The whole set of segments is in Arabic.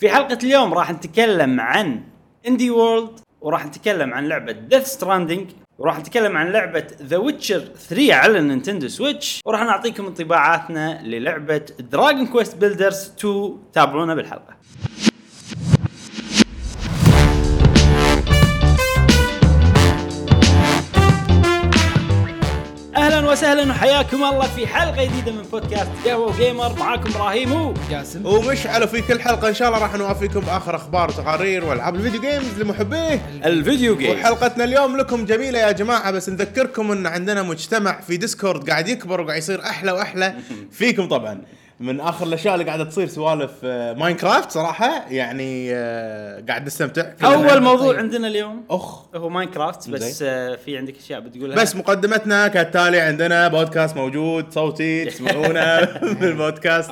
في حلقة اليوم راح نتكلم عن Indie World وراح نتكلم عن لعبة Death Stranding وراح نتكلم عن لعبة The Witcher 3 على ال Nintendo Switch وراح نعطيكم انطباعاتنا للعبة Dragon Quest Builders 2 تابعونا بالحلقة. أهلا وسهلا وحياكم الله في حلقة جديدة من بودكاست قهوة و Gamer. معاكم إبراهيم و جاسم. ومشعل في كل حلقة إن شاء الله راح نوافيكم بآخر أخبار وتقارير وألعاب ال video games لمحبيه. ال video game وحلقتنا اليوم لكم جميلة يا جماعة بس نذكركم إن عندنا مجتمع في Discord قاعد يكبر وقاعد يصير أحلى وأحلى فيكم طبعا. من آخر الأشياء اللي قاعدة تصير سوالف آه، Minecraft صراحة يعني آه، قاعد نستمتع أول موضوع طيب. عندنا اليوم أخ هو Minecraft بس. آه، في عندك أشياء بتقولها بس مقدمتنا كالتالي عندنا بودكاست موجود صوتي تسمعونا بالبودكاست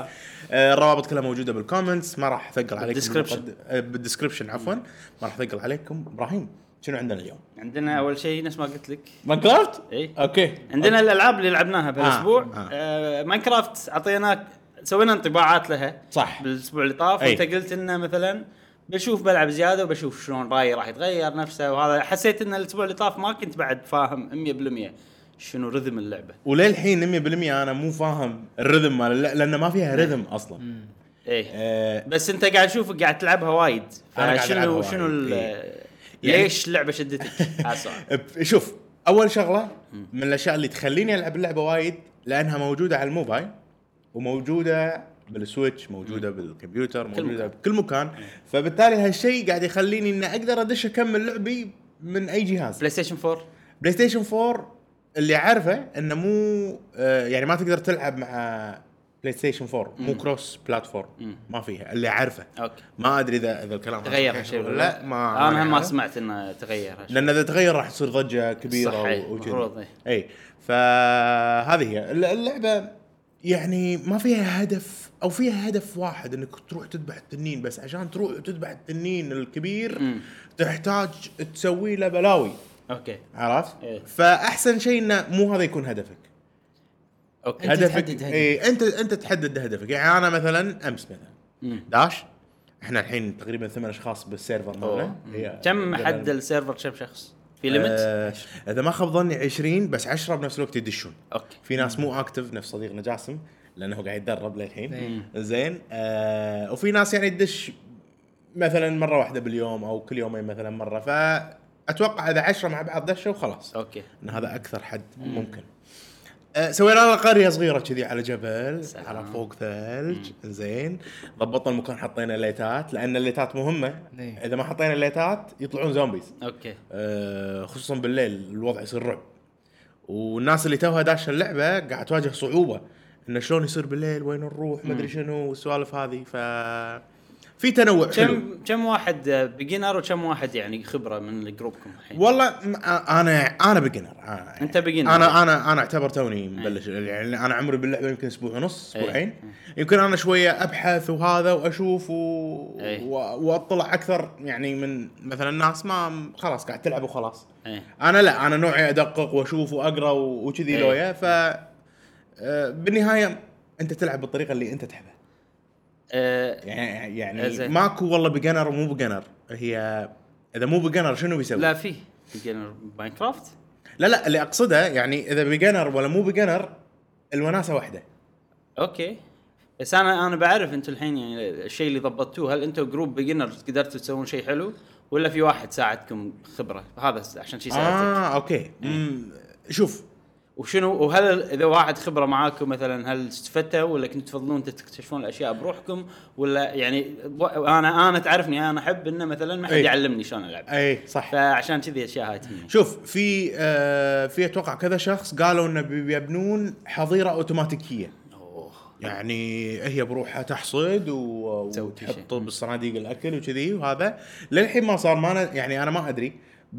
آه، الروابط كلها موجودة بال comments ما راح أثقل عليكم بال description. آه، بال description عفوا ما راح أثقل عليكم إبراهيم شنو عندنا اليوم؟ عندنا أول شيء نفس ما قلت لك Minecraft؟ اي أوكي عندنا الألعاب اللي لعبناها بهالاسبوع آه، آه. آه. Minecraft أعطيناك سوينا انطباعات لها صح. بالأسبوع اللي طاف. وانت قلت إنه مثلا بشوف بلعب زيادة وبشوف شلون رايي راح يتغير نفسه وهذا. حسيت إن الأسبوع اللي طاف ما كنت بعد فاهم 100% شنو rhythm اللعبة. وللحين 100% أنا مو فاهم الرذم مال لأن ما فيها رذم أصلا. إيه آه بس أنت قاعد اشوفك قاعد تلعبها وايد. فشنو شنو إيه. يعني- ليش اللعبه شدتك؟ شوف أول شغلة من الأشياء اللي تخليني ألعب اللعبة وايد لأنها موجودة على الموبايل. وموجودة بالسويتش موجودة بالكمبيوتر موجودة. بكل مكان. فبالتالي هالشيء قاعد يخليني إني أقدر أدش أكمل لعبي من أي جهاز. PlayStation 4 PlayStation 4 اللي أعرفه إنه مو آه، يعني ما تقدر تلعب مع PlayStation 4 مو cross platform ما فيها اللي أعرفه. أوكي. ما أدري اذا إذا الكلام تغير هالشيء ولا لا. ما أنا ما. سمعت إنه تغير هالشيء. لأن إذا تغير راح تصير ضجة كبيرة صحيح، و- وكذي. مفروض، إيه. اي فهذه هي. الل- اللعبة يعني ما فيها هدف أو فيها هدف واحد إنك تروح تذبح التنين بس عشان تروح تذبح التنين الكبير مم. تحتاج تسوي له بلاوي أوكي عرفت؟ إيه. فأحسن شيء إنه مو هذا يكون هدفك أوكي أنت هدفك تحدد هدف. اي انت أنت تحدد هدفك يعني أنا مثلا أمس مثلا مم. داش إحنا الحين تقريبا ثمان أشخاص بال server مالنا كم حد ال server كم شخص؟ في limit؟ آه إذا ما خاب ظني 20 بس 10 بنفس الوقت يدشون. أوكي. في ناس مو active نفس صديقنا جاسم لأنه قاعد يتدرب للحين. زين. آه وفي ناس يعني تدش مثلا مرة واحدة باليوم أو كل يومين مثلا مرة. فأتوقع إذا 10 مع بعض دشوا خلاص. أوكي. إن هذا أكثر حد ممكن. سوينا لنا قرية صغيرة كذي على جبل. على فوق ثلج زين. ضبطنا المكان حطينا ليتات لأن الليتات مهمة. إيه. إذا ما حطينا الليتات يطلعون zombies. أوكي. آه، خصوصا بالليل الوضع يصير رعب. والناس اللي توها داشه اللعبه قاعد تواجه صعوبة انه شلون يصير بالليل وين نروح ما أدري شنو والسوالف هذه. ف في تنوع حلو. كم كم واحد بيجنر وكم واحد يعني خبرة من جروبكم الحين؟ والله أنا أنا بيجنر أنت beginner. أنا أنا أنا أعتبر توني مبلش. يعني أنا عمري باللعبة يمكن أسبوع ونص أي. أسبوعين. يمكن أنا شوية أبحث وهذا وأشوف و... أي. و... وأطلع أكثر يعني من مثلا ناس ما خلاص قاعد تلعب وخلاص. إيه. أنا لا أنا نوعي أدقق وأشوف وأقرأ وكذي إيه. لويا. ف آه، بالنهاية أنت تلعب بالطريقة اللي أنت تحبها. يعني يعني زين. ماكو والله beginner ومو beginner هي إذا مو beginner شنو بيسوي؟ لا في beginner Minecraft لا لا اللي أقصده يعني إذا beginner ولا مو beginner الوناسة واحدة أوكي بس أنا أنا بعرف أنتم الحين يعني الشيء اللي ضبطتوه هل أنتم group beginner قدرتوا تسوون شيء حلو ولا في واحد ساعدكم خبرة هذا عشان شي سألتك آه أوكي إيه. مم. شوف وشنو؟ وهل إذا واحد خبرة معاكم مثلا هل استفدتوا؟ ولا كنتوا تفضلون تكتشفون الأشياء بروحكم؟ ولا يعني أنا أنا تعرفني أنا أحب إنه مثلا ما حد أي. يعلمني شلون ألعب. اي صح. فعشان كذي الاشياء هاي تهمني. شوف في آه في أتوقع كذا شخص قالوا إنه بي- بيبنون حظيرة أوتوماتيكية. أوه. يعني هي بروحها تحصد و- وتحط. بالصناديق الأكل وكذي وهذا. للحين ما صار ما أنا يعني أنا ما أدري.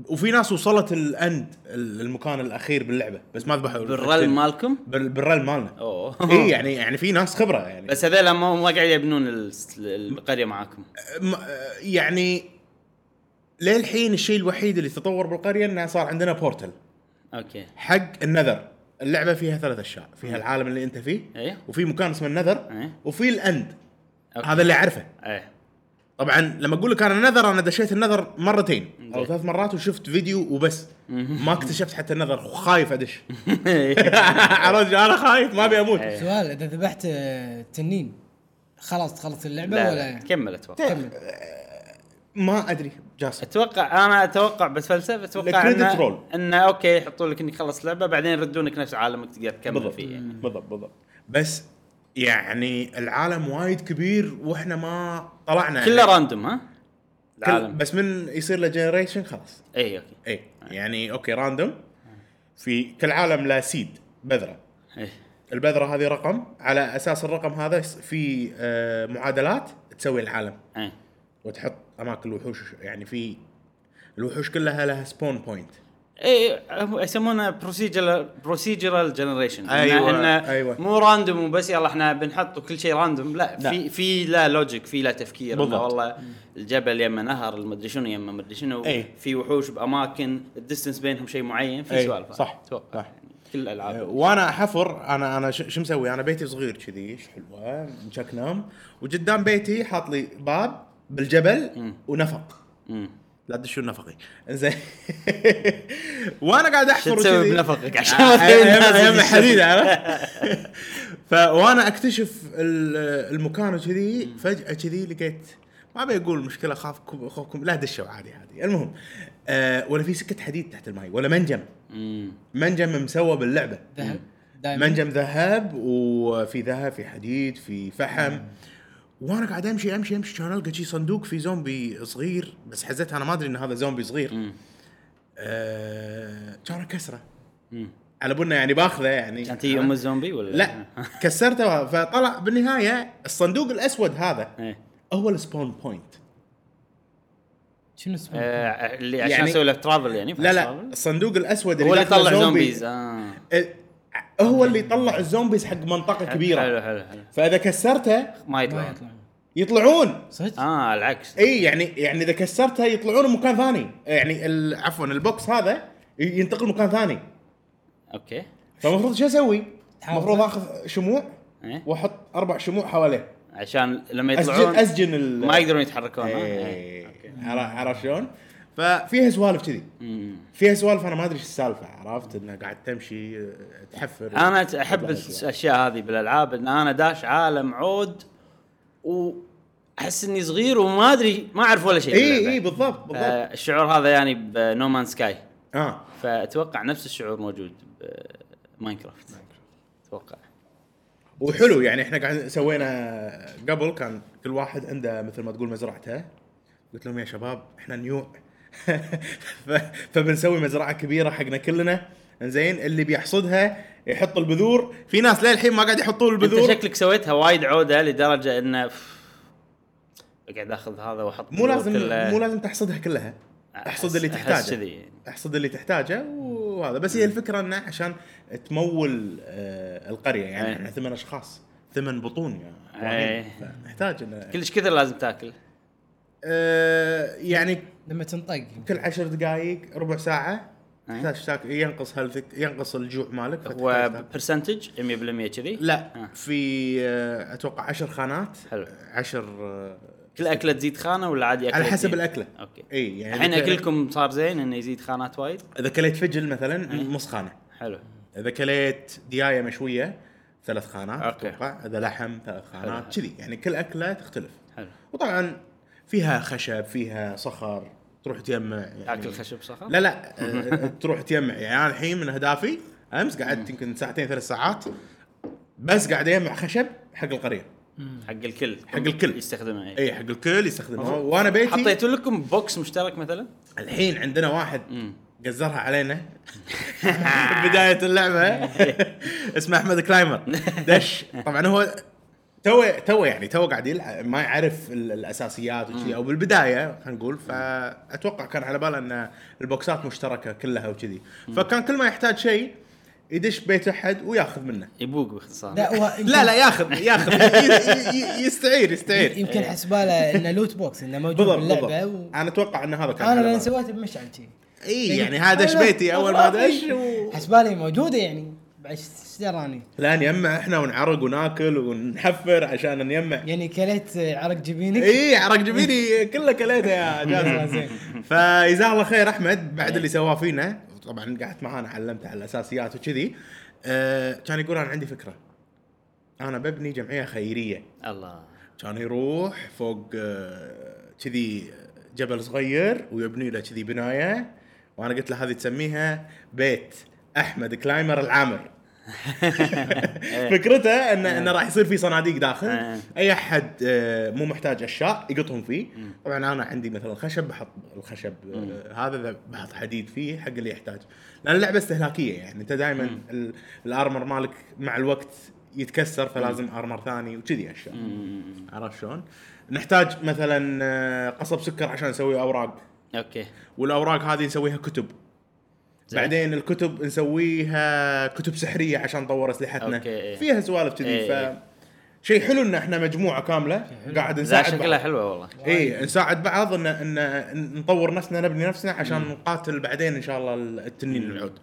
وفي ناس وصلت ال End المكان الأخير باللعبة بس ما ذبحوا بال realm مالكم؟ بال- بال realm مالنا. أوه. إي يعني يعني في ناس خبرة يعني. بس هذول ما ما قاعد يبنون القرية معاكم. يعني للحين الشيء الوحيد اللي تطور بالقرية إنه صار عندنا portal أوكي. حق ال Nether. اللعبة فيها ثلاث أشياء. فيها العالم اللي أنت فيه إيه. وفي مكان اسمه ال Nether إيه. وفي ال End أوكي. هذا اللي أعرفه. إيه. طبعا لما أقول لك أنا Nether أنا دشيت ال Nether مرتين. أو ثلاث مرات وشفت فيديو وبس. ما اكتشفت حتى ال Nether خايف أدش. عرفت أنا خايف ما أبي أموت. إيه. سؤال إذا ذبحت آه، تنين خلاص تخلص اللعبة لا ولا؟ لا كمل أتوقع. كمل. ما أدري جاسم. أتوقع أنا أتوقع بتفلسف أتوقع إنه roll. إنه أوكي يحطون لك إنك خلص لعبة بعدين يردونك نفس عالمك تقدر تكمل فيه يعني. بالضبط بالضبط. بس يعني العالم وايد كبير وإحنا ما طلعنا كله يعني. random ها؟ كل العالم. بس من يصير له generation خلاص. إي أوكي. إي يعني أوكي random في كل عالم له seed بذرة. إي. البذرة هذه رقم على أساس الرقم هذا في آه، معادلات تسوي العالم. إي. وتحط أماكن الوحوش يعني في الوحوش كلها لها spawn point اي يسمونه procedural procedural generation أيوة، انه أيوة. مو random وبس يلا إحنا بنحط كل شيء random لا, لا. في في لا logic في لا تفكير إنه بالضبط. والله الجبل يمه نهر المدري شنو يمه مدري شنو أي. في وحوش بأماكن ال distance بينهم شيء معين في أي، سوالف صح، أتوقع صح. يعني كل الألعاب وأنا أحفر أنا أنا شو مسوي أنا بيتي صغير كذي حلوة مشك نام وقدام بيتي حاط لي باب بالجبل ونفق مم. لا تدشون نفقي زين وأنا قاعد شو احفر تسوي. بنفقك؟ عشان آه، الناس أيام يدشون؟ الحديد عرفت؟ ف وأنا أكتشف ال- المكان وكذي فجأة كذي لقيت ما أبي أقول مشكلة خافكم خوفكم لا دشوا عادي عادي. المهم آه ولا في سكة حديد تحت الماي ولا منجم. مم. منجم مسوى باللعبة. ذهب؟ منجم ذهب وفي ذهب في حديد في فحم. وأنا قاعد امشي امشي امشي كان ألقى شي صندوق في زومبي صغير بس حزتها أنا ما أدري إن هذا زومبي صغير. آه كان اكسره مم. على بنا يعني باخذه يعني كانت هي أم الزومبي ولا لا كسرته فطلع بالنهاية الصندوق الأسود هذا إيه. هو ال spawn point شنو اسمه؟ آه، اللي عشان يعني- أسوي لك travel يعني لا لا؟ الصندوق الأسود هو اللي داخله يطلع زومبي. zombies آه ال- هو اللي يطلع ال zombies حق منطقة كبيرة حلو حلو حلو فإذا كسرته ما ما يطلع يطلع يطلعون صدق؟ آه العكس إي يعني يعني إذا كسرتها يطلعون مكان ثاني يعني ال- عفوا ال box هذا ينتقل مكان ثاني okay فالمفروض شو أسوي؟ المفروض آخذ شموع إيه؟ وأحط أربع شموع حواليه عشان لما يطلعون أسجن ال ما يقدرون يتحركون ها؟ إيه. عرف- عرفت شلون؟ ففيها سوالف كذي. فيها سوالف أنا ما أدري إيش السالفة عرفت؟ إنه قاعد تمشي تحفر. أنا أحب. الأشياء. هذه بالألعاب إن أنا داش عالم عود واحس إني صغير وما أدري ما أعرف ولا شيء إي. إي بالضبط بالضبط. آه الشعور هذا يعني ب No Man's Sky آه. فأتوقع نفس الشعور موجود ب Minecraft أتوقع. وحلو يعني إحنا قاعد سوينا قبل كان كل واحد عنده مثل ما تقول مزرعته. قلت لهم يا شباب إحنا نيوع ف- فبنسوي مزرعة كبيرة حقنا كلنا. زين اللي بيحصدها يحط البذور. في ناس للحين ما قاعد يحطون أنت البذور؟ شكلك سويتها وايد عودة لدرجة انه ف- أقعد آخذ هذا وأحط مو لازم كله. مو لازم تحصدها كلها. احصد اللي تحتاجه. يعني. احصد اللي تحتاجه وهذا. بس هي الفكرة إنه عشان تمول آه القرية. يعني أي. إحنا ثمان أشخاص. ثمان بطون يا أي. إبراهيم. فنحتاج انه كلش كثر لازم تاكل. آه يعني لما تنطق كل عشر دقائق ربع ساعة أي. تحتاج تاكل ينقص health ك ينقص الجوع مالك هو. percentage 100% كذي لا آه. في آه أتوقع عشر خانات حلو. عشر آه كل أكلة تزيد خانة ولا عادي على حسب تزيد؟ الأكلة okay اي يعني الحين أكلكم صار زين إنه يزيد خانات وايد إذا كليت فجل مثلا نص خانة حلو إذا كليت دياية مشوية ثلاث خانات okay. أتوقع إذا لحم ثلاث. خانات كذي يعني كل أكلة تختلف حلو وطبعا فيها خشب فيها صخر تروح تجمع يعني تاكل خشب صخر لا لا تروح تجمع. يعني أنا الحين من أهدافي أمس قعدت يمكن ساعتين ثلاث ساعات بس قاعد أجمع خشب حق القرية. حق الكل. حق الكل. يستخدمه اي اي حق الكل يستخدمها وأنا بيتي حطيتوا لكم box مشترك مثلا؟ الحين عندنا واحد مم. قزرها علينا. بداية اللعبة. اسمه أحمد كلايمر. دش. طبعا هو تو تو يعني تو قاعد يلعب ما يعرف ال- الأساسيات وكذي أو بالبداية خلينا نقول فأتوقع كان على باله إن البوكسات مشتركة كلها وكذي. فكان كل ما يحتاج شيء يدش بيت أحد وياخذ منه. يبوق باختصار. لا يمكن- لا لا ياخذ ياخذ. يستعير يستعير. يمكن حسباله إنه loot box إنه موجود بالضبط باللعبة و... أنا أتوقع إن هذا كان أنا لأن باله. سويته بمشعل شي. إي يعني هذا دش بيتي؟ أول ما دش و... حسبالي موجودة يعني. إيش دراني لا نجمع إحنا ونعرق وناكل ونحفر عشان نجمع. يعني كليت عرق جبينك؟ إي عرق جبيني. كله كليته يا جاسم. زين. فجزاه الله خير أحمد بعد اللي سواه فينا. طبعا قعدت معانا علمته على الأساسيات وكذي. آه كان يقول أنا عندي فكرة. أنا ببني جمعية خيرية. الله. كان يروح فوق آه، كذي جبل صغير ويبني له كذي بناية. وأنا قلت له هذه تسميها بيت أحمد كلايمر العامر. فكرته انه انه راح يصير في صناديق داخل. آه. أي أحد آه، مو محتاج أشياء يقطهم فيه. طبعا أنا عندي مثلا خشب بحط الخشب آه، هذا ذا بحط حديد فيه حق اللي يحتاج لأن اللعبة استهلاكية يعني. أنت دائما ال armor مالك مع الوقت يتكسر فلازم armor ثاني وكذي أشياء. عرفت شلون؟ نحتاج مثلا آه، قصب سكر عشان نسوي أوراق. okay. والأوراق هذه نسويها كتب. بعدين الكتب نسويها كتب سحرية عشان نطور اسلحتنا okay، إيه. فيها سوالف كذي إيه، ف إيه. شيء حلو ان إحنا مجموعة كاملة. قاعد لا نساعد شكلها بعض. حلوة والله. اي نساعد بعض ان ان نطور نفسنا نبني نفسنا عشان نقاتل بعدين إن شاء الله التنين العود.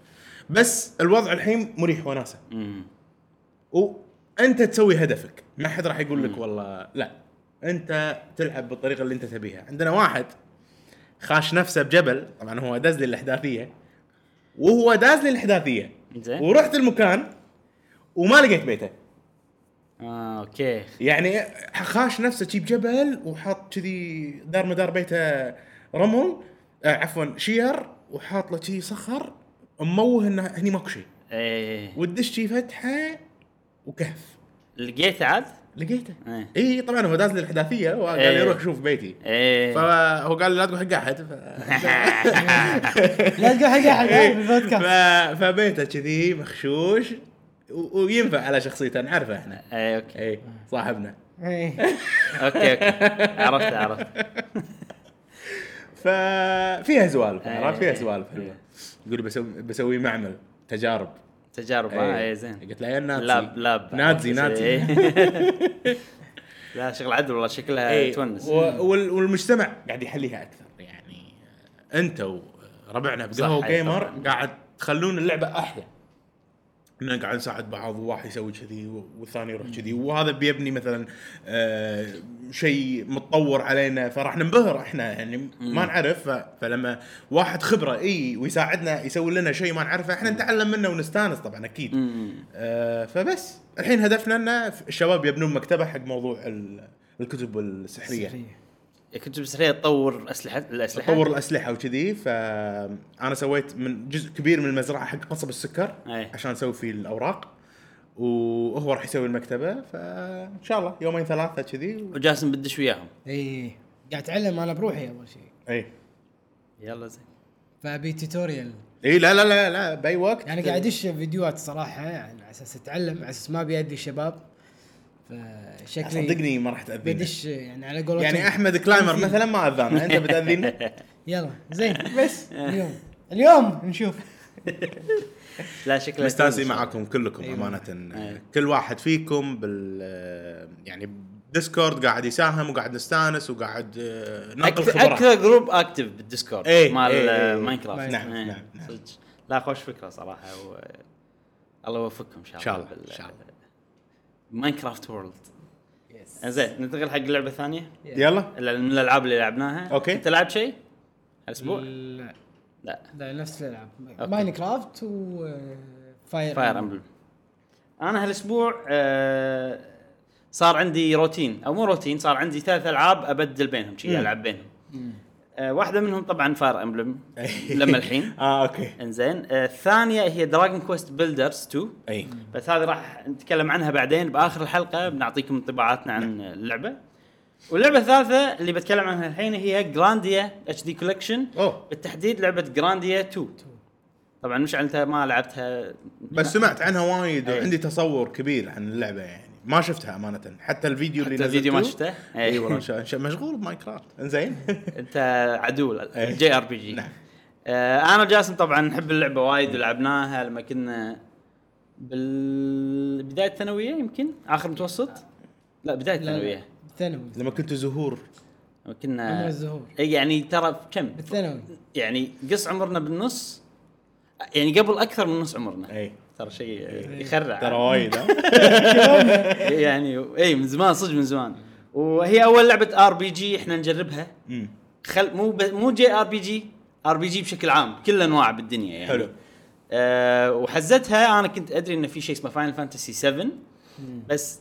بس الوضع الحين مريح وناسة. مم. وانت تسوي هدفك. ما حد راح يقول لك والله لا. أنت تلعب بالطريقة اللي أنت تبيها. عندنا واحد خاش نفسه بجبل. طبعا هو داز لي الأحداثية. وهو داز لي الاحداثيه زين. ورحت المكان وما لقيت بيته. آه okay. يعني خاش نفسه شي بجبل وحاط كذي دار مدار بيته رمل آه عفوا شير وحاط له شي صخر مموه إنه هني ماكو شيء إيه. وتدش شي فتحة وكهف. لقيته عاد؟ لقيته إيه. اي طبعا هو داز لي الاحداثيه وقال إيه. لي روح شوف بيتي إيه فهو قال لي لا تقول حق احد ف... لا تقول حق احد إيه. في البودكاست ف... فبيته كذي مخشوش و... وينفع على شخصيته نعرفه إحنا إيه okay اي صاحبنا إيه. okay okay عرفت عرفت ففيها سوالف إيه. عرفت فيها سوالف حلوة إيه. يقول بسوي بسوي معمل تجارب تجارب. آه إيه زين. قلت له يا نازي lab lab. نازي نازي إيه. لا شغل عدل والله شكلها إيه. تونس. والمجتمع قاعد يحليها أكثر. يعني أنت وربعنا بقهوة صح، gamer. قاعد تخلون اللعبة أحلى. إننا قاعد نساعد بعض وواحد يسوي كذي والثاني يروح كذي. وهذا بيبني مثلا آه شيء متطور علينا فراح ننبهر إحنا. يعني ما نعرف فلما واحد خبرة إي ويساعدنا يسوي لنا شيء ما نعرفه إحنا نتعلم منه ونستانس طبعا أكيد. آه فبس. الحين هدفنا ان الشباب يبنون مكتبة حق موضوع ال- الكتب السحرية. كنت بسرية تطور اسلحه الأسلحة. تطور الأسلحة وكذي فأنا سويت من جزء كبير من المزرعة حق قصب السكر أي. عشان أسوي فيه الأوراق وهو راح يسوي المكتبة فإن شاء الله يومين ثلاثة كذي. و... وجاسم بدش وياهم. إي قاعد أتعلم أنا بروحي أول شيء إي. يلا زين. فابي tutorial إي لا لا لا لا بأي وقت. يعني قاعد أدش فيديوهات صراحة يعني على أساس أتعلم على أساس ما ابي ادي الشباب فشكلي صدقني ما راح تأذيني. بدش يعني على قولتهم. يعني أحمد climber مثلا ما أذانا. أنت بتاذينا يلا زين. بس. اليوم. اليوم نشوف. لا شكلها مستانسين. معاكم كلكم أيوة. أمانة. أيوة. كل واحد فيكم بال يعني ديسكورد قاعد يساهم وقاعد نستانس وقاعد آه، ننقل أكثر خبرات. أكثر group اكتف بالديسكورد إيه، مال إيه، آه، إيه. ماينكرافت نعم، إيه، نعم، نعم. صدق. لا خوش فكرة صراحة و... الله يوفقكم إن شاء الله إن شاء الله. ماينكرافت world زين ننتقل حق اللعبه الثانية يلا. من الألعاب اللي لعبناها. okay. أنت لعبت شيء؟ هالأسبوع؟ لا. لا. لا نفس الألعاب. ماين كرافت و فاير فاير امبلم أنا هالأسبوع آه صار عندي روتين. أو مو روتين صار عندي ثلاث ألعاب أبدل بينهم شي مم. ألعب بينهم. واحدة منهم طبعا فاير امبلم لما الحين. آه okay. إنزين. آه الثانية هي دراجون كويست بيلدرز 2 أي. بس هذه راح نتكلم عنها بعدين بآخر الحلقة بنعطيكم انطباعاتنا عن اللعبة. واللعبة الثالثة اللي بتكلم عنها الحين هي جرانديا HD Collection بالتحديد لعبة جرانديا 2 طبعا مشعل انت ما لعبتها. بس سمعت عنها وايد. وعندي تصور كبير عن اللعبة يعني. ما شفتها أمانة. حتى الفيديو اللي حتى الفيديو ما شفته؟ اي إي. والله مشغول بماينكرافت. إنزين؟ أنت عدو أي. JRPG. نعم. آه أنا وجاسم طبعا نحب اللعبة وايد ولعبناها لما كنا بالبداية الثانوية يمكن؟ آخر متوسط؟ لا بداية الثانوية. بالثانوي لما كنت زهور. لما كنا عمر الزهور. اي يعني ترى كم؟ بالثانوي. يعني قص عمرنا بالنص يعني قبل أكثر من نص عمرنا. اي ترى شيء يخرع. ترى وايد ها؟ يعني اي من زمان صدق من زمان. وهي أول لعبة RPG إحنا نجربها. خل مو ب... مو جي آر بي جي آر بي جي بشكل عام كل أنواع بالدنيا يعني. حلو. آه وحزتها أنا كنت أدري إن في شيء اسمه فاينل فانتسي 7 بس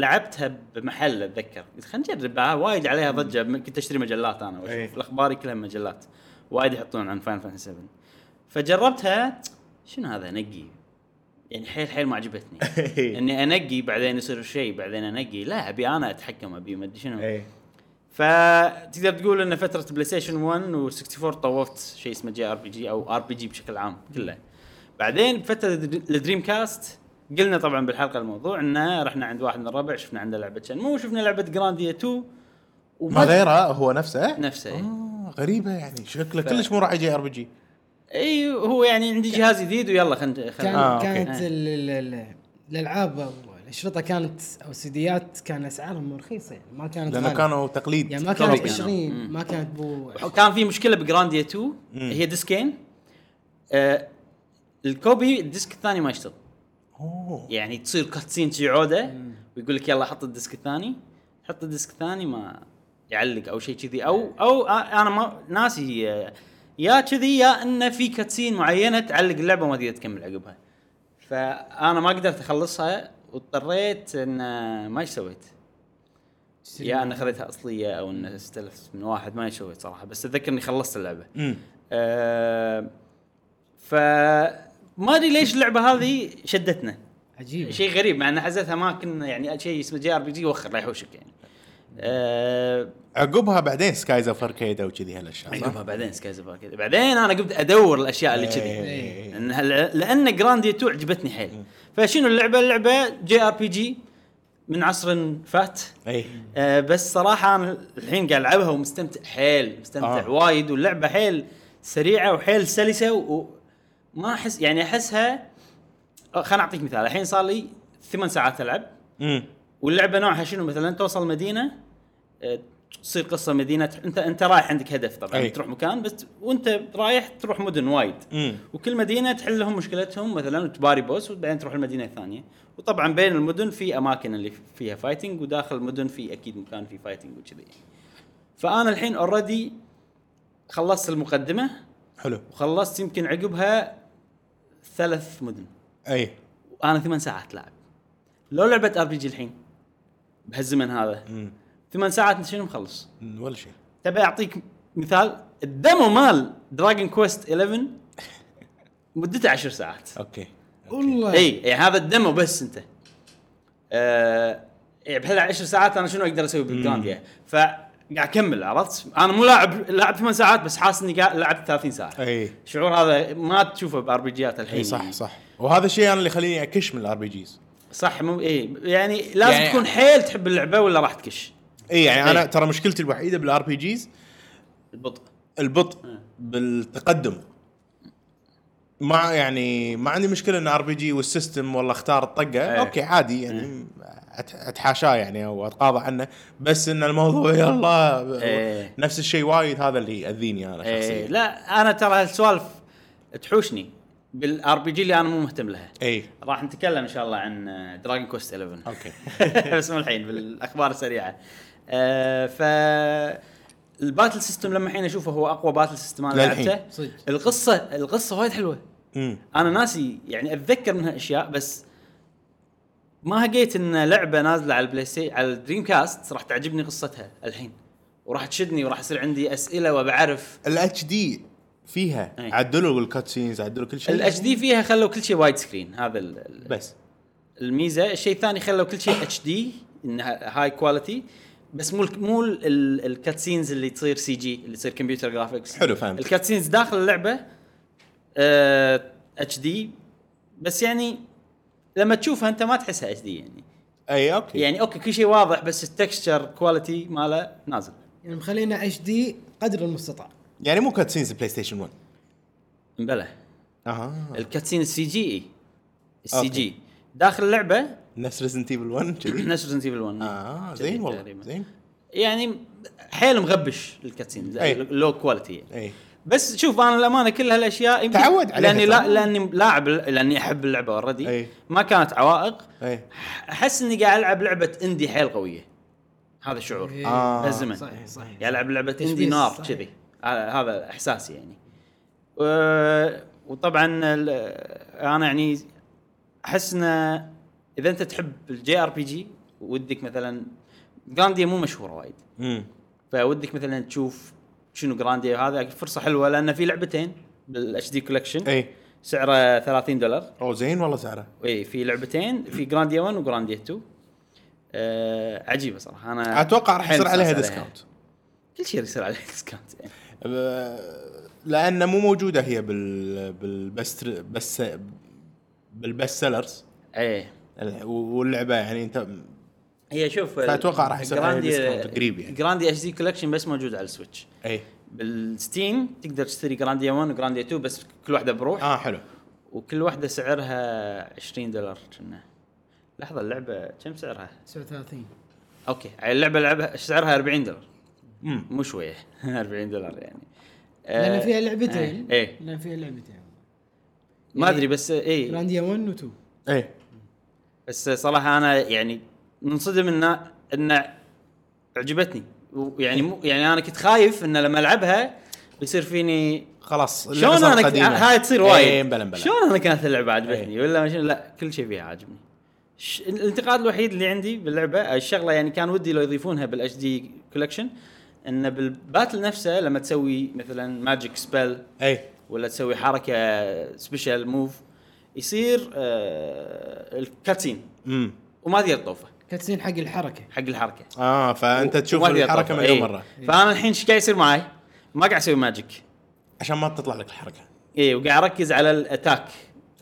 لعبتها بمحل أتذكر. قلت خلينا نجرب وايد عليها ضجة. كنت أشتري مجلات أنا. إيه. واشوف الأخبار كلها مجلات. وايد يحطون عن فاينل فانتسي 7 فجربتها. شنو هذا أنقي؟ يعني حيل حيل ما عجبتني. إني أنقي بعدين يصير شيء بعدين أنقي. لا أبي أنا أتحكم أبي ما أدري شنو. اي فتقدر تقول إن فترة بلاي ستيشن 1 و64 طوفت شيء اسمه جي آر بي جي أو آر بي جي بشكل عام كله. بعدين بفتره الدريم كاست قلنا طبعا بالحلقة الموضوع انه رحنا عند واحد من الربع شفنا عنده لعبة شنمو وشفنا لعبة جرانديا 2 ما غيره هو نفسه؟ نفسه إيه. آه غريبة يعني. شكله ف- كلش مو راعي JRPG. إي هو يعني عندي جهاز جديد ويلا خلينا كان آه،. كانت. ال- ال- ال- الألعاب أو الأشرطة كانت أو السيديات كان أسعارهم رخيصة يعني ما كانت لأنه. كانوا تقليد يعني ما كانوا كانت كانوا. 20 مم. ما كانت بو كان في مشكلة بجرانديا 2 مم. هي disc ين آه ال copy ال disc الثاني ما يشتغل أوه يعني تصير cutscene شي عودة ويقول لك يلا حط ال disc الثاني حط ال disc الثاني ما يعلق أو شيء كذي أو أو أنا ما ناسي آه، يا كذي يا انه في cutscene معينة تعلق اللعبة وما تقدر تكمل عقبها. فأنا ما قدرت أخلصها واضطريت إن آه، ما إيش سويت. يا إن خذيتها أصلية أو إن استلفت من واحد ما إيش سويت صراحة بس اتذكر اني خلصت اللعبة. أه ف ما أدري ليش اللعبة هذه شدتنا. عجيب شيء غريب مع إن حزتها ما كنا يعني شيء اسمه JRPG وخر لا يحوشك يعني. أه عقبها بعدين سكايز اوف اركيديا أو كذي هالأشياء؟ عقبها بعدين سكايز اوف كذا بعدين أنا قمت أدور الأشياء اللي كذي. إيه. لأن جرانديا 2 عجبتني حيل. فشنو اللعبة؟ اللعبة JRPG من عصر فات. اي آه بس صراحة أنا الحين قاعد ألعبها ومستمتع حيل مستمتع آه. وايد واللعبة حيل سريعة وحيل سلسة وما احس يعني احسها آه، خليني أعطيك مثال. الحين صار لي ثمان ساعات ألعب. امم واللعبة نوعها شنو؟ مثلا توصل مدينة تصير قصة مدينة أنت أنت رايح عندك هدف طبعا أي. تروح مكان بس وأنت رايح تروح مدن وايد. وكل مدينة تحل لهم مشكلتهم مثلا وتباري boss وبعدين تروح المدينة الثانية. وطبعا بين المدن في أماكن اللي فيها fighting وداخل المدن في أكيد مكان فيه fighting وكذي. فأنا الحين already خلصت المقدمة. حلو. وخلصت يمكن عقبها ثلاث مدن. أي. وأنا ثمان ساعات لاعب. لو لعبه RPG الحين بهالزمن هذا. امم ثمان ساعات انت شنو مخلص؟ ولا شيء. تبي أعطيك مثال؟ ال demo مال دراجون كويست 11 مدته 10 ساعات. okay والله. إي يعني هذا ال demo بس أنت. آه يعني بهال 10 ساعات أنا شنو أقدر أسوي بالجرانديا فقاعد أكمل عرفت؟ أنا مو لاعب لاعب 8 ساعات بس حاسس إني قاعد لعبت 30 ساعة. إي. الشعور هذا ما تشوفه ب RPG ات الحين. إي صح صح. وهذا الشيء أنا اللي يخليني أكش من ال RPGs صح مو إي يعني لازم يعني- يعني تكون حيل تحب اللعبة ولا راح تكش؟ اي يعني أنا إي. ترى مشكلتي الوحيدة بال RPGs البطء البطء بالتقدم. ما يعني ما عندي مشكلة إن RPG وال system والله اختار الطقة. إيه. أوكي عادي يعني أت- أتحاشاه يعني أو أتقاضى عنه. بس إن الموضوع يلا إيه. نفس الشيء وايد هذا اللي يأذيني أنا إيه. شخصيا. لا أنا ترى هالسوالف تحوشني. بال RPG اللي أنا مو مهتم لها. اي راح نتكلم إن شاء الله عن Dragon Quest 11 أوكي. بس مو الحين بالأخبار السريعة. آه ف ال battle system لما الحين أشوفه هو أقوى battle system أنا. لعبته. صدق. القصة القصة وايد حلوة. امم أنا ناسي يعني أتذكر منها أشياء بس ما هقيت إن لعبة نازلة على ال PlayStation على ال Dreamcast راح تعجبني قصتها الحين. وراح تشدني وراح يصير عندي أسئلة وبعرف ال H D فيها أي. عدلوا ال cutscenes عدلوا كل شيء. ال HD فيها خلوا كل شيء widescreen هذا ال- ال- بس. الميزة. الشيء الثاني خلوا كل شيء HD إنها high quality بس مو ال- مو ال cutscenes اللي تصير CG اللي تصير computer graphics حلو، فهمت. ال cutscenes داخل اللعبة HD بس يعني لما تشوفها انت ما تحسها HD يعني. أي أوكي. يعني أوكي كل شيء واضح بس ال texture quality ماله نازل. يعني مخلينا HD قدر المستطاع. يعني مو cutscenes PlayStation 1 بلى. أها. ال cutscene ال CG إي. ال C. G داخل اللعبة نفس Resident Evil 1 كذي نفس Resident Evil 1 آه زين والله. زين يعني حيل مغبش ال cutscene أي. low quality يعني. أي بس شوف أنا الأمانة كل هالأشياء يمكن تعود عليها لأني لا. لأني لاعب لأني أحب اللعبة already أي. ما كانت عوائق أحس إني قاعد ألعب لعبة indie حيل قوية هذا الشعور إيه. آه. بهالزمن صحيح صحيح قاعد ألعب لعبة indie نار. كذي هذا احساسي يعني وطبعا أنا يعني أحس ان إذا أنت تحب ال JRPG ودك مثلا Grandia مو مشهورة وايد. امم فودك مثلا تشوف شنو Grandia وهذا فرصة حلوة لأن في لعبتين بال HD collection إي. سعره 30 دولار. أو زين والله سعره. إي في لعبتين في Grandia 1 و Grandia 2 أه عجيبة صراحة. أنا أتوقع راح يصير عليها discount كل شيء يصير عليه discount يعني. لأن مو موجودة هي بال بال best بس بال best sellers إيه واللعبة يعني انت هي شوف فأتوقع راح يصير قريب يعني. Grandia HD collection بس موجود على ال Switch اي بال Steam تقدر تشتري Grandia 1 و Grandia 2 بس كل واحدة بروح. آه حلو. وكل واحدة سعرها 20 دولار كنا. لحظة اللعبة كم سعرها؟ 39 أوكي اللعبة لعبها سعرها 40 دولار. امم مو شوية. 40 دولار يعني. لأن آه، فيها لعبتين. آه، إيه. لأن فيها لعبتين. ما أدري بس إيه. Grandia 1 و 2 اي بس صراحة أنا يعني منصدم انه انه عجبتني ويعني مو يعني أنا كنت خايف انه لما ألعبها بيصير فيني خلاص شلون أنا ك-. هاي تصير إيه، وايد مبلا شلون أنا كانت اللعبة عجبتني ولا شنو لا كل شيء فيها عاجبني. ش- الانتقاد الوحيد اللي عندي باللعبة الشغلة يعني كان ودي لو يضيفونها بال HD collection انه بال battle نفسه لما تسوي مثلا magic spell اي ولا تسوي حركة special move يصير آه ال cutscene وما تقدر تطوفه cutscene حق الحركة. حق الحركة. آه فأنت تشوف وما تقدر الحركة. مليون إيه. مرة. فأنا الحين إيش قاعد يصير معي؟ ما قاعد أسوي magic عشان ما تطلع لك الحركة. اي وقاعد أركز على ال attack.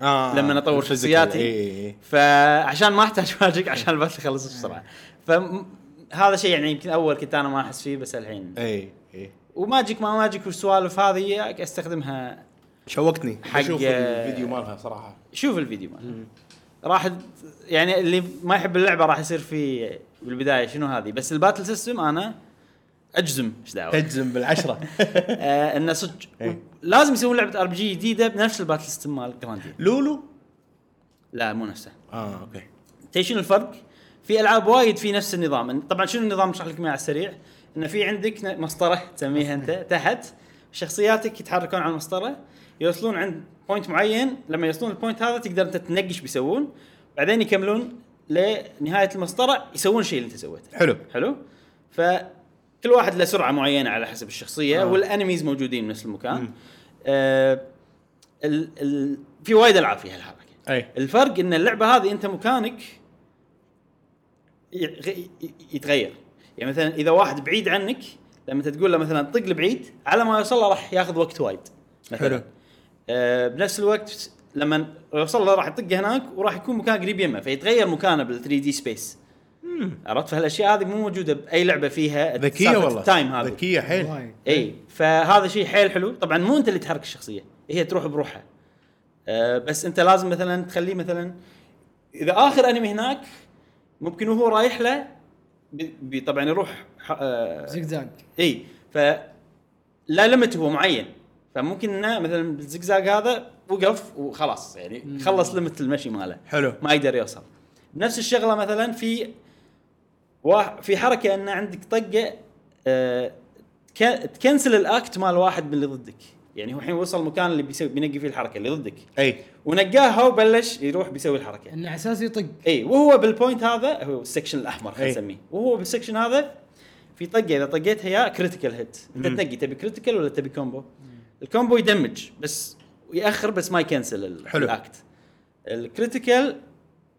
آه لما أطور ال physical. شخصياتي. اي اي فعشان ما أحتاج magic عشان ال battle يخلص بسرعة. فهذا شيء يعني يمكن أول كنت أنا ما أحس فيه بس الحين. اي اي و magic ما magic والسوالف هذه أستخدمها شوقتني حق- أشوف الفيديو مالها صراحة. شوف الفيديو ماله راح يعني اللي ما يحب اللعبة راح يصير في بالبداية شنو هذه. بس ال battle system أنا أجزم. إيش دعوة؟ تجزم بالعشرة. آه انه صدق إيه. لازم يسوون لعبة RPG جديدة بنفس ال battle system مال Grandia ولا؟ لا مو نفسه. آه أوكي. تدري شنو الفرق؟ في ألعاب وايد في نفس النظام. طبعا شنو النظام؟ أشرح لكم إياه على السريع. انه في عندك مسطرة تسميها أنت تحت. شخصياتك يتحركون على المسطرة. يوصلون عند point معين لما يوصلون ال point هذا تقدر أنت تنقي شبيسوون بعدين يكملون لنهاية المسطرة يسوون الشيء اللي أنت سويته. حلو. حلو؟ فكل واحد له سرعة معينة على حسب الشخصية آه. والأنميز موجودين بنفس المكان. آه ال ال في وايد ألعاب فيها الحركه أي. الفرق إن اللعبة هذه أنت مكانك يتغير. يعني مثلا إذا واحد بعيد عنك لما تقول له مثلا طق لبعيد على ما يوصل له راح ياخذ وقت وايد. مثلا حلو. آه بنفس الوقت لما يوصل له راح يطقه هناك وراح يكون مكان قريب يمه فيتغير مكانه بال 3 دي سبيس عرفت؟ فهالأشياء هذه مو موجودة بأي لعبة فيها ذكية والله. ال time هذه. ذكية حيل. إي فهذا شيء حيل حلو. طبعا مو أنت اللي تحرك الشخصية هي تروح بروحها. أه بس أنت لازم مثلا تخليه مثلا إذا آخر enemy هناك ممكن وهو رايح له طبعا يروح أه زقزاق إي ف لا limit هو معين. فممكن إنه مثلا بالزقزاق هذا وقف وخلاص يعني خلص limit المشي ماله. حلو. ما يقدر يوصل. نفس الشغلة مثلا في واحد في حركة إن عندك طقة آه تك- ت cancel ال act مال واحد من اللي ضدك. يعني هو الحين وصل المكان اللي بيسوي بينقي فيه الحركة اللي ضدك. أي. ونقاه هو بلش يروح بيسوي الحركة. انه على أساس يطق. أي. وهو بال point هذا هو ال section الأحمر خلينا. نسميه. وهو بال section هذا في طقة إذا طقيتها يا critical hit أنت. تنقي تبي critical ولا تبي combo ال combo يدمج بس يأخر بس ما يكنسل حلو. ال act. ال critical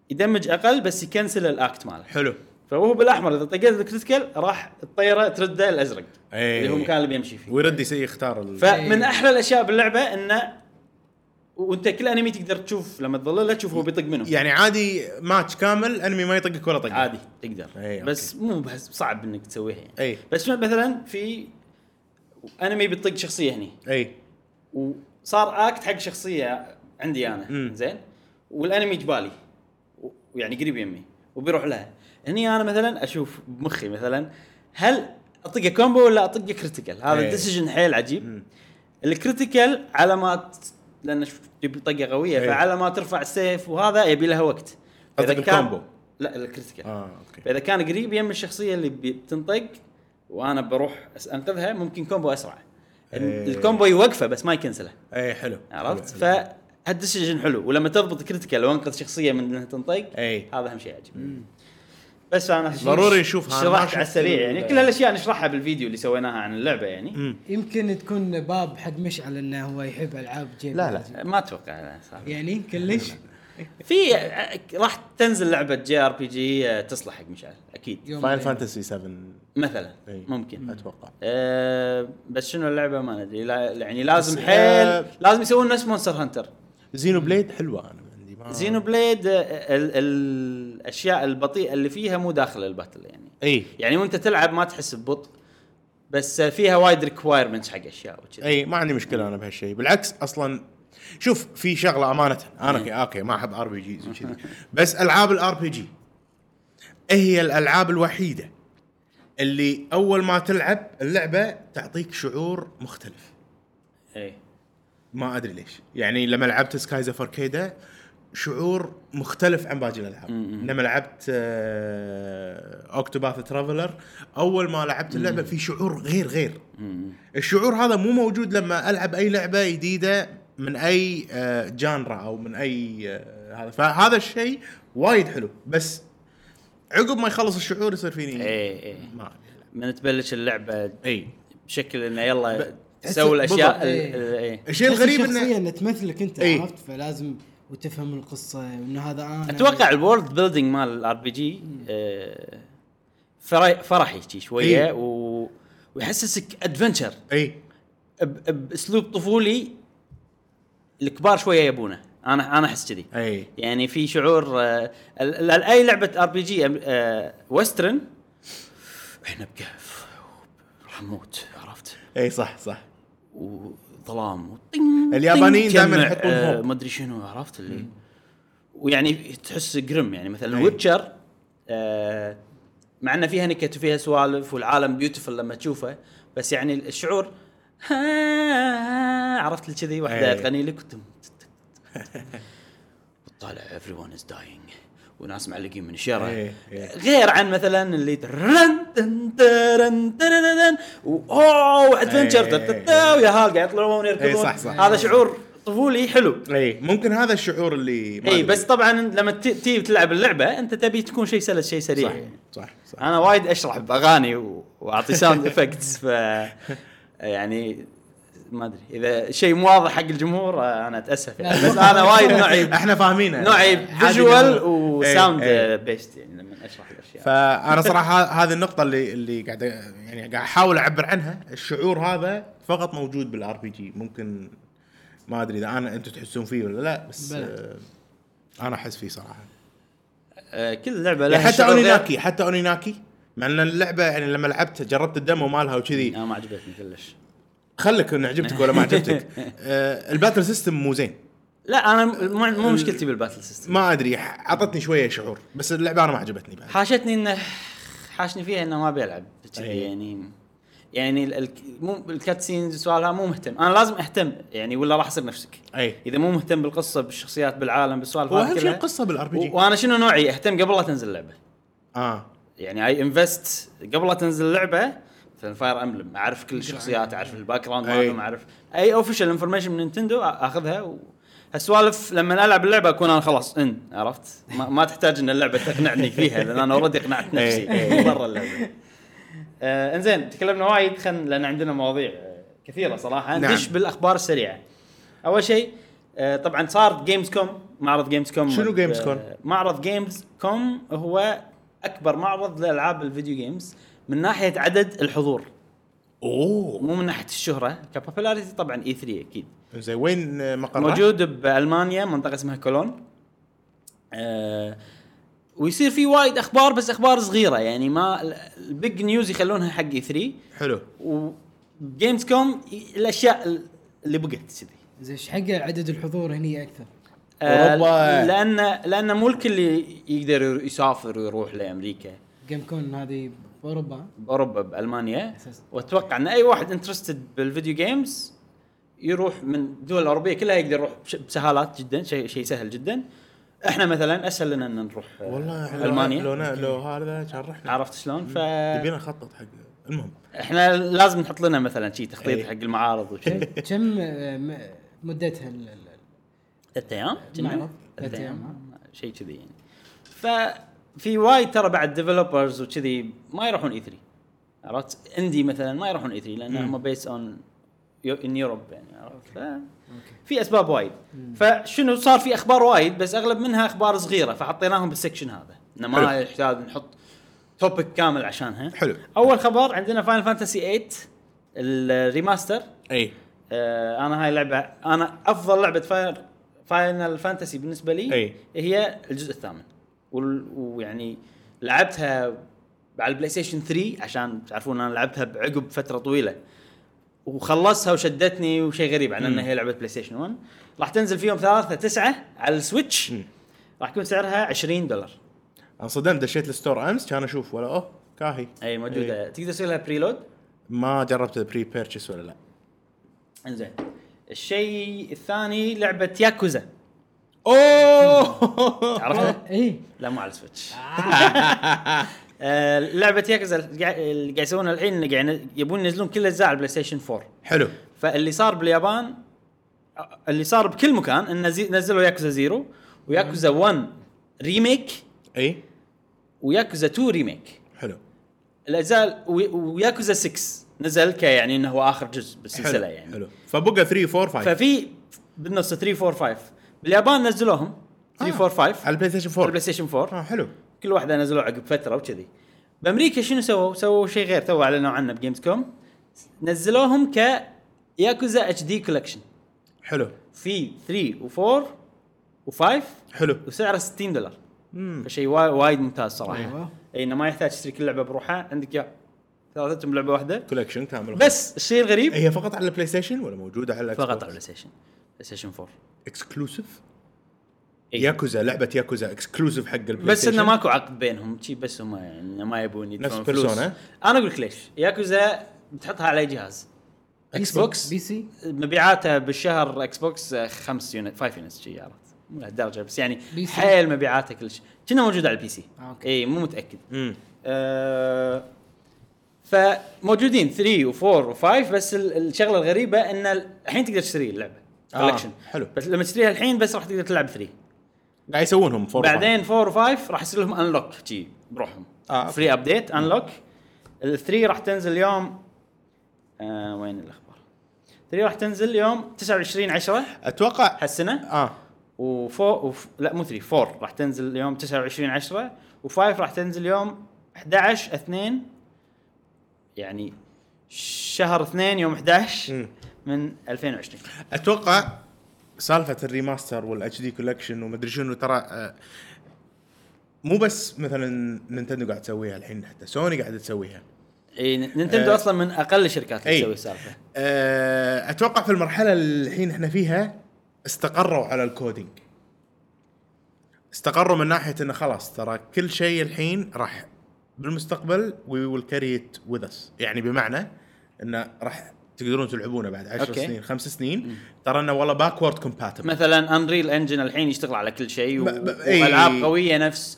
يدمج أقل بس يكنسل ال act ماله. حلو. فهو بالأحمر إذا طقيت ال critical راح الطياره ترده الأزرق. أي. اللي هو المكان اللي بيمشي فيه. ويرد يسي يختار ال... فمن أحلى الأشياء باللعبة إنه وأنت كل enemy تقدر تشوف لما تظلله تشوف هو بيطق منه. يعني عادي ماتش كامل enemy ما يطقك ولا طقه. عادي تقدر. أي، بس مو بس صعب إنك تسويها يعني. اي بس مثلا في enemy بيطق شخصية هني. أي. وصار act حق شخصية عندي أنا. مم. زين؟ وال enemy جبالي. ويعني قريب يمي. وبيروح لها هني أنا مثلا أشوف بمخي مثلا هل اطقه combo ولا اطقه critical هذا إيه. ال decision حيل عجيب. مم. ال critical على ما لأن تجيب طقة قوية إيه. فعلى ما ترفع السيف وهذا يبي لها وقت. قصدك ال combo. لا ال critical آه okay. فإذا كان قريب يم الشخصية اللي بتنطق وأنا بروح انقذها ممكن combo أسرع. إيه. ال combo يوقفه بس ما يكنسله. اي حلو. عرفت؟ حلو. فهال decision حلو. ولما تضبط critical وأنقذ شخصية من إنها تنطق اي هذا أهم شيء يعجبني. بس أنا ضروري نشوفها. شرحت على السريع ال- يعني كل هالاشياء نشرحها بالفيديو اللي سويناها عن اللعبة يعني. مم. يمكن تكون باب حق مشعل إنه هو يحب ألعاب game. لا، لا. ما أتوقع. يعني كلش في راح تنزل لعبة JRPG تصلح حق مشعل أكيد. يوم Final Fantasy 7 مثلا إي. ممكن. أتوقع. أه بس شنو اللعبة ما ندري لا يعني لازم حيل آه، لازم يسوون نفس Monster Hunter Xenoblade حلوة أنا عندي ما Xenoblade آه، ال- ال- الأشياء البطيئة اللي فيها مو داخل ال battle يعني. إي. يعني وأنت تلعب ما تحس ببطء بس فيها وايد requirements حق أشياء وكذا إي ما عندي مشكلة أنا بهالشيء. بالعكس أصلا شوف في شغلة أمانة. أنا إيه. كي okay ما أحب RPGs وكذي. بس ألعاب ال RPG هي الألعاب الوحيدة اللي أول ما تلعب اللعبة تعطيك شعور مختلف. اي ما أدري ليش. يعني لما لعبت Skies of Arcadia شعور مختلف عن باقي الألعاب. لما لعبت آه، Octopath Traveler أول ما لعبت اللعبة في شعور غير غير. الشعور هذا مو موجود لما ألعب أي لعبة جديدة من أي آه، genre أو من أي آه، هذا فهذا الشيء وايد حلو بس عقب ما يخلص الشعور يصير فيني اي اي ما. من تبلش اللعبة إي بشكل إنه يلا ب- تسوي الأشياء إيه. إيه. الشيء الغريب الشخصيه انه انه تمثلك أنت إيه. عرفت فلازم وتفهم القصة وإنه هذا أنا أتوقع ال world building مال ال RPG فرحي شوية إيه. و... ويحسسك adventure إي بأسلوب طفولي الكبار شوية يبونه. أنا أنا أحس كذي. أي. يعني في شعور آه، أي لعبة RPG western إحنا بكهف راح نموت عرفت؟ أي صح صح. وظلام اليابانيين تجمع، يحطون آه،. ما أدري شنو عرفت اللي ويعني تحس grim يعني مثلا. Witcher آه مع ان فيها نكت وفيها سوالف والعالم beautiful لما تشوفه بس يعني الشعور عرفت لي كذي واحدة أي. تغني لك وتطالع everyone is dying وناس معلقين من الشارع إيه، إيه. غير عن مثلا اللي ترن تن ترن ترن اوه adventure إيه، ويا هال قاعد يطلعون إيه، يركضون صح، صح. هذا شعور طفولي حلو اي ممكن هذا الشعور اللي اي. بس طبعا لما تيجي تلعب اللعبة أنت تبي تكون شيء سلس شيء سريع صح. صح صح أنا وايد أشرح بأغاني وأعطي sound effects ف يعني ما أدري إذا شيء مو واضح حق الجمهور آه، أنا أتأسف يعني بس أنا وايد نوعي إحنا فاهمينها نوعي visual. و sound. based يعني لما أشرح الأشياء فأنا صراحة هذه النقطة اللي اللي قاعد يعني قاعد أحاول أعبر عنها الشعور هذا فقط موجود بال RPG ممكن ما أدري إذا أنا أنتم تحسون فيه ولا لا بس بلى. آه أنا أحس فيه صراحة آه، كل لعبة لها يعني حتى. Oninaki حتى Oninaki مع إن اللعبة يعني لما لعبت جربت ال demo مالها وكذي. أنا ما عجبتني كلش. خلك ان عجبتك ولا ما عجبتك. آه ال battle system مو زين. لا أنا مو مو مشكلتي بال battle system. ما أدري ح- عطتني شوية شعور بس اللعبة أنا ما عجبتني بعد. حاشتني انه حاشني فيها إنه ما كذي أي. يعني يعني مو ال cutscenes وسوالها مو مهتم. أنا لازم أهتم يعني ولا راح أصير نفسك. اي إذا مو مهتم بالقصة بالشخصيات بالعالم بالسوالف هذه اهم شيء القصة بال RPG وأنا شنو نوعي؟ أهتم قبل لا تنزل اللعبة. آه. يعني اي invest قبل لا تنزل اللعبه مثلا Fire Emblem أعرف كل الشخصيات أعرف ال background أي. مالهم أعرف أي official information من Nintendo أخذها و... هالسوالف لما ألعب اللعبة أكون أنا خلاص إن عرفت ما, ما تحتاج إن اللعبة تقنعني فيها لأن أنا already اقنعت نفسي. برا اللعبة آه إنزين تكلمنا وايد خل لأن عندنا مواضيع آه، كثيرة صراحة نعم. ندش بالأخبار السريعة أول شيء آه طبعا صار Gamescom معرض Gamescom شنو Gamescom؟ معرض Gamescom هو أكبر معرض لألعاب ال video games من ناحية عدد الحضور. أوه. مو من ناحية الشهرة ك popularity طبعا E3 أكيد. زين وين مقره؟ موجود بألمانيا منطقة اسمها كولون. آه ويصير في وايد أخبار بس أخبار صغيرة يعني ما ال big news يخلونها حق E3 حلو. و Gamescom الأشياء اللي بقت كذي. زين إيش حق عدد الحضور هني أكثر؟ آه، أوروبا. لأن لأن مو الكل يقدر يسافر ويروح لأمريكا. Gamescom هذه بأوروبا؟ بأوروبا بألمانيا. وأتوقع إن أي واحد interested بال video games يروح من الدول الأوروبية كلها يقدر يروح بسهالات جدا شيء شيء سهل جدا. إحنا مثلا أسهل لنا إن نروح آه، والله لو- ألمانيا. لو نا- لو هذا كان رحنا عرفت شلون؟ ف تبينا نخطط حق المهم. إحنا لازم نحط لنا مثلا شيء تخطيط إيه. حق المعارض وشيء كم آه، مدتها ثلاث أيام؟ ثلاث أيام. شيء كذي يعني. ففي وايد ترى بعد developers وكذي ما يروحون E3 عرفت؟ indie مثلا ما يروحون E3 لأن هم based on in Europe يعني عرفت؟ في أسباب وايد. فشنو صار في أخبار وايد بس أغلب منها أخبار صغيرة فحطيناهم بال section هذا. إنه ما. يحتاج نحط topic كامل عشانها حلو. أول خبر عندنا Final Fantasy 8 ال remaster اي آه أنا هاي لعبة أنا أفضل لعبة فاير Final Fantasy بالنسبة لي أي. هي الجزء الثامن. ويعني لعبتها على ال PlayStation 3 عشان تعرفون أنا لعبتها بعقب فترة طويلة. وخلصتها وشدتني وشيء غريب عن إنها هي لعبة PlayStation 1 راح تنزل في يوم 3 9 على ال Switch راح يكون سعرها 20 دولار. أنا صدمت دشيت ال store أمس كان أشوف ولا أوه كاهي. أي موجودة. تقدر تسوي لها preload ما جربت pre-purchase ولا لا. إنزين. الشيء الثاني لعبة ياكوزا. أوه! عرفتها؟ اي لا مو على ال Switch. آه، لعبة ياكوزا اللي قاعد اللي قاعد يسوونها الحين إنه قاعد يبون ينزلون كل الأجزاء على ال PlayStation 4 حلو. فاللي صار باليابان آه، اللي صار بكل مكان إن زي- نزلوا Yakuza Zero و Yakuza 1 remake إي. وياكوزا 2 remake حلو. الاجزاء وي- وياكوزا 6 نزل كيعني إنه هو آخر جزء بالسلسلة يعني. حلو. فبقى 3 4 5 ففي بالنص 3 4 5 باليابان نزلوهم. 3 4 5 على ال PlayStation على 4 ال PlayStation 4 آه حلو. كل واحدة نزلوها عقب فترة وكذي. بأمريكا شنو سووا؟ سووا شيء غير تو أعلنوا عنه ب Gamescom نزلوهم ك Yakuza HD collection حلو. في 3 و4 و5 حلو. وسعره 60 دولار. فشيء وا- وايد ممتاز صراحة. أيوة. إي إنه ما يحتاج تشتري كل لعبة بروحها. عندك يا ثلاثتهم لعبة واحدة. collection كامل بس الشيء الغريب هي فقط على البلاي Station ولا موجودة على فقط على ال PlayStation PlayStation 4 exclusive إي. ياكوزا لعبة Yakuza exclusive حق ال Play بس Station انه ماكو عقد بينهم شي بس هم يعني ما يبون يدفعون نفس فلوس. Persona؟ أنا أقول لك ليش. ياكوزا بتحطها على أي جهاز. Xbox PC مبيعاته بالشهر Xbox آه، خمس unit five unit شي عرفت. مو لهالدرجة بس يعني. حيل مبيعاته كل شيء كنا موجود على ال PC آه، أوكي. اي مو متأكد. امم آه فموجودين 3 و4 و5 بس ال- الشغلة الغريبة إن ال- الحين تقدر تشتري اللعبة آه، collection حلو. بس لما تشتريها الحين بس راح تقدر تلعب 3 قاعد يسوونهم four بعدين 4 و5 راح يصير لهم unlock جي بروحهم. آه،. free update unlock ال3 راح تنزل يوم آه وين الأخبار؟ 3 راح تنزل يوم 29 10 أتوقع هالسنة. آه. و four وف... لا مو 3 4 راح تنزل يوم 29 10 و5 راح تنزل يوم 11 2 يعني شهر 2 يوم 11 مم. من 2020 أتوقع سالفة ال remaster وال HD collection ومدري شنو ترى آه، مو بس مثلا Nintendo قاعد تسويها الحين حتى سوني قاعدة تسويها إي Nintendo آه. أصلا من أقل الشركات اللي. تسوي السالفه آه، أتوقع في المرحلة اللي الحين إحنا فيها استقروا على ال coding استقروا من ناحية إنه خلاص ترى كل شيء الحين راح بالمستقبل we will carry it with us يعني بمعنى انه راح تقدرون تلعبونه بعد 10 أوكي. سنين خمس سنين ترى إنه والله backward compatible مثلا Unreal Engine الحين يشتغل على كل شيء و... ب- ب- إي. والعاب قوية نفس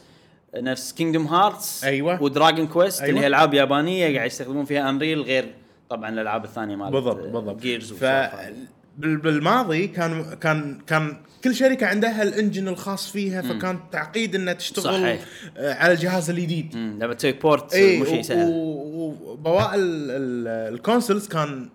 نفس Kingdom Hearts أيوة. و Dragon Quest أيوة. اللي هي ألعاب يابانية قاعد يستخدمون فيها Unreal غير طبعا الألعاب الثانية مالت بالضبط بالضبط Gears ف بالماضي كان كان كان كل شركة عندها ال engine الخاص فيها فكان تعقيد إنها تشتغل صحيح. آه، على الجهاز الجديد. لما تسوي port اي مو شيء سهل. وبواقي ال consoles كان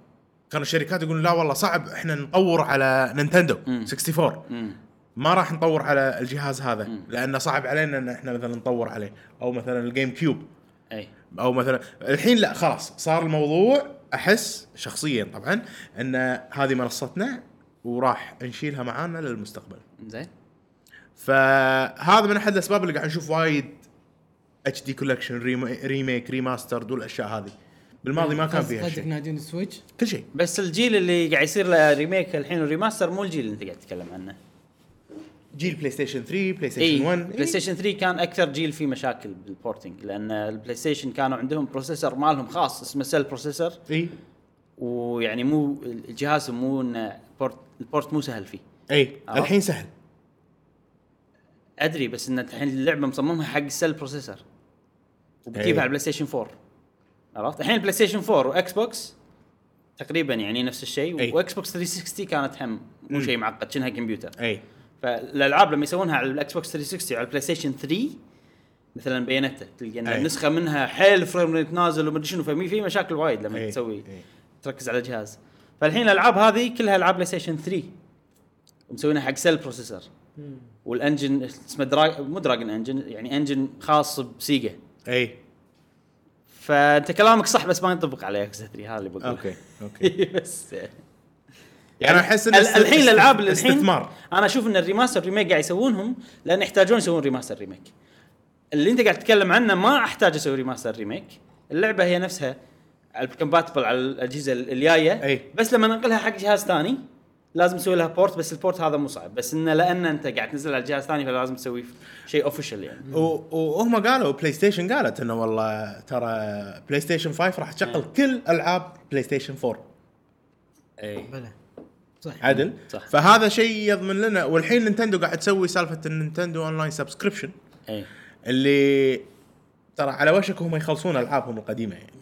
كانوا الشركات يقولون لا والله صعب إحنا نطور على Nintendo 64 مم. ما راح نطور على الجهاز هذا لأنه صعب علينا إن إحنا مثلا نطور عليه. أو مثلا ال GameCube أي. أو مثلا الحين لا خلاص صار الموضوع أحس شخصيا طبعا أن هذه منصتنا وراح نشيلها معانا للمستقبل. زين. فهذا من أحد الأسباب اللي قاعد نشوف وايد HD collection remake remaster والاشياء هذه. بالماضي ما كان فيها قصدك شيء. ينادون ال Switch كل شيء. بس الجيل اللي قاعد يصير له remake الحين وال remaster مو الجيل اللي انت قاعد تتكلم عنه. جيل PlayStation 3 PlayStation اي 1 PlayStation 3 كان أكثر جيل فيه مشاكل بال porting لأن ال PlayStation كانوا عندهم processor مالهم خاص اسمه Cell processor اي ويعني مو الجهاز مو انه ال port ال port مو سهل فيه. اي؟ الحين سهل. أدري بس إن الحين اللعبة مصممها حق ال cell processor وبتجيبها إيه. على البلاي ستيشن 4 عرفت؟ الحين البلاي ستيشن 4 والإكس بوكس تقريبا يعني نفس الشيء. إيه. واكس بوكس 360 كانت هم مو. شيء معقد كأنها كمبيوتر. اي فالألعاب لما يسوونها على الإكس بوكس 360 وعلى البلاي ستيشن 3 مثلا بياناتا تلقى ان. النسخه منها حيل frame rate نازل ومدري شنو ففي في مشاكل وايد لما أي. تسوي أي. تركز على الجهاز. فالحين الألعاب هذه كلها ألعاب بلاي ستيشن 3 ومسوينها حق cell processor وال engine اسمه drag مو Dragon Engine يعني engine خاص بسيجا. اي فأنت كلامك صح بس ما ينطبق على إكس 3 هذا اللي بقوله. أوكي أوكي. بس. يعني أحس إن ال- الحين الألعاب اللي الحين استثمار. أنا أشوف إن ال remaster remake قاعد يسوونهم لأن يحتاجون يسوون remaster remake اللي أنت قاعد تتكلم عنه ما أحتاج أسوي remaster remake اللعبة هي نفسها ال compatible على الأجهزة الجاية. أي. بس لما ننقلها حق جهاز ثاني لازم نسوي لها port بس ال port هذا مو صعب. بس انه لأن أنت قاعد تنزل على جهاز ثاني فلازم تسوي شيء official يعني. وهم قالوا بلاي ستيشن قالت إنه والله ترى بلاي ستيشن 5 راح تشغل كل ألعاب بلاي ستيشن 4 اي بلى. صح عدل. صح. فهذا شيء يضمن لنا. والحين نينتندو قاعد تسوي سالفة النينتندو online subscription. اي اللي ترى على وشك هم يخلصون ألعابهم القديمة يعني.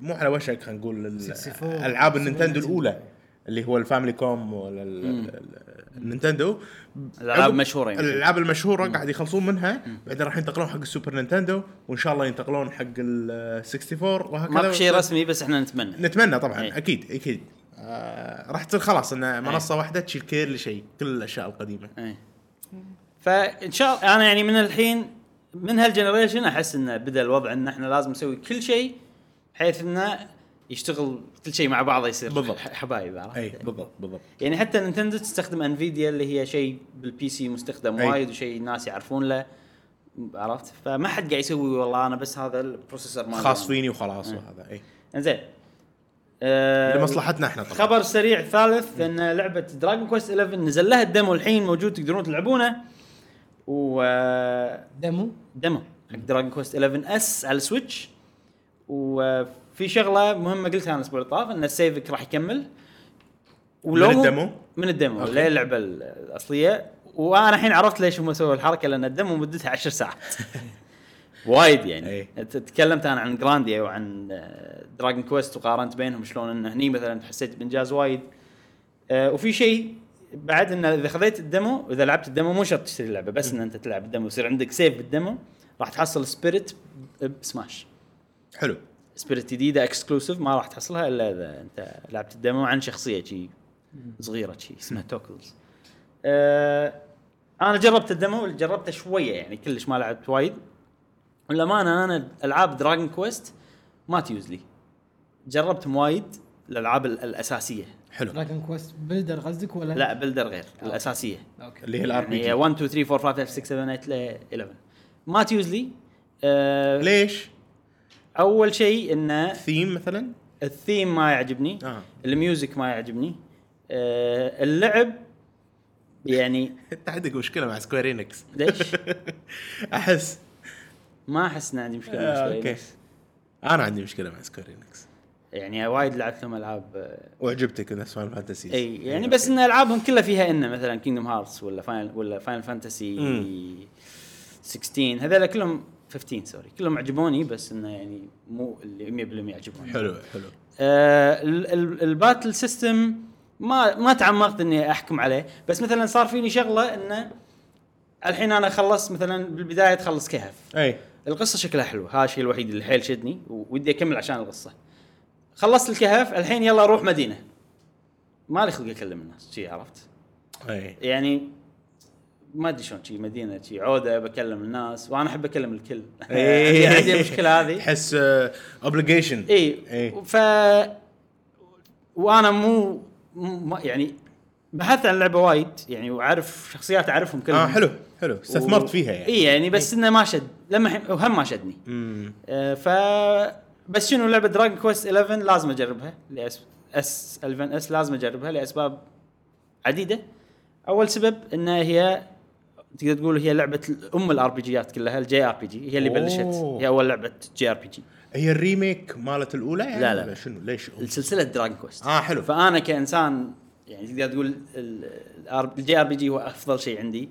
مو على وشك خلينا نقول ال- 64 ألعاب النينتندو نينتندو. الأولى اللي هو الفاميلي كوم ولا ال- ال- ال- النينتندو. الألعاب المشهورة يمكن. الألعاب المشهورة قاعد يخلصون منها. بعدين راح ينتقلون حق السوبر نينتندو وإن شاء الله ينتقلون حق ال 64 وهكذا ماكو شيء رسمي بس إحنا نتمنى. نتمنى طبعا إيه. أكيد أكيد. آه راح تصير خلاص إن منصة واحدة تشيل كل شيء كل الأشياء القديمة اي فإن شاء الله أنا يعني من الحين من هال generation أحس إنه بدأ الوضع إن إحنا لازم نسوي كل شيء بحيث إنه يشتغل كل شيء مع بعضه يصير بالضبط. حبايب عرفت؟ اي بالضبط بالضبط يعني حتى نينتندو تستخدم انفيديا اللي هي شيء بال PC مستخدم أي. وايد وشيء الناس يعرفون له عرفت؟ فما حد قاعد يسوي والله أنا بس هذا ال processor مالي خاص. فيني وخلاص إيه. وهذا اي إن زين آه لمصلحتنا إحنا طبعا. خبر سريع ثالث إن لعبة دراجون كويست 11 نزل لها ال demo الحين موجود تقدرون تلعبونه. و آه، demo؟ demo حق دراجون كويست 11 S على السويتش وفي شغلة مهمة قلتها أنا الأسبوع اللي طاف إن save ك راح يكمل. من ال demo؟ من ال demo. اللي اللعبة الأصلية؟ وأنا الحين عرفت ليش هم سووا الحركة لأن ال demo مدتها 10 ساعات. وايد يعني. أي. تكلمت أنا عن جرانديا وعن دراجون كويست وقارنت بينهم شلون إن هني مثلا حسيت بإنجاز وايد. آه، وفي شيء بعد إن إذا خذيت ال demo إذا لعبت ال demo مو شرط تشتري اللعبة بس إن أنت تلعب ال demo يصير عندك save بال demo راح تحصل spirit بسماش حلو. spirit جديدة exclusive ما راح تحصلها إلا إذا أنت لعبت ال demo عن شخصية شي صغيرة شي اسمها توكلز آه أنا جربت ال demo جربته شوية يعني كلش ما لعبت وايد. والامانه أنا ألعاب دراجون كويست ما تيوز لي. جربتهم وايد الألعاب ال- الأساسية. حلو. دراجون كويست بيلدرز قصدك ولا؟ لا بيلدرز غير الأساسية. أوكي. اللي هي ال RP يعني G 1 2 3 4 5 6 7 8 ل 11 ما تيوز لي. آه ليش؟ أول شيء انه ثيم مثلا؟ الثيم ما يعجبني. آه. ال music ما يعجبني. آه اللعب يعني أنت عندك مشكلة مع سكوير انكس ليش؟ أحس ما أحس إن عندي مشكلة مع آه، سكوير أوكي. إنكس. أنا عندي مشكلة مع سكوير إنكس. يعني وايد لعبت لهم ألعاب آه، وعجبتك نفس فاينل فانتسي إي يعني بس إن ألعابهم كلها فيها إنه مثلا كينجدم هارتس ولا فاينل ولا فاينل فانتسي مم. 16 هذول كلهم 15 sorry كلهم عجبوني بس إنه يعني مو اللي 100% عجبوني حلو حلو. آه ال- ال- ال battle system ما ما تعمقت إني أحكم عليه. بس مثلا صار فيني شغلة إنه الحين أنا خلصت مثلا بالبداية تخلص كهف. إي. القصة شكلها حلو. هذا الشيء الوحيد اللي حيل شدني ودي أكمل عشان القصة. خلصت الكهف الحين يلا أروح مدينة. ما لي خلق أكلم الناس شي عرفت؟ اي يعني ما أدري شلون شي مدينة شي عودة بكلم الناس وأنا أحب أكلم الكل. إيه. عندي عندي المشكلة هذه. تحس obligation اي. ف وأنا مو يعني بحثت عن اللعبة وايد يعني وعارف شخصيات أعرفهم كلهم. آه حلو. حلو. استثمرت فيها يعني. اي يعني بس إنه ما شد. لما الحين وهم ما شدني. امم آه، ف بس شنو لعبة دراجون كويست 11 لازم أجربها لأس... S 11 S لازم أجربها لأسباب عديدة. أول سبب ان هي تقدر تقول هي لعبة أم ال RPG ات كلها ال JRPG. هي اللي بلشت. أوه. هي أول لعبة JRPG. هي ال remake مالت الأولى يعني؟ لا، لا. ولا شنو؟ ليش؟ السلسلة دراجون كويست آه حلو. فأنا كإنسان يعني تقدر تقول ال JRPG هو أفضل شيء عندي.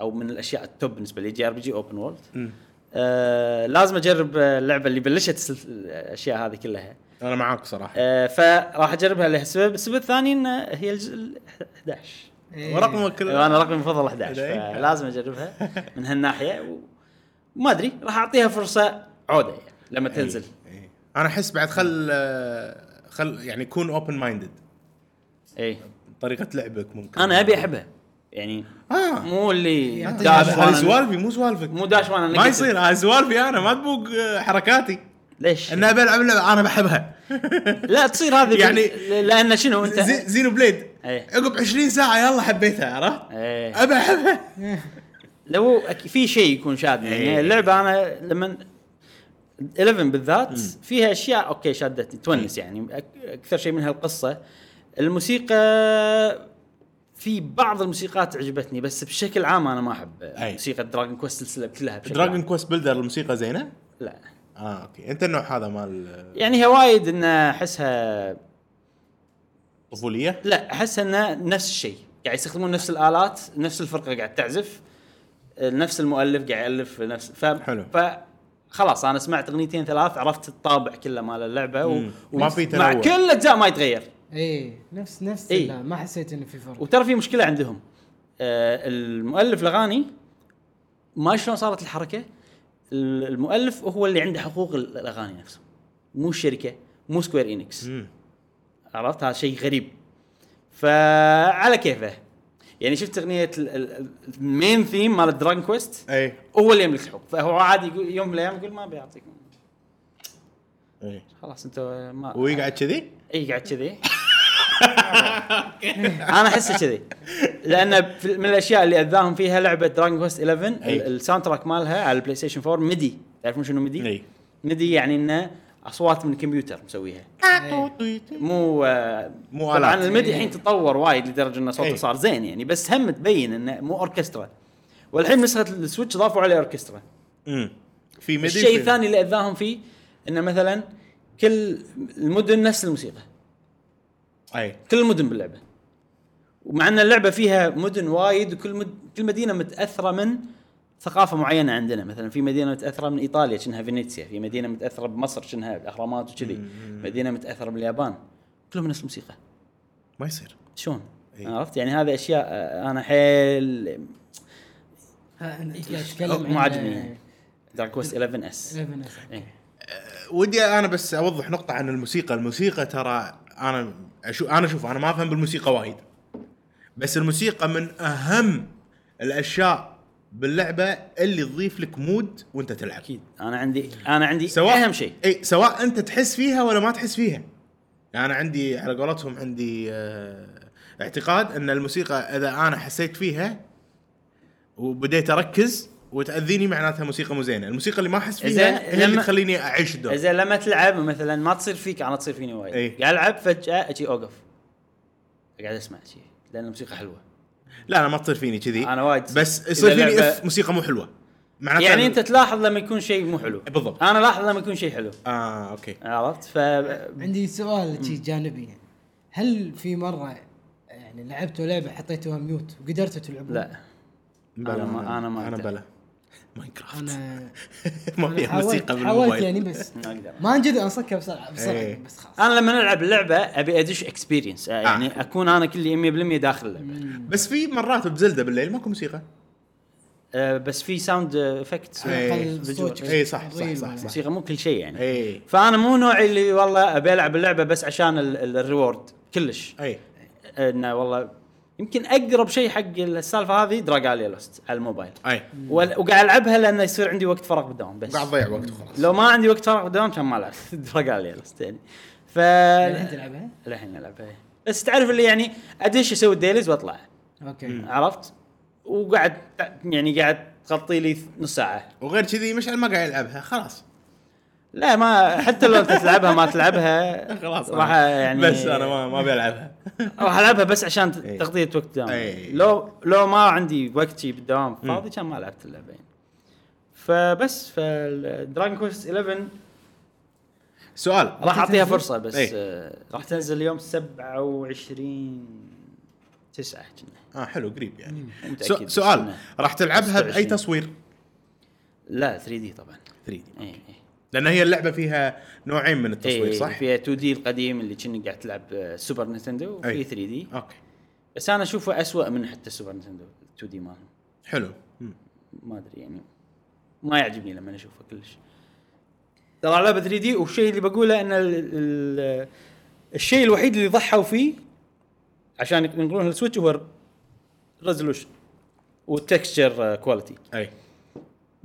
أو من الأشياء ال top بالنسبة لي JRPG open world. آه لازم أجرب اللعبة اللي بلشت الأشياء هذه كلها. أنا معاك صراحة. آه فراح أجربها لسبب السبب الثاني إن هي الجزء ال 11 إيه. ورقمك كل- وأنا رقمي المفضل 11 إيه. فلازم أجربها من هالناحية. وما أدري راح أعطيها فرصة عودة يعني لما تنزل. إيه. أنا أحس بعد خل خل يعني كون open minded اي طريقة لعبك ممكن. أنا أبي أحبها. يعني آه. مو اللي يعني داش هذه وأنا- سوالفي مو سوالفك. مو داش وأنا ما. يصير هذه سوالفي أنا ما تبوق آه، حركاتي. ليش؟ إن أبي ألعب لعبه أنا بحبها. لا تصير هذه يعني- يعني لأن شنو أنت؟ زي Xenoblade. إيه. عقب 20 ساعة يلا حبيتها عرفت؟ إيه. أبي أحبها. لو في شيء يكون شادني. إيه. يعني اللعبة أنا رقم 11 بالذات فيها أشياء okay شادتني تونس يعني أكثر شيء منها القصة الموسيقى في بعض الموسيقات عجبتني بس بشكل عام أنا ما أحب أي. موسيقى Dragon Quest السلسله كلها بشكل Dragon. Quest Builders الموسيقى زينة؟ لا آه okay أنت النوع هذا مال يعني هي وايد إن أحسها طفولية؟ لا احس انه نفس الشيء قاعد يستخدمون نفس الآلات نفس الفرقة قاعد تعزف نفس المؤلف قاعد يألف نفس ف حلو. ف خلاص أنا سمعت أغنيتين ثلاث عرفت الطابع كله مال اللعبة و... مم. ما في مع تنوع. كل الاجزاء ما يتغير إيه نفس نفس إيه. لا ما حسيت إنه في فرق. وترى في مشكلة عندهم. آه المؤلف الأغاني ما شلون صارت الحركة؟ ال- المؤلف هو اللي عنده حقوق ال- الأغاني نفسه. مو الشركة مو Square Enix عرفت؟ هذا شيء غريب. فعلى كيفه؟ يعني شفت أغنية ال- ال- ال main theme مال Dragon Quest إي. هو اللي يملك الحقوق فهو عادي يقول يوم من الأيام يقول ما بيعطيكم. إي. خلاص انت ما ويقعد كذي؟ إي قاعد كذي. أنا احسه كذي. لأن في- من الأشياء اللي أذاهم فيها لعبة Dragon Quest 11 ال- أي. ال sound track مالها على ال PlayStation 4 MIDI. تعرفون شنو MIDI؟ أي. MIDI يعني إنه أصوات من الكمبيوتر مسويها. مو آه، مو طبعا. ال MIDI الحين تطور وايد لدرجة إن صوته إيه. صار زين يعني بس هم تبين إنه مو أوركسترا. والحين نسخة ال Switch ضافوا عليه أوركسترا. امم في MIDI الشيء الثاني اللي أذاهم فيه إنه مثلا كل المدن نفس الموسيقى. أي. كل المدن باللعبة. ومع أن اللعبة فيها مدن وايد وكل مد... كل مدينة متأثرة من ثقافة معينة عندنا. مثلا في مدينة متأثرة من إيطاليا شنها فينيسيا في مدينة متأثرة بمصر شنها الأهرامات وكذي. مدينة متأثرة باليابان. كلهم نفس الموسيقى. ما يصير. شلون؟ إيه. عرفت؟ يعني هذه أشياء آه، أنا حيل مو عاجبني. Dragon Quest 11 S. 11 S إيه. ودي أنا بس أوضح نقطة عن الموسيقى. الموسيقى ترى أنا أشوف أنا أشوف أنا ما أفهم بالموسيقى وايد. بس الموسيقى من أهم الأشياء باللعبة اللي تضيف لك مود وأنت تلعب. أكيد. أنا عندي أنا عندي سواء أهم شيء. إي سواء أنت تحس فيها ولا ما تحس فيها. يعني أنا عندي على قولتهم عندي آه اعتقاد أن الموسيقى إذا أنا حسيت فيها وبديت أركز وتأذيني معناتها موسيقى مو زينة، الموسيقى اللي ما أحس زين، فيها هي اللي لما- تخليني أعيش الدور. اذا لما تلعب مثلا ما تصير فيك أنا تصير فيني وايد. إيه. قاعد ألعب فجأة أجي أوقف. قاعد أسمع شيء لأن الموسيقى حلوة. لا أنا ما تصير فيني كذي. أنا وايد بس يصير فيني إن موسيقى مو حلوة. معناتها يعني أنت تلاحظ لما يكون شيء مو حلو. بالضبط. أنا لاحظ لما يكون شيء حلو. آه okay. عرفت؟ ف عندي سؤال شي جانبي. يعني. هل في مرة يعني لعبتوا لعبة حطيتوها mute وقدرتوا تلعبون؟ لا. بلا أنا ما- أنا ما أنا. بلا. Minecraft. أنا ما أنا فيها حاولت موسيقى حاولت بالموبايل يعني بس ما أقدر ما انجد انصكها بسرعة بسرعة إيه. بس خلاص. أنا لما ألعب اللعبة أبي أدش experience يعني أكون أنا كلي 100% داخل اللعبة. بس في مرات ب Zelda بالليل ماكو موسيقى. أه بس في sound إيه. صوت إيه، صح، صح، صح،. موسيقى مو كل شيء يعني. اي فأنا مو نوعي اللي والله أبي ألعب اللعبة بس عشان ال- ال- ال reward كلش. اي إنه والله يمكن أقرب شيء حق السالفة هذه Dragalia Lost على الموبايل. أي. وقاعد ألعبها لأنه يصير عندي وقت فراغ بالدوام بس. قاعد تضيع وقت وخلاص. لو ما عندي وقت فراغ بالدوام كان ما لعبت Dragalia Lost يعني. ف الحين تلعبها؟ الحين ألعبها بس تعرف اللي يعني ادش أسوي ال dailies وأطلع. okay. عرفت؟ وقاعد يعني قاعد تغطي لي نص ساعة. وغير كذي مشعل ما قاعد يلعبها خلاص. لا ما حتى لو انت تلعبها ما تلعبها خلاص راح يعني بس أنا ما ما بلعبها راح ألعبها بس عشان إيه. تغطيه وقت الدوام إيه. لو لو ما عندي وقت شي بالدوام فاضي كان ما لعبت اللعبه يعني. فبس فال Dragon Quest 11 سؤال راح أعطيها؟ فرصة بس إيه. آه، راح تنزل يوم 27 9 كنا آه حلو قريب يعني سؤال راح تلعبها بأي 26. تصوير لا 3D طبعا 3D اي لأن هي اللعبة فيها نوعين من التصوير إيه صح؟ فيها 2D القديم اللي كنا قاعد تلعب آه، Super Nintendo وفي أي. 3D okay. بس أنا أشوفه اسوء من حتى ال Super Nintendo 2D مالهم. حلو. ما أدري يعني. ما يعجبني لما أشوفه كلش. ترى لعبة 3D والشيء اللي بقوله إن ال ال الشيء الوحيد اللي ضحوا فيه عشان ينقلون ال Switch هو ال resolution وال texture quality أي.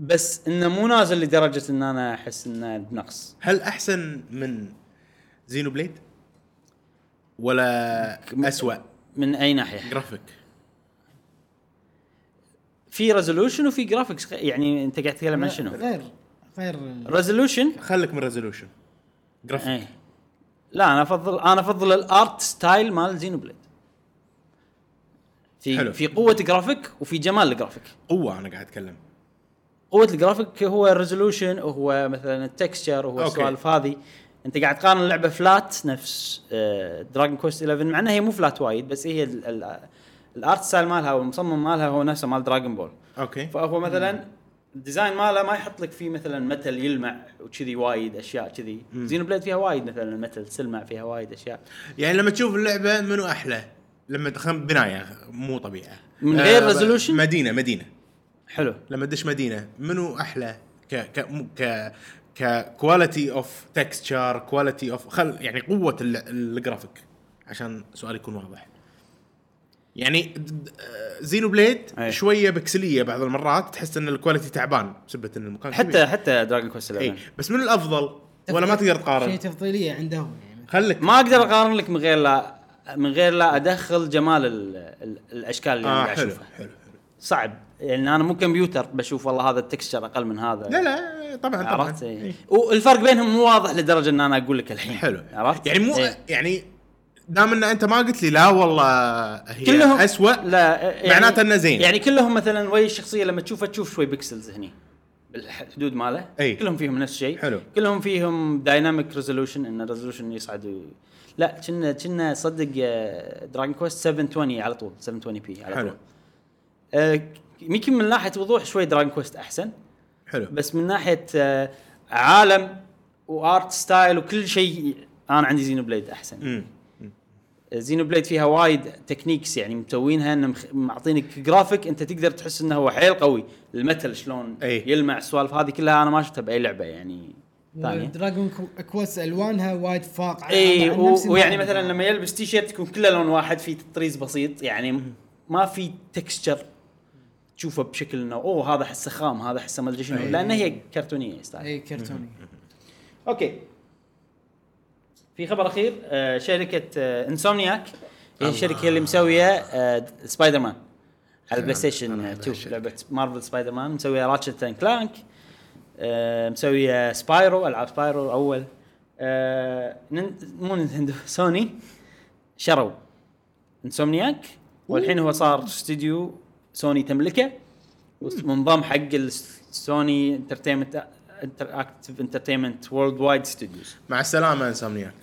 بس إنه مو نازل لدرجة إن أنا أحس إنه بنقص هل أحسن من Xenoblade؟ ولا اسوء من أي ناحية؟ جرافيك؟ في resolution وفي graphics يعني أنت قاعد تتكلم عن شنو؟ غير غير resolution خليك من resolution graphic إيه. لا أنا أفضل أنا أفضل ال art style مال Xenoblade. في حلو. في قوة جرافيك وفي جمال الجرافيك قوة أنا قاعد أتكلم. قوة الجرافيك هو ال resolution وهو مثلا ال texture وهو. السوالف هذه. أنت قاعد تقارن اللعبة flat نفس دراجون كويست 11 مع إنها هي مو flat وايد بس هي ال- ال- ال art style مالها والمصمم مالها هو نفسه مال دراجون بول أوكي. فهو مثلا ال design ماله ما يحط لك فيه مثلا metal يلمع وكذي وايد أشياء كذي. زينو بليد فيها وايد مثلا metal تلمع فيها وايد أشياء. يعني لما تشوف اللعبة منو أحلى؟ لما تخم بناية مو طبيعة. من غير آه، resolution؟ مدينة مدينة. حلو. لما تدش مدينة منو أحلى ك ك مو- ك ككواليتي اوف تكستشر كواليتي اوف خل يعني قوة ال- الجرافيك عشان سؤالي يكون واضح. يعني آه، زينو بليد أي. شوية بكسلية بعض المرات تحس إن الكواليتي تعبان بسبه إن المكان حتى كبير. حتى دراجون كويست إي. 11 بس من الأفضل ولا ما تقدر شيء تقارن تفضيلية عندهم يعني. خليك. ما أقدر أقارن لك من غير لا من غير لا أدخل جمال ال ال الأشكال اللي أنا قاعد حلو أشوفها. حلو. صعب. يعني أنا مو كمبيوتر بشوف والله هذا ال texture أقل من هذا لا لا طبعا طبعا عرفت إي. إيه. والفرق بينهم مو واضح لدرجة إن أنا أقول لك الحين حلو عرفت يعني مو إيه. يعني دام إن أنت ما قلت لي لا والله هي كلهم اسوء لا يعني معناته إنه زين. يعني كلهم مثلا وجه الشخصية لما تشوفه تشوف شوي pixels هني بالحدود ماله أي. كلهم فيهم نفس الشيء حلو. كلهم فيهم dynamic resolution إن ال resolution يصعد و... لا كنا كنا صدق دراجون كويست 720 على طول 720 p على حلو. طول آه، يمكن من ناحية وضوح شوي دراجون كويست أحسن. حلو. بس من ناحية آه، عالم و art style وكل شيء أنا عندي زينو بليد أحسن. امم زينو بليد فيها وايد techniques يعني مسوينها إنه مخ- معطينك جرافيك أنت تقدر تحس إنه هو حيل قوي. ال metal شلون أي. يلمع السوالف هذه كلها أنا ما شفتها بأي لعبة يعني ثانية. دراجون كويست ألوانها وايد فاق عن- اي ويعني. مثلا لما يلبس تي شيرت يكون كله لون واحد في تطريز بسيط. يعني ما في texture تشوفه بشكل إنه أوه هذا حسه خام هذا حسه ما أدري شنو. أي. لأن هي كرتونية style. اي كرتوني أوكي. في خبر أخير آه شركة آه إنسومنياك هي الشركة اللي مسوية آه سبايدر مان على البلاي ستيشن أنا 2 الشركة. لعبة مارفل سبايدر مان مسوية راتشت and كلانك آه مسوية سبايرو ألعاب سبايرو أول. آه نن... مو نينتندو سوني. شروا إنسومنياك. والحين هو صار استوديو سوني تملكه منضم حق السوني entertainment interactive entertainment worldwide studios مع السلامة انسامنياك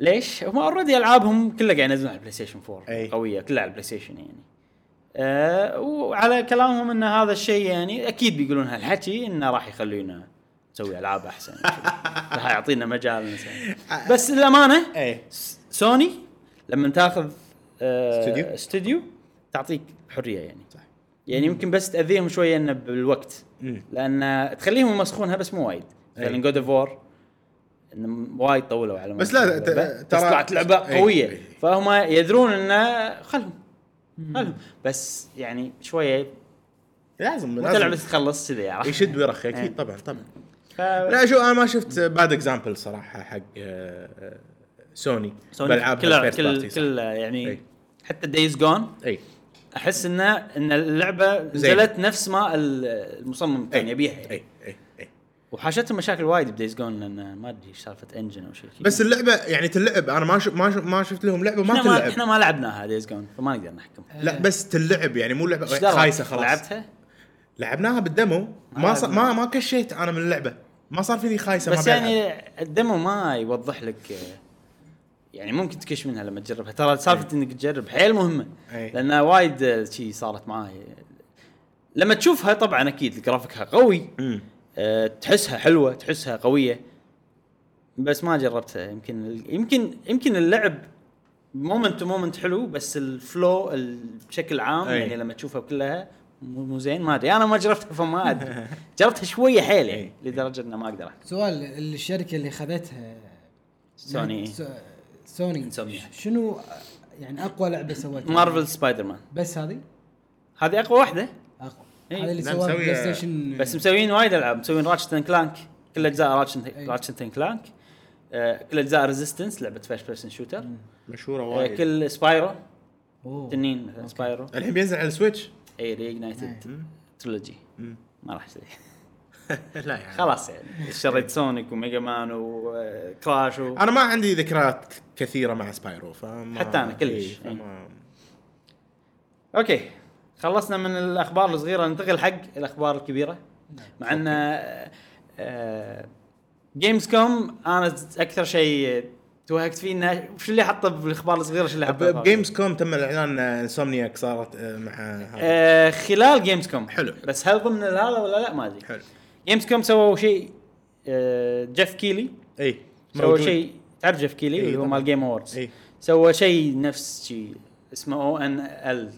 ليش؟ هم already ألعابهم كلها قاعد ينزلون على البلاي ستيشن 4 أي. قوية كلها على البلاي ستيشن يعني. أه وعلى كلامهم إن هذا الشيء يعني أكيد بيقولون هالحكي إنه راح يخلينا نسوي ألعاب أحسن راح يعطينا مجال نسوي. بس للأمانة س- سوني لما تاخذ studio؟ studio تعطيك حرية يعني. يعني يمكن بس تأذيهم شوية إنه بالوقت. لأن تخليهم يمسخونها بس مو وايد مثلا أي. God of War وايد طولوا على ما بس لا،. ترى- بس طلعت لعبة أي. قوية أي. فهم يدرون إنه خلهم خلهم بس يعني شوية لازم لازم تخلص كذي عرفت يشد ويرخي إيه. أكيد طبعا طبعا ف... لا شو أنا ما شفت bad example صراحة حق سوني سوني بالعاب كل كل. كل يعني أي. حتى Days Gone اي أحس انه إن اللعبة. نزلت نفس ما ال- المصمم كان أي. يبيها يعني. اي اي اي وحاشتهم مشاكل وايد ب Days Gone لأن ما أدري إيش سالفة engine أو شيء. بس اللعبة يعني تلعب أنا ما شف ما شف ما شفت لهم لعبة ما إحنا ما تلعب إحنا ما لعبناها Days Gone فما نقدر نحكم لا بس تلعب يعني مو لعبة؟ خايسة خلاص لعبتها؟ لعبناها بال demo ما ما. ما ما كشيت أنا من اللعبة ما صار فيني خايسة ما بس بلعب. يعني ال demo ما يوضح لك آه، يعني ممكن تكش منها لما تجربها ترى سالفة إنك تجرب حيل مهمة أي. لأنها وايد شي صارت معاي لما تشوفها طبعا أكيد جرافيكها قوي. أه تحسها حلوة تحسها قوية بس ما جربتها يمكن يمكن يمكن اللعب moment to moment حلو بس ال flow ال- بشكل عام أي. يعني لما تشوفها كلها مو زين ما أدري أنا ما جربتها فما أدري جربتها شوية حيل يعني أي. لدرجة إنه ما أقدر احكي سؤال الشركة اللي خذتها سوني. سوني. شنو يعني أقوى لعبة سوتها؟ مارفل سبايدر مان بس هذه؟ هذه أقوى واحدة. أقوى. إيه. هذا اللي سواها بلاي ستيشن بس مسويين وايد ألعاب. مسويين راتشت and كلانك كل أجزاء راتشت and كلانك آه، كل أجزاء ريزيستنس لعبة first person shooter مشهورة آه، وايد. كل سبايرو. تنين مثلا سبايرو الحين بينزل على السويتش اي Reignited. Trilogy. ما راح اشتري لا يعني. خلاص يعني. اشتريت سونيك وميجا مان وكراش و... أنا ما عندي ذكريات كثيرة مع سبايرو فما حتى أنا كلش. إيه، فما أوكي. خلصنا من الأخبار الصغيرة ننتقل حق الأخبار الكبيرة. مع إن جيمز كوم أنا أكثر شيء توهقت فيه انه وش اللي حطه بالأخبار الصغيرة؟ شو اللي حطه بجيمز كوم تم الإعلان انسومنياك صارت آه، مع آه خلال جيمز كوم حلو. بس هل ضمن هذا ولا لا؟ ما أدري. حلو. جيمز كوم سووا شيء آه جيف كيلي إي. موجود. شيء. تعرف جيف كيلي إيه، اللي هو. مال جيم اووردز إي. سوى شيء نفس شيء اسمه أو ان ال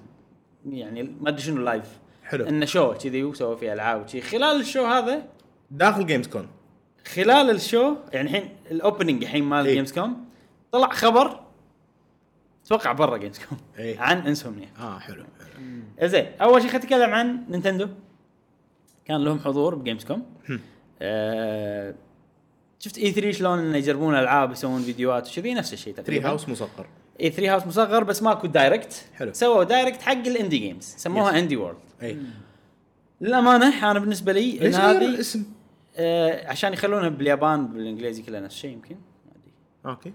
يعني ما أدري شنو لايف حلو. إنه شو كذي وسوى فيه ألعاب وشي. خلال الشو هذا داخل Gamescom خلال ال show يعني الحين ال opening الحين مال إيه. Gamescom طلع خبر أتوقع برا Gamescom إيه. عن Insomniac آه حلو حلو. زين. أول شيء خلينا نتكلم عن Nintendo كان لهم حضور ب Gamescom آه شفت E3 شلون إنه يجربون ألعاب يسوون فيديوهات وكذي نفس الشيء تقريبا. هاوس مصغر. E3 هاوس مصغر بس ماكو Direct حلو. سووا Direct حق ال indie games سموها Indie World إي. للأمانة أنا بالنسبة لي إن هذه الاسم؟ آه عشان يخلونها باليابان بالإنجليزي كلها نفس الشيء يمكن okay.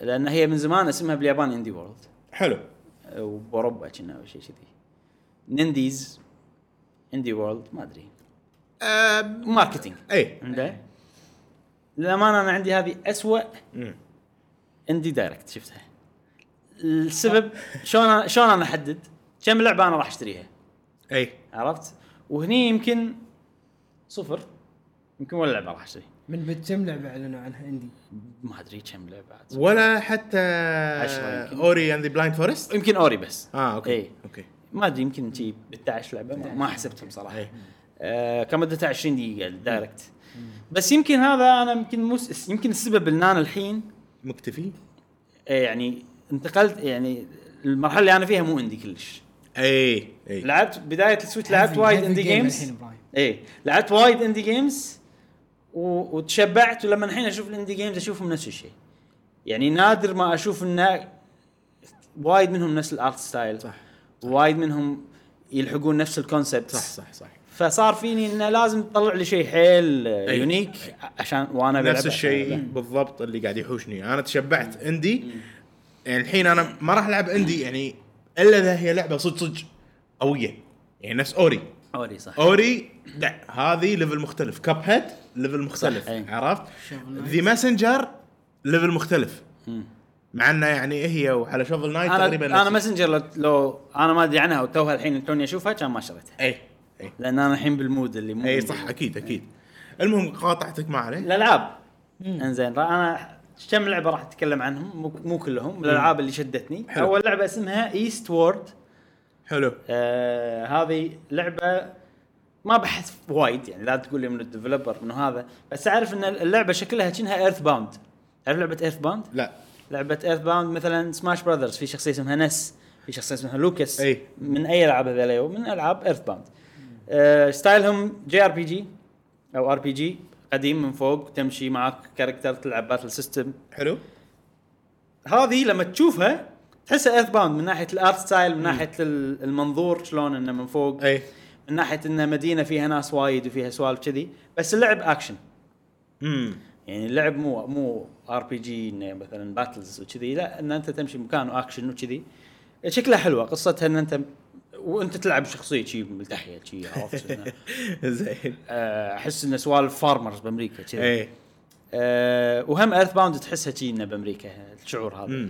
لأن هي من زمان اسمها باليابان Indie World حلو. وبأوروبا كنا أو شيء كذي Nindies Indie World ما أدري. marketing. اي عنده للأمانة أنا عندي هذه اسوء. indie Direct شفتها. السبب شلون أنا- شلون أنا أحدد؟ كم لعبة أنا راح أشتريها؟ اي عرفت؟ وهني يمكن صفر. يمكن ولا لعبة راح اشتريها من بد كم لعبة أعلنوا عنها عندي؟ ما أدري كم لعبة. عاد. ولا حتى. Ori and the Blind Forest يمكن Ori بس. آه okay إيه. okay. ما أدري يمكن شي ب 11 لعبة ما, ما حسبتهم صراحة. إيه. آه كان مدتها 20 دقيقة ال Direct بس يمكن هذا أنا يمكن مس... يمكن السبب ان أنا الحين. مكتفي؟ آه يعني انتقلت يعني المرحلة اللي أنا فيها مو عندي كلش. اي اي لعبت بداية ال Switch لعبت وايد indie games. إيه لعبت وايد indie games و... وتشبعت ولما الحين أشوف ال indie games أشوفهم نفس الشيء. يعني نادر ما أشوف انه وايد منهم نفس ال art style صح. وايد منهم يلحقون نفس ال concept صح صح صح. فصار فيني إنه لازم تطلع لي شيء حيل آه، أي. unique عشان وأنا نفس الشيء. بالضبط اللي قاعد يحوشني. أنا تشبعت indie يعني الحين أنا ما راح ألعب indie يعني إلا إذا هي لعبة صدق صدق قوية. يعني نفس Ori. Ori صح. Ori لا هذه level مختلف. Cuphead level مختلف. صح، أي. عرفت؟ The Messenger level مختلف. مم. مع إنه يعني هي وعلى Shovel Knight تقريبا أنا نفس- Messenger لو, لو أنا ما أدري عنها وتوها الحين توني أشوفها كان ما شريتها. اي اي لأن أنا الحين بال mood اللي مو اي. صح أكيد أكيد. المهم قاطعتك ما عليه الألعاب. إنزين أنا كم لعبة راح أتكلم عنهم؟ مو, مو كلهم الألعاب اللي شدتني. حلو. أول لعبة اسمها Eastward حلو. آه هذه لعبة ما بحث وايد يعني لا تقول لي من ال developer منه هذا بس أعرف إن اللعبة شكلها كأنها EarthBound تعرف لعبة EarthBound؟ لا. لعبة EarthBound مثلا Smash Brothers في شخصية اسمها Ness في شخصية اسمها Lucas أي. من أي ألعاب هذول من ألعاب ايرث باوند ستايلهم جي ار بي جي أو ار بي جي قديم من فوق تمشي معك character تلعب battle system حلو. هذه لما تشوفها تحسها EarthBound من ناحية ال art style من ناحية ال- المنظور شلون إنه من فوق. أي. من ناحية إنه مدينة فيها ناس وايد وفيها سوالف كذي بس اللعب اكشن امم يعني اللعب مو مو RPG إنه مثلا battles وكذي لا إن أنت تمشي مكان واكشن وكذي. شكلها حلوة قصتها إن أنت وانت تلعب شخصيه شي ملتحية شي عرفت زين. آه، أحس انه سوالف farmers بأمريكا كذي. اي آه، وهم EarthBound تحسها شي إنه بأمريكا الشعور هذا.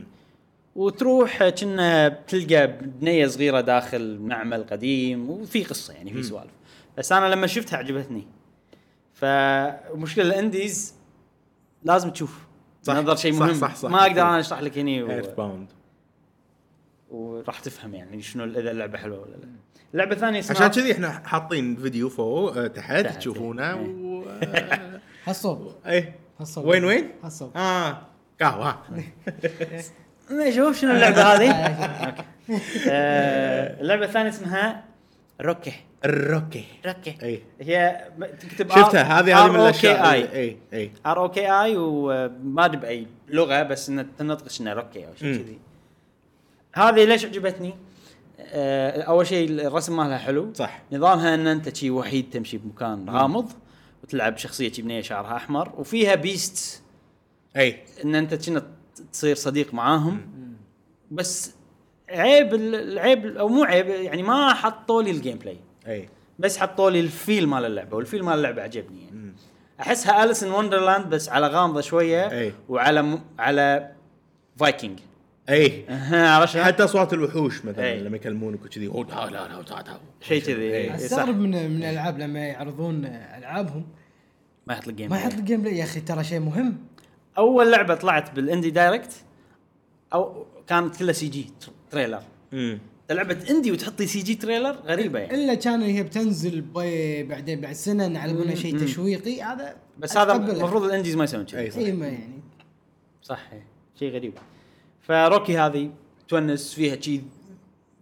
وتروح كنا بتلقى بنية صغيرة داخل معمل قديم وفي قصة يعني في سوالف. بس أنا لما شفتها عجبتني. فمشكله ال indies لازم تشوف. صح، نظر شيء صح، مهم. صح، صح. ما أقدر أنا أشرح لك هني و... ايرث باوند وراح تفهم يعني شنو إذا اللعبة حلوة ولا لا. اللعبه الثانية اسمها عشان كذي إحنا حاطين فيديو فوق آه، تحت تشوفونه إيه. و آه، هالصوب إيه. هالصوب وين وين؟ هالصوب آه. قهوة. شوف شنو اللعبة هذه؟ okay. آه، اللعبة الثانية اسمها Röki. الروكي روكي. اي هي تكتب شفتها؟ هذه هذه من الأشياء آي. اي اي R O K I وما أدري بأي لغة بس انها تنطق إنها Röki أو شيء. كذي. هذه ليش عجبتني؟ آه، أول شيء الرسم مالها حلو. صح. نظامها إن أنت شي وحيد تمشي بمكان غامض وتلعب شخصية بنية شعرها أحمر وفيها beast أي. إن أنت كنا تصير صديق معاهم. بس عيب ال- العيب أو مو عيب يعني ما حطوا لي ال gameplay أي. بس حطوا لي ال feel مال اللعبة وال feel مال اللعبة عجبني يعني. مم. أحسها Alice in Wonderland بس على غامضة شوية أي. وعلى م... على فايكنج اي عرفت؟ حتى أصوات الوحوش مثلا أي. لما يكلمونك وكذي "أوه، لا لا لا شيء كذي. إي. صح. استغرب من من الألعاب لما يعرضون ألعابهم ما يحط لك game ما. يحط ال gameplay يا أخي ترى شيء مهم أول لعبة طلعت بال indie Direct أو كانت كلها CG trailer امم لعبة indie وتحطي CG trailer غريبة يعني إلا كان هي بتنزل بعدين بعد سنة نعلمونه شيء. تشويقي هذا بس هذا. المفروض ال indies ما يسوون كذي. أي ما يعني صح إيه. شيء غريب ف Röki هذه تونس فيها شي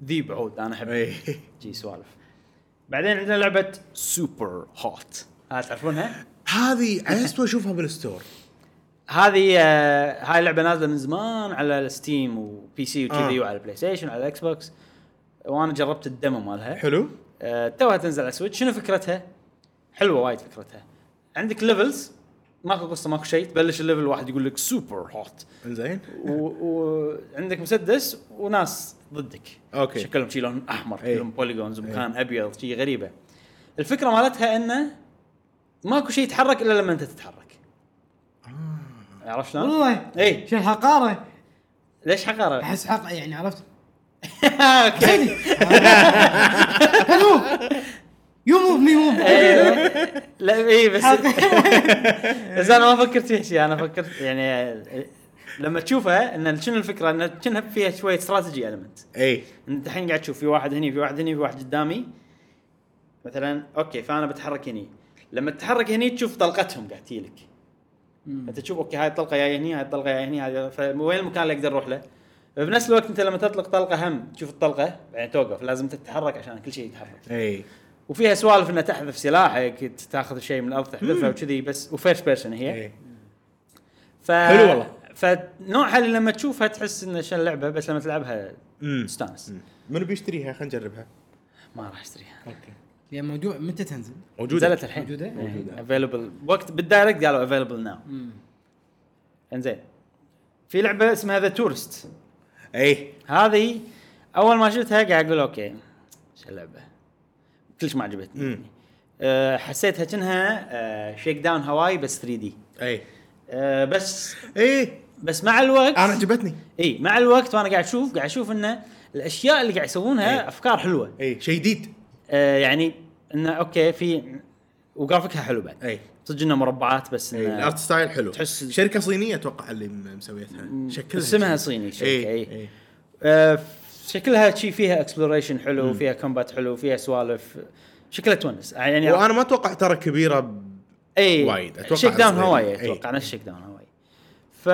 ذيب عود أنا أحب اي شي سوالف. بعدين عندنا لعبة Superhot. ها تعرفونها؟ هذه عجزت أشوفها بال store. هذه آه هاي اللعبه نازلة من زمان على ال Steam و PC وكذي آه. وعلى ال PlayStation وعلى ال Xbox. وأنا جربت ال demo مالها. حلو. آه توها تنزل على Switch شنو فكرتها؟ حلوة وايد فكرتها. عندك levels ماكو قصة ماكو شيء تبلش ال level واحد يقول لك Super Hot. إنزين. وعندك مسدس وناس ضدك. okay. شكلهم شي لون أحمر إيه. كلهم polygons ومكان أبيض شي غريبة. الفكرة مالتها إنه ماكو شيء يتحرك إلا لما أنت تتحرك. عرفت شلون؟ والله. اي شو الحقاره ليش حقره؟ أحس حق يعني عرفت؟ okay. hello you move me move إيه. لا اي بس بس أنا ما فكرت فيها شيء أنا فكرت يعني لما تشوفها إن شنو الفكرة؟ إن كأنها فيها شوية strategy element اي أنت الحين قاعد تشوف في واحد هني في واحد هني في واحد قدامي. مثلا okay فأنا بتحرك هني. لما تتحرك هني تشوف طلقتهم قاعد تجيلك. أنت تشوف okay هاي الطلقة جاية هني هاي الطلقة جاية هني هاي فوين المكان اللي أقدر أروح له؟ بنفس الوقت أنت لما تطلق طلقة هم تشوف الطلقة بعدين توقف. لازم تتحرك عشان كل شيء يتحرك. اي وفيها سوالف إنها تحذف سلاحك تاخذ شيء من الأرض تحذفه وكذي بس و first person هي اي ف حلو والله. فنوعها اللي لما تشوفها تحس إنه شن لعبة بس لما تلعبها تستانس منو بيشتريها؟ خلينا نجربها. ما راح أشتريها. أوكي. يا موضوع متى تنزل؟ موجودة. نزلت الحين. موجودة؟ موجودة. available وقت بال Direct قالوا available now إنزين. في لعبة اسمها The Touryst اي هذه أول ما شفتها قاعد أقول okay شو اللعبه كلش ما عجبتني. يعني. أه حسيتها كأنها أه Shakedown Hawaii بس 3 D. أي. أه بس إي. بس مع الوقت أنا عجبتني. إي مع الوقت وأنا قاعد أشوف قاعد أشوف انه الأشياء اللي قاعد يسوونها إي. أفكار حلوة. أي. شيء جديد. أه يعني انه okay في وجرافيكها حلو بعد. أي. صدق إنه مربعات بس أي. ال art style حلو. تحس- شركة صينية أتوقع اللي مسويتها. شكلها اسمها. صيني الشركة، اي إي. أي. آه، شكلها شي فيها exploration حلو فيها combat حلو فيها سوالف شكلها تونس يعني وأنا ما أتوقع ترى كبيرة ب... اي وايد، أتوقع Shakedown. Hawaii إي. أتوقع نفس Shakedown Hawaii ف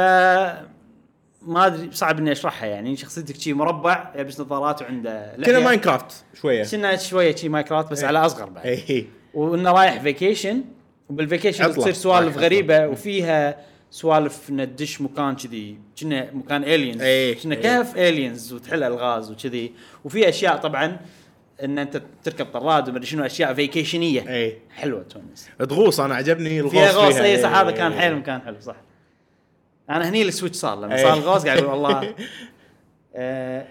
ما أدري صعب إني أشرحها يعني شخصيتك شي مربع يلبس نظارات وعنده كذا لحية. Minecraft شوية كنا شوية شي Minecraft بس إي. على أصغر بعد اي وإنه رايح vacation وبال vacation. تصير سوالف غريبة وفيها سوالف انه تدش مكان كذي كنا مكان aliens إيه. كنا إيه. كهف aliens وتحل الغاز وكذي وفي أشياء طبعا إن أنت تركب طراد ومدري شنو أشياء vacation يه اي حلوة تونس تغوص أنا عجبني الغوص فيها غوص. اي صح هذا إي. كان حيل مكان حلو صح أنا هني ال Switch صار لما إيه. صار الغوص قاعد أقول والله آه،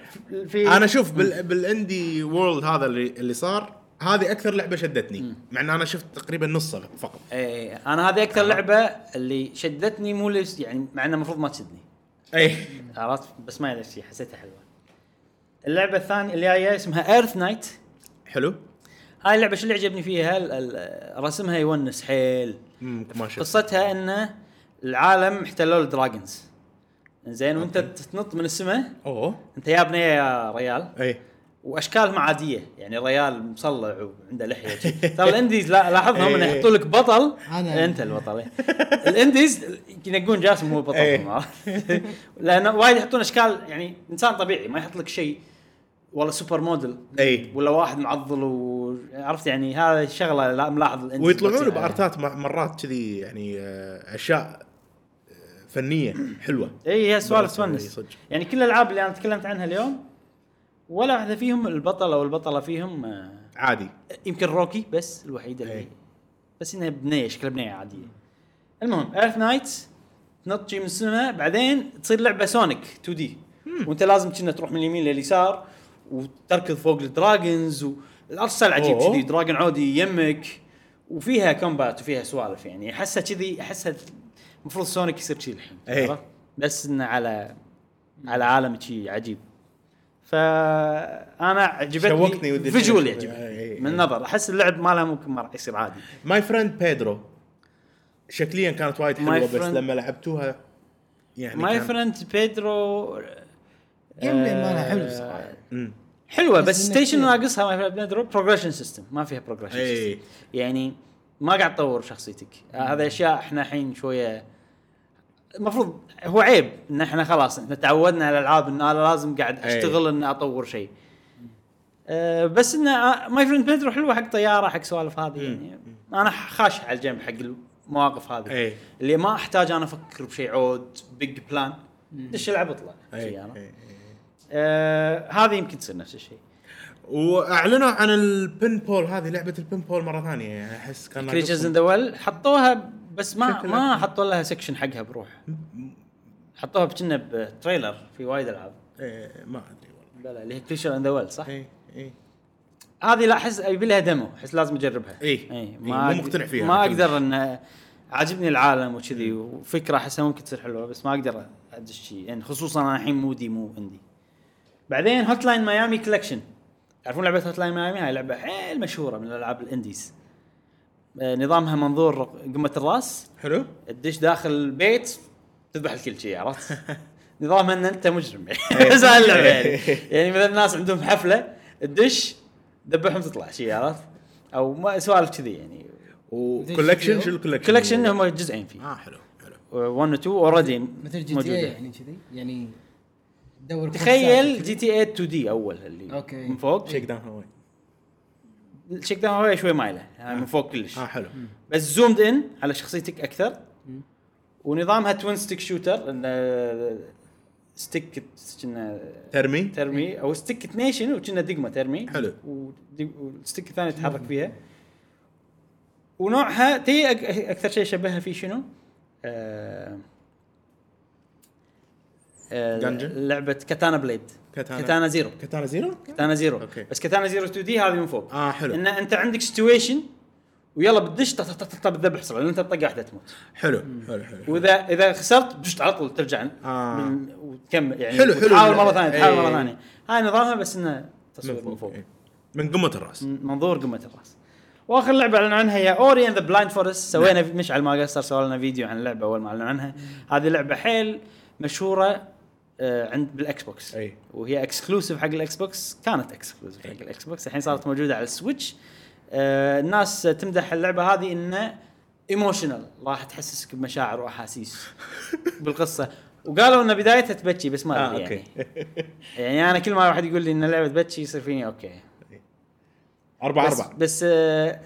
في أنا أشوف بال... بال Indie World هذا اللي اللي صار هذه أكثر لعبة شدتني مع إن أنا شفت تقريبا نصها فقط. إيه أنا هذه أكثر لعبة اللي شدتني مو ليش يعني مع إنها المفروض ما تشدني. اي عرفت؟ بس ما أدري شيء حسيتها حلوة. اللعبة الثانية اللي جاية اسمها Earth Night حلو. هاي اللعبة شو اللي عجبني فيها؟ رسمها يونس حيل. قصتها انه العالم احتلوا ال dragons. زين وأنت تنط من السماء. أوه. أنت يا بنيه يا ريال. اي وأشكالهم عادية يعني ريال مصلع وعنده لحية. ترى ال indies لا لاحظهم إنه إيه. يحطوا لك بطل أنا- أنت البطل. ال indies ينقون جاسم هو بطلهم إيه. عرفت؟ لأن وايد يحطون أشكال يعني إنسان طبيعي ما يحط لك شيء والله super model اي ولا واحد معضل وعرفت يعني هذا شغله لا ملاحظ ال indies ويطلعون ب art ات مرات كذي يعني آه، أشياء آه، فنية حلوة اي هي سوالف إي تونس. يعني كل الألعاب اللي أنا تكلمت عنها اليوم ولا واحدة فيهم البطل أو البطله فيهم آه، عادي يمكن روكي بس الوحيدة اللي إيه. بس إنها بنية شكلها بنية عادية المهم Earth Nights تنط شي من السماء بعدين تصير لعبة Sonic 2 D وأنت لازم كنا تروح من اليمين لليسار وتركض فوق ال dragons وال art style عجيب. كذي dragon عودي يمك وفيها combat وفيها سوالف يعني أحسها كذي أحسها المفروض Sonic يصير كذي الحين إيه. عرفت؟ بس إنه على على عالم شي عجيب فأنا عجبتني شوقتني ودي visual أشوف. يعجبني إيه، إيه. من النظر أحس اللعب مالها ممكن ما راح يصير عادي My Friend Pedro شكليا كانت وايد My حلوة بس friend- لما لعبتوها يعني ماي فريند بيدرو gameplay مالها حلو صراحة مم. حلوة بس ستيشن ناقصها My Friend Pedro progression system ما فيها progression إيه. system يعني ما قاعد تطور شخصيتك آه، هذا أشياء إحنا الحين شوية المفروض هو عيب إن إحنا خلاص إحنا تعودنا على الألعاب إن أنا لازم قاعد إيه. أشتغل ان أطور شيء أه بس انه My Friend Pedro حلوة حق طيارة حق سوالف هذه يعني أنا خاش على الجنب حق المواقف هذه إيه. اللي ما أحتاج أنا أفكر بشيء عود big plan دش العب أطلع إيه، شي أنا. إيه. آه هذه يمكن تصير نفس الشيء وأعلنوا عن ال pinball هذه لعبة ال pinball مرة ثانية يعني أحس كان Creatures in. the Well حطوها بس ما ما حطوا لها section حقها بروح حطوها كنا ب trailer في وايد ألعاب إيه، ما أدري والله لا لا اللي هي Creature in the Well صح؟ اي اي هذه لا أحس يبي لها demo أحس لازم أجربها إيه. اي إيه، ما مو مقتنع فيها. ما. أقدر ان عاجبني العالم وكذي وفكرة أحسها ممكن تصير حلوة بس ما أقدر أدش شيء يعني خصوصا أنا الحين مودي مو عندي بعدين Hotline Miami Collection تعرفون لعبة Hotline Miami هاي لعبة حيل مشهورة من الألعاب ال indies نظامها منظور قمة الراس. حلو. تدش داخل البيت تذبح الكل شيء عرفت؟ نظامها إن أنت مجرم. إيه. اللعبة يعني. يعني مثلا الناس عندهم حفلة تدش ذبحهم تطلع شيء عرفت؟ أو ما سوالف كذي يعني. و collection شو ال collection؟ collection هم جزئين فيه. آه حلو حلو. 1 و 2 already مثل GTA يعني كذي؟ يعني تدور تخيل GTA 2D أول اللي أوكي. من فوق. Shakedown Hawaii ال Shakedown هو شوي مايلة يعني من فوق كلش. آه حلو. بس zoomed in على شخصيتك أكثر. ونظامها twin stick shooter انه stick كنا ترمي. ترمي أو stick اثنين وكنا دقمة ترمي. حلو. وال stick الثاني تتحرك فيها. ونوعها تي أك- أكثر شيء شبهها فيه شنو؟ آه آه Dungeon؟ لعبة Katana Blade Katana. Katana Zero Katana Zero؟ Katana Zero أوكي. بس Katana Zero 2D هذه من فوق. آه حلو. إن أنت عندك situation ويلا بتدش بتذبح بسرعة لأن أنت طقه واحدة تموت. حلو حلو حلو واذا إذا خسرت بدشت على طول ترجع آه. من وتكمل يعني حلو- حلو. تحاول مرة ثانية تحاول إيه. مره ثانية. هاي نظامها بس إنه تصوير من فوق إيه. من قمة الرأس. من منظور قمة الرأس. وآخر لعبة أعلنوا عنها هي Ori and the Blind Forest سوينا مشعل ما قصر سوى لنا فيديو عن اللعبة أول ما أعلنوا عنها. هذه لعبة حيل مشهورة عند بالإكس بوكس. أي. وهي exclusive حق الإكس بوكس. كانت exclusive حق الإكس بوكس. الحين صارت موجودة على السويتش. آه، الناس تمدح اللعبة هذه إنه emotional راح تحسسك بمشاعر وأحاسيس بالقصة. وقالوا ان بدايتها تبكي بس ما أدري أوكي يعني. يعني أنا كل ما واحد يقول لي إن اللعبه تبكي يصير فيني أوكي. أربعة بس أربعة. بس آه،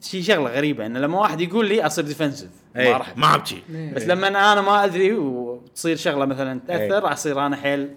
شي شغلة غريبة انه لما واحد يقول لي أصير defensive ما إيه، راح ما أبكي إيه. بس لما أنا ما أدري وتصير شغلة مثلا تأثر إيه. راح أصير أنا حيل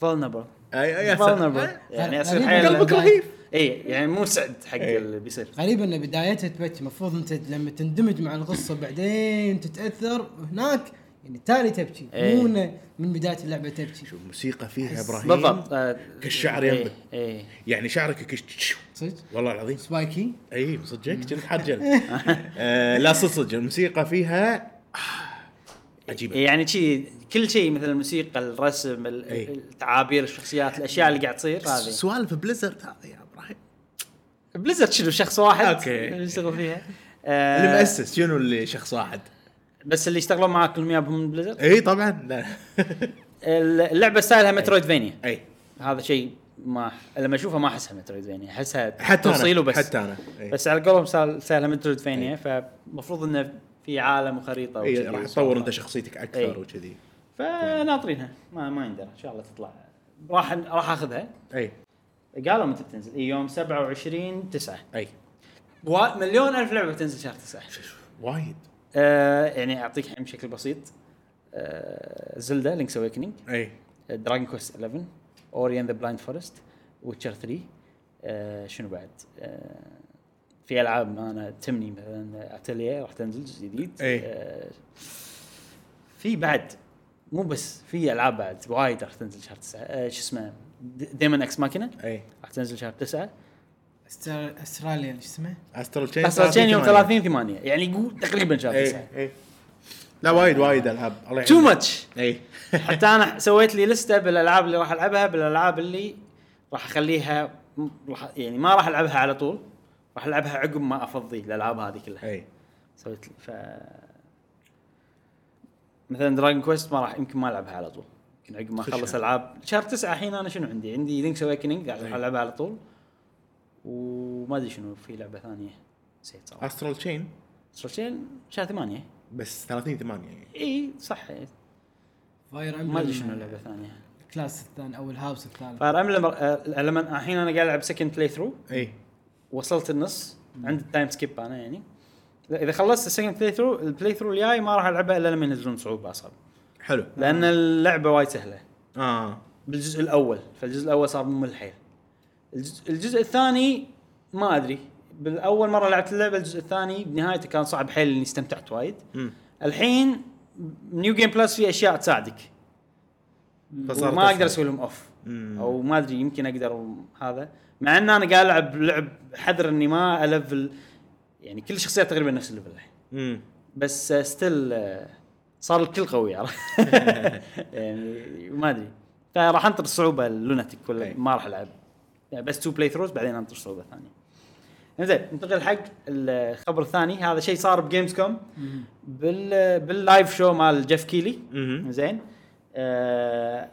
vulnerable اي اي vulnerable يعني أصير. حيل قلبك رهيب اي يعني مو سعد حق. اللي بيصير غريب إن بدايتها تبكي المفروض أنت لما تندمج مع القصة بعدين تتأثر هناك يعني تالي تبكي إيه. مو من بداية اللعبة تبكي. شوف الموسيقى فيها إبراهيم بالضبط آه، كالشعر إيه، ينبت. إيه. يعني شعرك كش صدق؟ والله العظيم. spiky؟ اي صدقك كنت آه لا صدق الموسيقى فيها آه، عجيبة. يعني شيء كل شيء مثل الموسيقى الرسم ال- إيه. التعابير الشخصيات الأشياء اللي قاعد تصير هذه. سوالف بليزرد هذا يا إبراهيم. بليزرد شنو؟ شخص واحد. اللي يشتغل فيها. آه، اللي مؤسس شنو اللي شخص واحد؟ بس اللي يشتغلون معاك كلهم يابهم من بليزرد إي طبعا. لا. اللعبة style ها Metroidvania إي. هذا شيء ما لما اشوفها ما أحسها Metroidvania أحسها حتى توصيل وبس. حتى أنا. إي. بس على قولهم سال- سهلة Metroidvania فالمفروض إنه في عالم وخريطة إي راح. تطور أنت شخصيتك أكثر. وكذي. فناطرينها. ما ما يندرى. إن شاء الله تطلع. راح راح أخذها. إي. قالوا متى بتنزل؟ يوم 27 9 إي. و- مليون ألف لعبة بتنزل شهر 9 وايد. آه يعني أعطيك الحين بشكل بسيط. آه Zelda Link's Awakening أي. Dragon Quest 11 Ori and the Blind Forest Witcher 3 آه شنو بعد؟ آه في ألعاب أنا تمني مثلا اتليا راح تنزل جديد. إي. آه في بعد مو بس في ألعاب بعد وايد راح تنزل شهر 9 آه شو اسمه؟ Daemon X Machina أي. راح تنزل شهر 9 Astr- استراليا شو اسمه؟ Astral Chain أصلا Chain يوم 30 8 يعني قول تقريبا شهر 9 اي اي لا وايد وايد ألعاب. الله too. much اي حتى أنا سويت لي لسته بالألعاب اللي راح ألعبها بالألعاب اللي راح أخليها راح يعني ما راح ألعبها على طول راح ألعبها عقب ما أفضي الألعاب هذه كلها. اي سويت لي ف مثلا Dragon Quest ما راح يمكن ما ألعبها على طول. يمكن عقب ما. أخلص ألعاب. شهر تسعة الحين أنا شنو عندي؟ عندي Link's Awakening قاعد راح ألعبها على طول. وما أدري شنو في لعبة ثانية نسيت صراحة. Astral Chain Astral Chain شهر ثمانية. بس 30 8 يعني. إي صح. Fire ما أدري شنو اللعبة الثانية ال class الثاني أو ال house الثالث. Fire Emblem آه، لما الحين أنا قاعد ألعب second playthrough إي. وصلت النص. عند ال time skip أنا يعني. إذا خلصت ال second playthrough ال playthrough الجاي ما راح ألعبها إلا لما ينزلون صعوبة اصعب حلو. لأن اللعبة وايد سهلة. آه. بالجزء الأول فالجزء الأول صار ممل حيل الجزء, الجزء الثاني ما أدري. بالأول مرة لعبت اللعبة الجزء الثاني بنهايته كان صعب حيل إني استمتعت وايد. مم. الحين New Game Plus في أشياء تساعدك. ما. أقدر أسوي لهم off مم. أو ما أدري يمكن أقدر هذا. مع إن أنا قاعد ألعب لعب حذر إني ما أ level يعني كل الشخصيات تقريبا نفس ال level الحين بس still صار الكل قوي يعني ما أدري. فراح أنطر الصعوبة ال lunatic ولا. ما راح ألعب. يعني بس two playthroughs بعدين انطر صعوبه ثانية. زين ننتقل حق الخبر الثاني. هذا شيء صار بجيمز كوم بال بال live show مال جيف كيلي. زين آه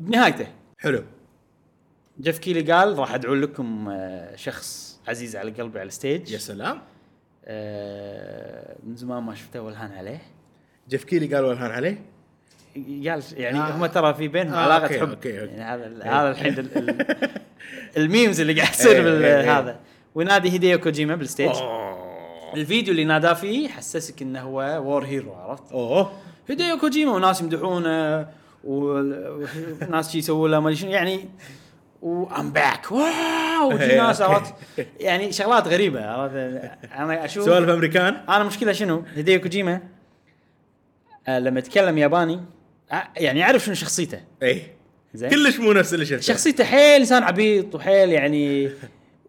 بنهايته. حلو. جيف كيلي قال راح أدعو لكم آه شخص عزيز على قلبي على ال stage يا سلام. آه من زمان ما شفته والهان عليه. جيف كيلي قال والهان عليه؟ قال يعني آه. هم ترى في بينهم آه، علاقة okay، حب. okay، okay. يعني هذا. هذا الحين ال- ال- ال memes اللي قاعد يصير إيه، إيه، إيه. بالهذا وينادي هيديو كوجيما بال stage. الفيديو اللي ناداه فيه حسسك إنه هو war hero عرفت؟ أوه. هيديو كوجيما وناس يمدحونه وناس يسووا له ما شنو. يعني welcome back wow. إيه، ناس. عرفت؟ يعني شغلات غريبة عرفت؟ أنا أشوف سوالف أمريكان؟ أنا مشكلة شنو؟ هيديو كوجيما آه لما يتكلم ياباني آه يعني يعرف شنو شخصيته. اي زين. كلش مو نفس اللي شفته. شخصيته حيل انسان عبيط وحيل يعني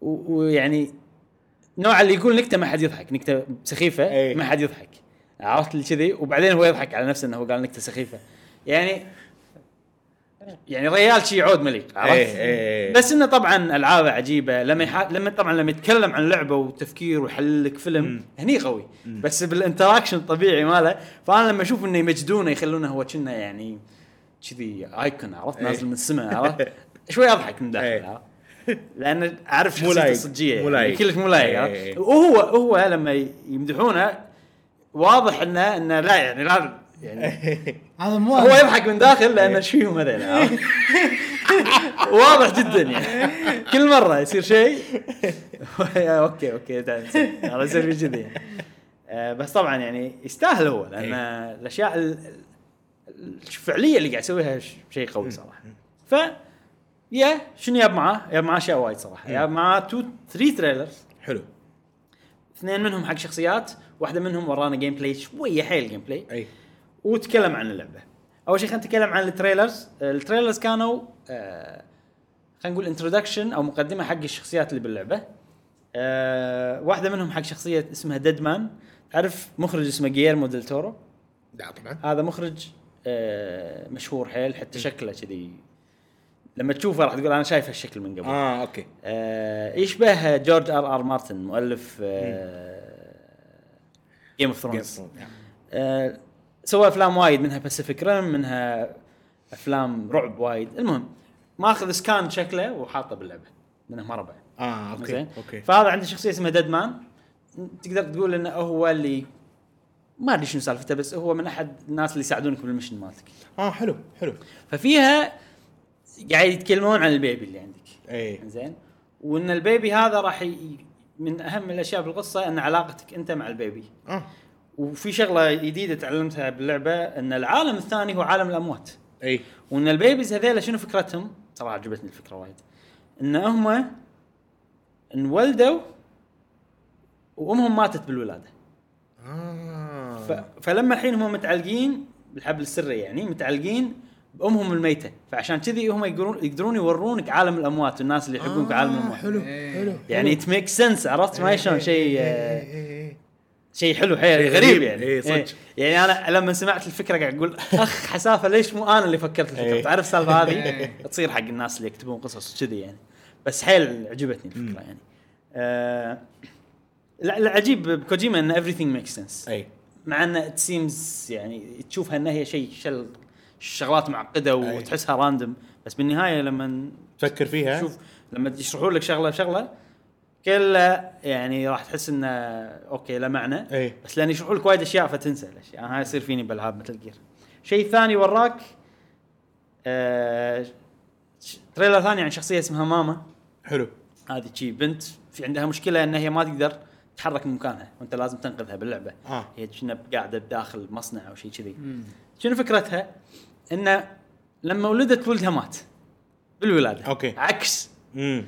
ويعني نوع اللي يقول نكتة ما حد يضحك نكتة سخيفة إيه. ما حد يضحك. عرفت اللي كذي؟ وبعدين هو يضحك على نفسه إنه هو قال نكتة سخيفة. يعني يعني ريال شي عود مليق عرفت؟ إيه، إيه. بس إنه طبعا العابه عجيبة لما يح... لما طبعا لما يتكلم عن لعبة وتفكير ويحلل لك فيلم هني قوي. بس بال interaction الطبيعي ماله فأنا لما أشوف إنه يمجدونه يخلونه هو كنا يعني كذي icon عرفت إيه. نازل من السماء عرفت شوي اضحك من داخل إيه. عرفت؟ لأن أعرف شخصيته مو يعني. كلش مو لايق إيه. وهو هو لما يمدحونه واضح إنه إنه لا يعني لا يعني هذا مو هو يضحك من داخل لأن إيش فيهم هذول؟ واضح جدا يعني كل مرة يصير شيء okay okay تعال يصير في كذي بس طبعا يعني يستاهل هو لأن الأشياء ال- ال- الفعلية اللي قاعد يسويها شيء قوي صراحة. ف يا شنو ياب معاه؟ ياب معاه أشياء وايد صراحة. ياب معاه two three trailers حلو. اثنين منهم حق شخصيات واحدة منهم ورانا gameplay شوية حيل gameplay أي. وتكلم عن اللعبة. أول شيء خلينا نتكلم عن ال trailers. ال trailers كانوا آه خلينا نقول introduction أو مقدمة حق الشخصيات اللي باللعبة. آه واحدة منهم حق شخصية اسمها ديد مان تعرف مخرج اسمه جيرمو ديل تورو لا طبعا. هذا مخرج مشهور حيل حتى شكله كذي. لما تشوفه راح تقول أنا شايف هالشكل من قبل. آه okay. آه يشبه جورج آر آر مارتن مؤلف جيم اوف ثرونز آه سوى أفلام وايد منها باسيفيك ريم منها أفلام رعب وايد. المهم ماخذ scan شكله وحاطه باللعبة منه مربع آه okay زين؟ okay. فهذا عنده شخصية اسمها ديد مان تقدر تقول إنه هو اللي ما أدري شنو سالفته بس هو من أحد الناس اللي يساعدونك بال mission مالتك. آه حلو حلو. ففيها قاعد يتكلمون عن ال baby اللي عندك. اي زين؟ وإن ال baby هذا راح ي... من أهم الأشياء بالقصة إن علاقتك أنت مع ال baby. آه. وفي شغلة جديدة تعلمتها باللعبة إن العالم الثاني هو عالم الأموات. اي وإن ال babies هذيلا شنو فكرتهم؟ صراحة عجبتني الفكرة وايد. إن هم انولدوا وأمهم ماتت بالولادة. آه. ف... فلما الحين هم متعلقين بالحبل السري يعني متعلقين بأمهم الميتة، فعشان كذي هم يقدرون يقدرون يورونك عالم الأموات والناس اللي يحبونك بعالم الأموات. آه، حلو إيه. حلو يعني ات ميك سنس عرفت ما شلون شيء آه، إيه. شيء حلو حيل إيه، غريب غريب. يعني إيه، صدق. إيه. يعني أنا لما سمعت الفكرة قاعد أقول أخ حسافة ليش مو أنا اللي فكرت الفكرة إيه. تعرف السالفة هذه إيه. تصير حق الناس اللي يكتبون قصص كذي يعني بس حيل عجبتني الفكرة يعني آه لا العجيب بكوجيما إن everything makes sense اي مع أن it seems يعني تشوفها ان هي شيء شل شغلات معقدة أي. وتحسها random بس بالنهاية لما تفكر فيها. شوف لما يشرحوا لك شغلة شغلة كلها يعني راح تحس إنه okay له معنى. أي. بس لأن يشرحوا لك وايد أشياء فتنسى الأشياء. هاي يصير فيني بالعاب مثل جير شيء ثاني وراك آه trailer ثاني عن شخصية اسمها ماما. حلو. هذه شي بنت في عندها مشكلة إن هي ما تقدر تتحرك من مكانها وانت لازم تنقذها باللعبة. آه. هي كنا قاعدة بداخل مصنع أو شيء كذي. شنو فكرتها؟ إنه لما ولدت ولدها مات بالولادة. okay. عكس. امم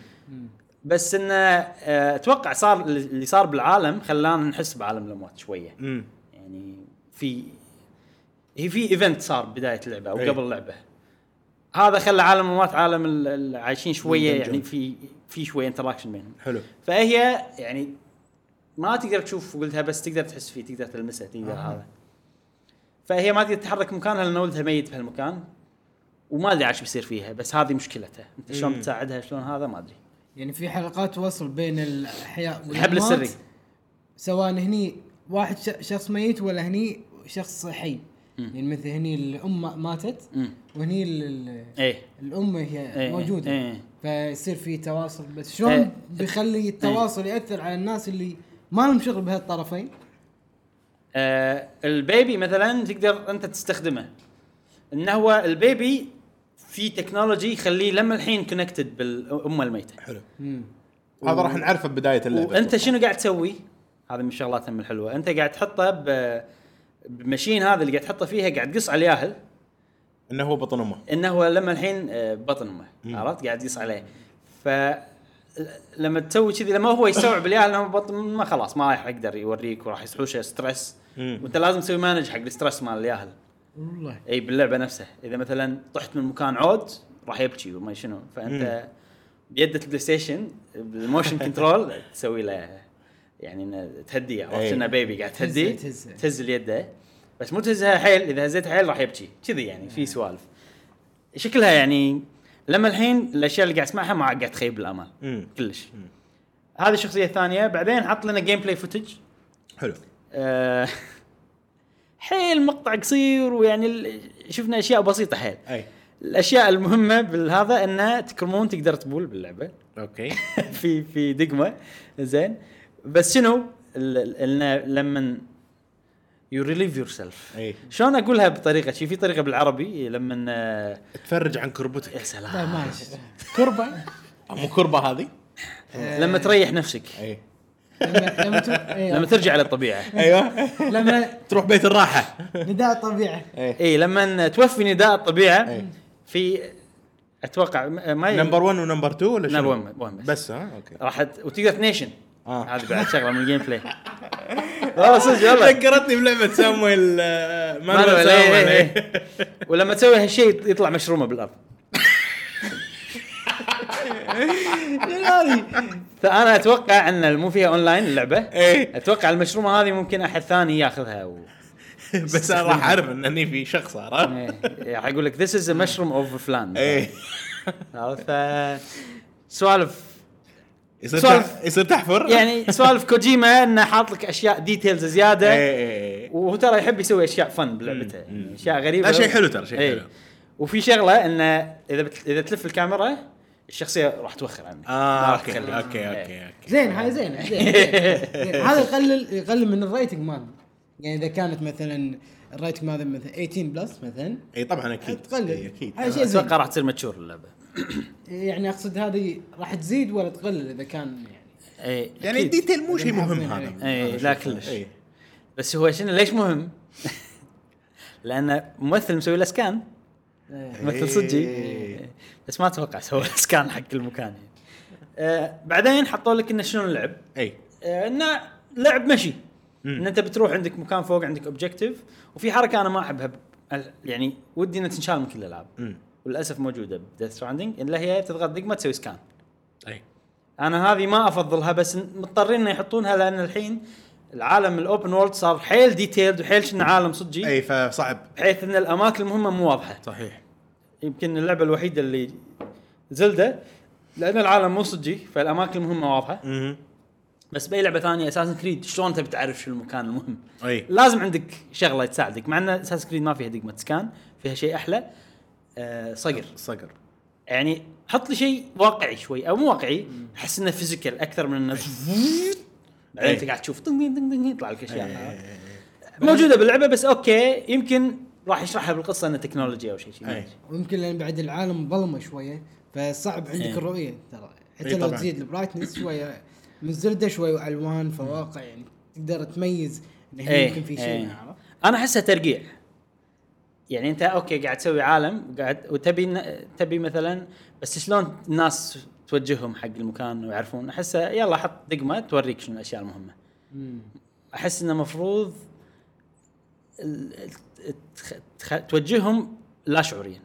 بس إنه آه، أتوقع صار اللي صار بالعالم خلانا نحس بعالم الأموات شوية. امم يعني في هي في event صار بداية اللعبه أو أي. قبل اللعبه هذا خلى عالم الأموات عالم ال- ال- عايشين شوية. يعني في في شوية interaction بينهم. حلو. فهي يعني ما تقدر تشوف ولدها بس تقدر تحس فيه تقدر تلمسه تقدر آه. هذا فهي ما تقدر تتحرك مكانها لأن ولدها ميت بهالمكان وما أدري إيش بيصير فيها بس هذه مشكلتها أنت شلون مم. بتساعدها شلون هذا ما أدري يعني في حلقات وصل بين الأحياء الحبل السري سواء هني واحد شخص ميت ولا هني شخص حي مم. يعني مثل هني الأم ماتت امم وهني إيه الأم هي إيه، موجودة إيه. فيصير في تواصل بس شلون إيه. بيخلي التواصل يأثر على الناس اللي ما لهم شغل بهالطرفين؟ آه ال baby مثلا تقدر أنت تستخدمه. انه هو ال baby في technology يخليه لما الحين connected بأمه الميته حلو. مم. هذا راح نعرفه بداية اللعبة. وأنت شنو قاعد تسوي؟ هذا من الشغلات هم الحلوة، أنت قاعد تحطه ب ب machine هذا اللي قاعد تحطه فيها قاعد تقص على الياهل إنه هو بطن أمه. إنه هو لما الحين آه، بطن أمه. عرفت؟ قاعد يقص عليه. ف لما تسوي كذي لما هو يستوعب الياهل انه ما خلاص ما راح يقدر يوريك وراح يحوشه stress. وانت لازم تسوي manage حق ال stress مال الياهل. والله. اي باللعبة نفسها. إذا مثلا طحت من مكان عود راح يبكي وما شنو. فأنت بيدة ال PlayStation بال motion control تسوي له يعني تهديه عرفت. انه baby قاعد تهديه. تهز. اليده بس مو تهزها حيل. إذا هزيتها حيل راح يبكي. كذي يعني في سوالف. شكلها يعني لما الحين الأشياء اللي قاعد أسمعها ما قاعد تخيب الامال امم كلش. هذه الشخصية الثانية بعدين حط لنا gameplay footage حلو. آه، حيل مقطع قصير ويعني شفنا أشياء بسيطة حيل. أي. الأشياء المهمة بالهذا إنه تكرمون تقدر تبول باللعبة. okay. في في دقمة. زين. بس شنو؟ لما you relieve yourself شلون أقولها بطريقة؟ شي في طريقة بالعربي لما آه، تفرج عن كربتك. يا سلام ماشي كربة؟ مو كربة هذه؟ لما تريح نفسك. إي. لما لما إيه، ترجع للطبيعه أيوه. لما تروح بيت الراحة. نداء الطبيعة. إي. لما توفي نداء الطبيعة إيه. في أتوقع ما number 1 و number 2 ولا شنو؟ number 1 1 بس. ها؟ okay. راح وتقدر تنيشن. آه. هذه بعد شغلة من ال gameplay والله صدق والله ذكرتني بلعبة سامويل آه، مانويل، إيه، سامويل إيه، إيه. ولما تسوي هالشيء يطلع مشرومة بالأرض. فأنا أتوقع أن مو فيها اونلاين اللعبة. أتوقع المشرومة هذه ممكن أحد ثاني ياخذها و... بس أنا راح أعرف إن هني في شخص عرفت؟ إيه، راح يقول لك this is mushroom of فلان إيه. عرفت؟ سوالف يصير سوالف- يصير تحفر؟ يعني سوالف كوجيما إنه حاط لك أشياء details زيادة. إيه إيه وهو ترى يحب يسوي أشياء fun بلعبته. أشياء غريبة. لا، شيء حلو ترى، شيء إيه. حلو. وفي شغلة إنه إذا بت... إذا تلف الكاميرا الشخصية راح توخر عنك. آه أوكي. أوكي إيه. أوكي. أوكي زين هاي زين. هذا يقلل يقلل من ال rating ماله. يعني إذا كانت مثلا ال rating ماله مثلا 18 plus مثلا اي طبعا أكيد. تقلل. إيه، أكيد. هاي شيء زين. أتوقع راح تصير mature اللعبة. يعني أقصد هذه راح تزيد ولا تقلل إذا كان يعني اي يعني. ال detail مو شيء مهم إيه. هذا إيه، أنا لا. كلش. إيه. بس هو شنو ليش مهم؟ لأن ممثل مسوي له scan إيه. ممثل صجي بس ما أتوقع سوى له scan حق المكان يعني. آه بعدين حطوا لك إنه شلون اللعب اي آه إنه لعب مشي. إن أنت بتروح عندك مكان فوق عندك objective وفي حركة أنا ما أحبها يعني ودي إنها تنشال من كل الألعاب. وللأسف موجودة ب Death Stranding اللي هي تضغط دقمه تسوي scan أي. أنا هذه ما أفضلها بس مضطرين إنه يحطونها لأن الحين العالم ال open world صار حيل detailed وحيل شنو عالم صجي أي فصعب. بحيث إن الأماكن المهمة مو واضحة. صحيح. يمكن اللعبة الوحيدة اللي Zelda لأن العالم مو صجي فالأماكن المهمة واضحة. مهم. بس بأي لعبة ثانية Assassin's Creed شلون انت بتعرف شو المكان المهم؟ أي. لازم عندك شغلة تساعدك مع إن Assassin's Creed ما فيها دقمة scan فيها شيء أحلى. صقر صقر يعني حط لي شيء واقعي شوي أو مو واقعي أحس إنه physical أكثر من إنه بعدين أنت قاعد تشوف دن دن دن دن يطلع لك أشياء موجودة باللعبة بس okay يمكن راح يشرحها بالقصة إنه تكنولوجيا أو شيء شيء. أدري. ويمكن لأن بعد العالم ظلمه شوية فصعب عندك إيه. الرؤية ترى حتى إيه لو. تزيد ال brightness شوية من Zelda شوية الوان فواقع يعني تقدر تميز ان هنا إيه، يمكن في إيه. شيء؟ أنا أحسها ترقيع يعني انت okay قاعد تسوي عالم قاعد وتبي تبي مثلا بس شلون الناس توجههم حق المكان ويعرفون؟ احسها يلا حط دقمة توريك شنو الأشياء المهمة. أحس إنه المفروض توجههم لا شعوريا.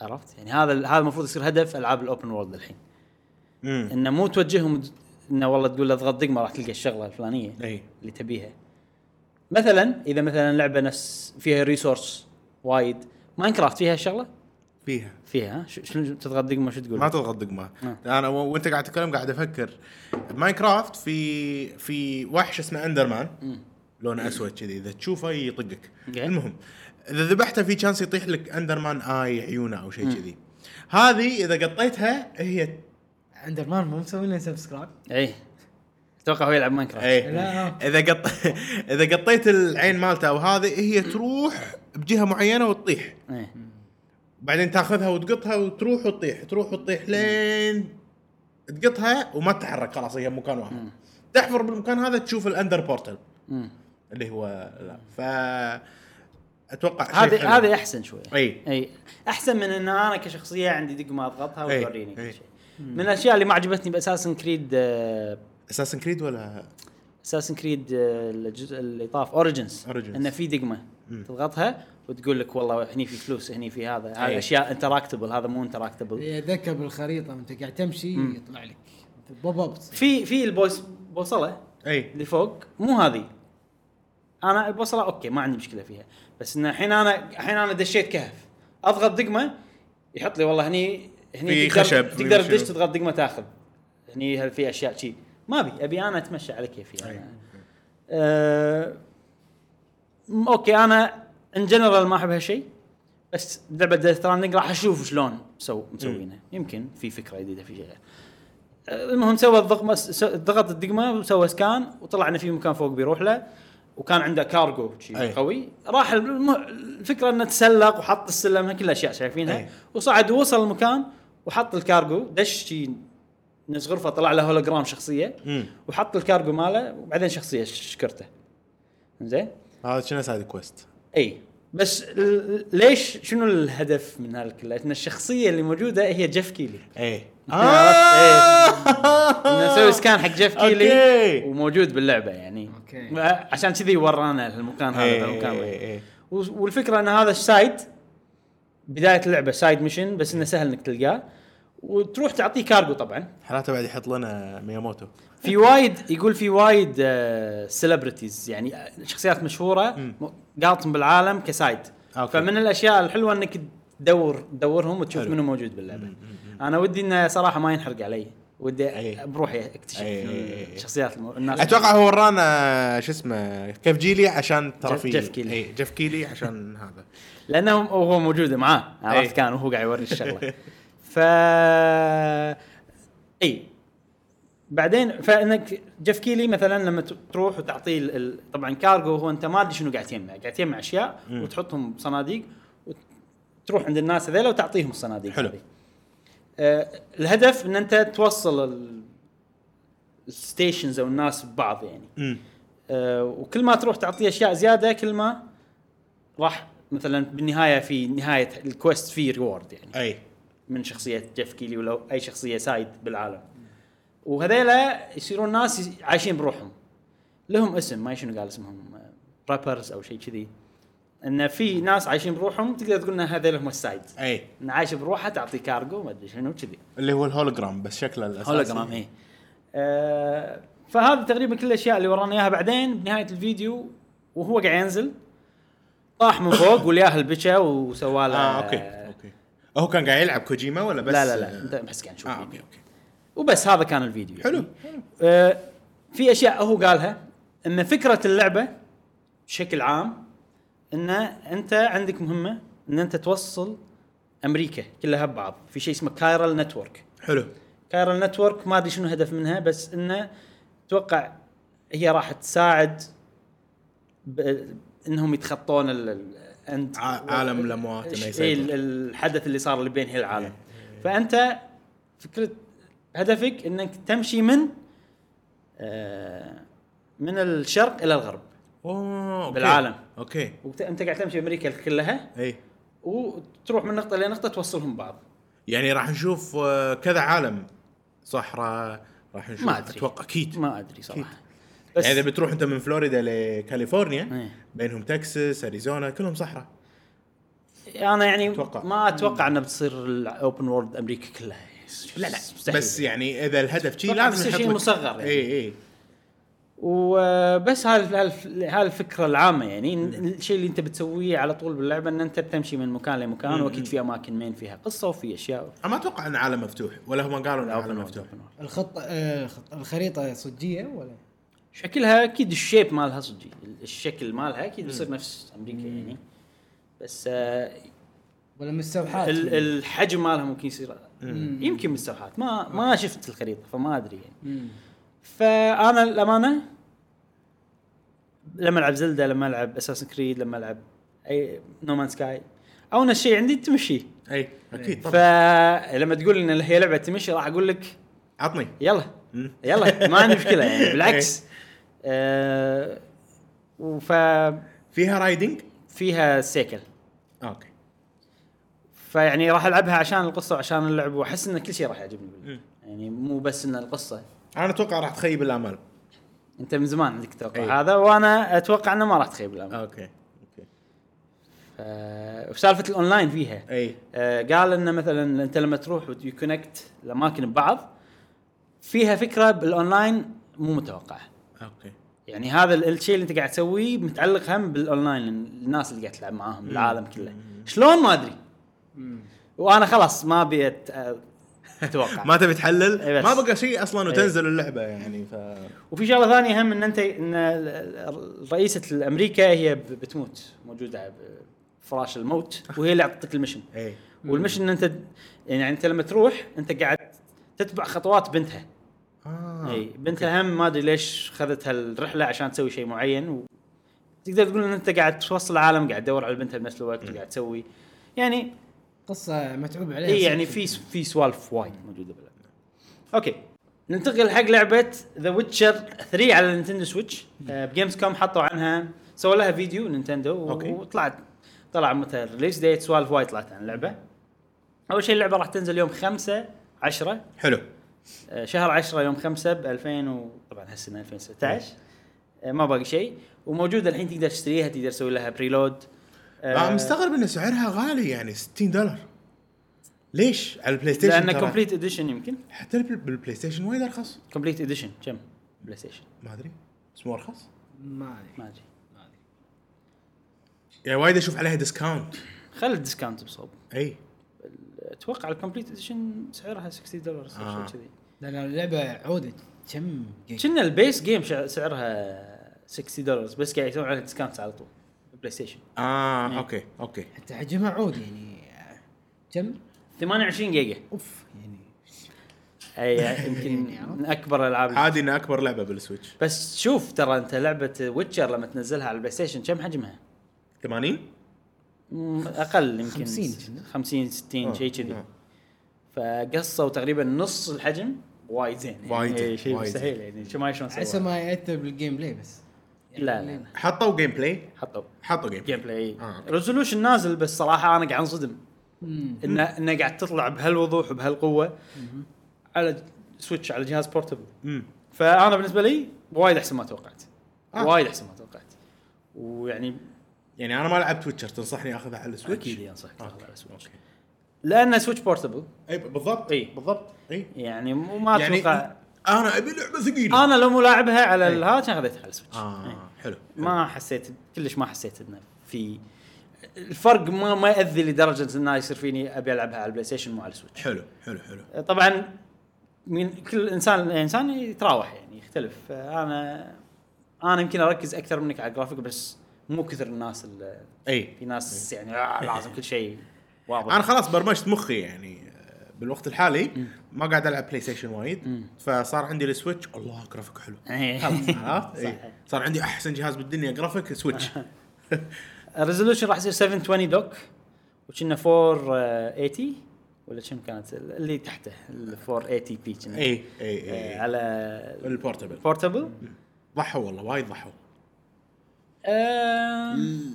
عرفت؟ يعني هذا هذا المفروض يصير هدف ألعاب ال open world الحين. امم إنه مو توجههم إنه والله تقول له أضغط دقمة راح تلقى الشغلة الفلانية إي. اللي تبيها. مثلا إذا مثلا لعبة نفس فيها resource وايد. Minecraft فيها الشغله فيها. فيها شنو تضغط دقمه شو تقول؟ ما تضغط دقمه آه. أنا وأنت قاعد تتكلم قاعد أفكر. Minecraft في في وحش اسمه Enderman لونه أسود كذي. إذا تشوفه يطقك. المهم إذا ذبحته في chance يطيح لك Enderman eye عيونه أو شيء كذي. هذه إذا قطيتها هي Enderman مو مسوي لنا subscribe اي أتوقع هو يلعب Minecraft اي لا. إذا قط إذا قطيت العين مالته أو هذه هي تروح بجهة معينة وتطيح. اي بعدين تاخذها وتقطها وتروح وتطيح تروح وتطيح لين تقطها وما تتحرك خلاص هي بمكان واحد. تحفر بالمكان هذا تشوف ال Ender portal مم. اللي هو لا. ف أتوقع هذه. هذه أحسن شوي. إي. إي. أحسن من إن أنا كشخصية عندي دقمه أضغطها وتوريني كل. شيء. من الأشياء اللي ما عجبتني ب Assassin's Creed Assassin's Creed ولا؟ Assassin's Creed الجزء اللي طاف Origins. إنه في دقمة. تضغطها وتقول لك والله هني في فلوس هني في هذا هذه إي. أشياء interactable هذا مو interactable يذكر بالخريطة وأنت قاعد تمشي يطلع لك. pop up في في البويس بوصلة أي. اللي فوق مو هذه. أنا البوصلة أوكي ما عندي مشكلة فيها. بس إن الحين أنا الحين أنا دشيت كهف. أضغط دقمة يحط لي والله هني هني في تقدر خشب، تقدر. تدش تضغط دقمة تاخذ. هني في أشياء شي. ما أبي أبي أنا أتمشى على كيفي. أي. أنا. أه م- أوكي أنا in general ما احب هالشيء بس لعبة Death Stranding راح أشوف شلون مسو مسوينه يمكن في فكرة جديدة في شيء المهم سوى الدقمة ضغط الدقمة وسوى scan وطلع إنه في مكان فوق بيروح له وكان عنده كارجو شي أي. قوي راح. الفكرة إنه تسلق وحط السلم كل الاشياء شايفينها أي. وصعد ووصل المكان وحط الكارجو دش شي نص غرفه طلع له هولوجرام شخصية مم. وحط الكارجو ماله وبعدين شخصية شكرته زين هذا شنو side quest إي بس ليش شنو الهدف من هذا كله؟ ان الشخصية اللي موجودة هي جيف كيلي. إيه انه نسوي scan حق جيف كيلي أوكي. وموجود باللعبة يعني. أوكي. عشان كذي ورانا المكان هذا المكان. و- والفكرة إن هذا ال side بداية اللعبة side mission بس إنه سهل إنك تلقاه. وتروح تعطيه كارجو طبعا حالاته بعد يحط لنا مياموتو في وايد يقول في وايد celebrities يعني آه، شخصيات مشهورة م- قاطن بالعالم ك side أوكي. فمن الأشياء الحلوة إنك تدور تدورهم وتشوف. منو موجود باللعبة أنا ودي إنه صراحة ما ينحرق علي ودي أي. بروحي أكتشف أي، أي، أي. الشخصيات الم... الناس أتوقع هو ورانا شو اسمه جيف كيلي عشان ترى في جيف كيلي. أي جيف كيلي عشان هذا لأنه هو موجود معاه. عرفت كان وهو قاعد يوري الشغلة ف إي. بعدين فإنك جيف كيلي مثلا لما تروح وتعطيه ال- طبعا كارجو هو أنت ما أدري شنو قاعد تجمع قاعد تجمع أشياء وتحطهم بصناديق وتروح عند الناس هذيلا وتعطيهم الصناديق حلو. هذي. آه الهدف إن أنت توصل ال- ال stations أو الناس ببعض يعني. آه، وكل ما تروح تعطيه أشياء زيادة كل ما راح مثلا بالنهاية في نهاية ال quest في reward يعني. أي. من شخصية جيف كيلي ولا أي شخصية side بالعالم. وهذيلا يصيرون ناس عايشين بروحهم. لهم اسم ما شنو قال اسمهم preppers أو شيء كذي. إن في ناس عايشين بروحهم تقدر تقول إن هذول هم ال side. أي. إن عايش بروحه تعطي كارجو ما أدري شنو كذي. اللي هو الهولوجرام بس شكله الأساسي. هولوجرام اي آه فهذا تقريبا كل الأشياء اللي ورانا إياها بعدين. بنهاية الفيديو وهو قاعد ينزل. طاح من فوق والياه البكا وسوى له أوكي أوكي. هو كان قاعد يلعب كوجيما ولا بس لا لا لا انت بس قاعد نشوف آه فيديو. أوكي أوكي وبس هذا كان الفيديو حلو يعني. آه في أشياء هو قالها إن فكرة اللعبة بشكل عام إن أنت عندك مهمة إن أنت توصل أمريكا كلها ببعض في شيء اسمه chiral network حلو chiral network ما أدري شنو الهدف منها بس انه أتوقع هي راح تساعد. إنهم يتخطون. أنت عالم الأموات إنه إيه الحدث اللي صار اللي بين هي العالم. فأنت فكرة هدفك إنك تمشي من آه من الشرق إلى الغرب. أوه أوكي. بالعالم. أوكي. وانت قاعد تمشي أمريكا كلها. إي. وتروح من نقطة لنقطه توصلهم ببعض يعني راح نشوف آه، كذا عالم. صحراء راح نشوف ما أدري. أتوقع أكيد. ما أدري صراحة. بس يعني إذا بتروح أنت من فلوريدا لكاليفورنيا إيه. بينهم تكساس أريزونا كلهم صحراء أنا يعني أتوقع. ما أتوقع انها بتصير ال open world أمريكا كلها لا لا مستحيل. بس يعني إذا الهدف شيء لازم نحط شيء مصغر يعني. اي اي وبس هذا الفكرة العامة يعني الشيء اللي أنت بتسويه على طول باللعبة إن أنت بتمشي من مكان لمكان وأكيد في أماكن مين فيها قصة وفي أشياء أنا ما أتوقع إن عالم مفتوح ولا هم قالوا إن عالم مفتوح. الخطه آه الخط- الخريطة صجية ولا شكلها أكيد ال shape مالها صدقي الشكل مالها أكيد بيصير نفس أمريكا يعني. بس آه ولا مستوحاة. ال- الحجم مالها ممكن يصير يمكن مستوحات ما ما شفت الخريطة فما أدري يعني. مم. فأنا الامانه لما ألعب Zelda لما ألعب Assassin's Creed لما ألعب أي No Man's Sky أول شيء عندي تمشي أي أكيد طبعا. فلما تقول إن هي لعبة تمشي راح أقول لك عطني. يلا. مم. يلا ما عندي مشكلة يعني. بالعكس آه وففيها فيها riding؟ سيكل. أوكي. فيعني راح ألعبها عشان القصة وعشان اللعب وأحس إن كل شيء راح يعجبني. يعني مو بس إن القصة. أنا أتوقع راح تخيب الامال أنت من زمان عندك التوقع أي. هذا وأنا أتوقع إنه ما راح تخيب الأمل. أوكي. أوكي. ف- وسالفة الأونلاين فيها. إي. آه، قال إنه مثلا أنت لما تروح و connect الأماكن ببعض فيها فكرة بالأونلاين مو متوقعة. أوكي. يعني هذا ال- الشيء اللي انت قاعد تسويه متعلق هم بالأونلاين الناس اللي قاعد تلعب معاهم العالم كله. شلون؟ ما أدري. وأنا خلاص ما أبي أتوقع. ما تبي تحلل. ما بقى شيء أصلا وتنزل اللعبة يعني ف وفي شغلة ثانية هم إن انت إن رئيسة أمريكا هي بتموت موجودة بفراش الموت وهي اللي أعطتك ال mission. وال mission انت يعني أنت لما تروح أنت قاعد تتبع خطوات بنتها. آه. اي بنتها هم ما أدري ليش خذت هالرحلة عشان تسوي شيء معين و... تقدر تقول إن أنت قاعد توصل العالم قاعد تدور على بنتها بنفس الوقت قاعد تسوي. يعني قصة متعوب عليها اي يعني في في سوالف وايد موجودة باللعبه أوكي ننتقل حق لعبة ذا ويتشر 3 على النينتندو سويتش. آه بجيمز كوم حطوا عنها سووا لها فيديو نينتندو أوكي. وطلعت طلع متى release date سوالف وايد طلعت عن اللعبة. أول شيء اللعبة راح تنزل يوم 5 10 حلو. آه، شهر 10 يوم 5 ب 2000 و... طبعا هالسنه 2016 آه، ما باقي شيء. وموجودة الحين تقدر تشتريها تقدر تسوي لها preload آه مستغرب إن سعرها غالي يعني 60 دولار. ليش؟ على البلاي ستيشن لأن ترى؟ complete edition يمكن. حتى البل- بالبلاي ستيشن وايد أرخص. complete edition كم؟ بلاي ستيشن ما أدري. بس مو أرخص؟ ما أدري. ما أدري. ما ادري يعني وايد أشوف عليها discount خل ال discount بصوب. إي. أتوقع ال complete edition سعرها 60 دولار أو آه. شيء كذي لأن اللعبه عودة كم كنا ال base game سعرها 60 دولار بس قاعد يسوون عليها discount على طول بلاي ستيشن. آه إيه. أوكي أوكي. حتى حجمها عود يعني كم؟ 28 جيجا. أوف يعني. أي يمكن من أكبر الألعاب. عادي انها أكبر لعبة بالسويتش. بس شوف ترى أنت لعبة ويتشر لما تنزلها على البلاي ستيشن كم حجمها؟ 80 مم، أقل يمكن 50 س- 50 60 آه، شيء كذي. آه. فقصوا تقريبا نص الحجم. وايد زين يعني. وايد إيه، شيء مستحيل يعني. شو ما شلون عسى سووا ما ياثر بال gameplay بس لا لا لا. حطوا gameplay حطوا. حطوا game gameplay آه،. resolution نازل بس صراحة أنا قاعد انصدم. انه إنه قاعد تطلع بهالوضوح وبهالقوة. على سويتش على جهاز portable فأنا بالنسبة لي وايد أحسن ما توقعت. آه. وايد أحسن ما توقعت. ويعني يعني أنا ما لعبت ويتشر تنصحني أخذها على السويتش أكيد انصحك تاخذ على سويتش أوكي. لأن سويتش portable إي بالضبط إي. بالضبط. إي. يعني مو- ما يعني أتوقع أنا أبي لعبة ثقيلة. أنا لو مو لاعبها على كان خذيتها على سويتش إي. آه حلو. ما حسيت كلش ما حسيت إنه في الفرق ما ما يأذي لدرجة إنه يصير فيني أبي ألعبها على البلاي ستيشن مو على السويتش حلو حلو حلو. طبعا من كل إنسان إنسان يتراوح يعني يختلف. أنا أنا يمكن أركز أكثر منك على الجرافيك بس مو كثر الناس اللي إي. في ناس يعني آه لازم كل شيء واضح. أنا خلاص برمجت مخي يعني آه، بالوقت الحالي ما قاعد ألعب بلاي ستيشن وايد فصار عندي السويتش الله جرافيك حلو. خلاص عرفت؟ صار عندي أحسن جهاز بالدنيا جرافيك سويتش ال resolution راح يصير 720 dock وكنا 480 ولا كم كانت؟ اللي تحته ال 480 p كنا. إي إي آه، إي. على ال portable ال portable ضحوا والله وايد ضحوا. آم،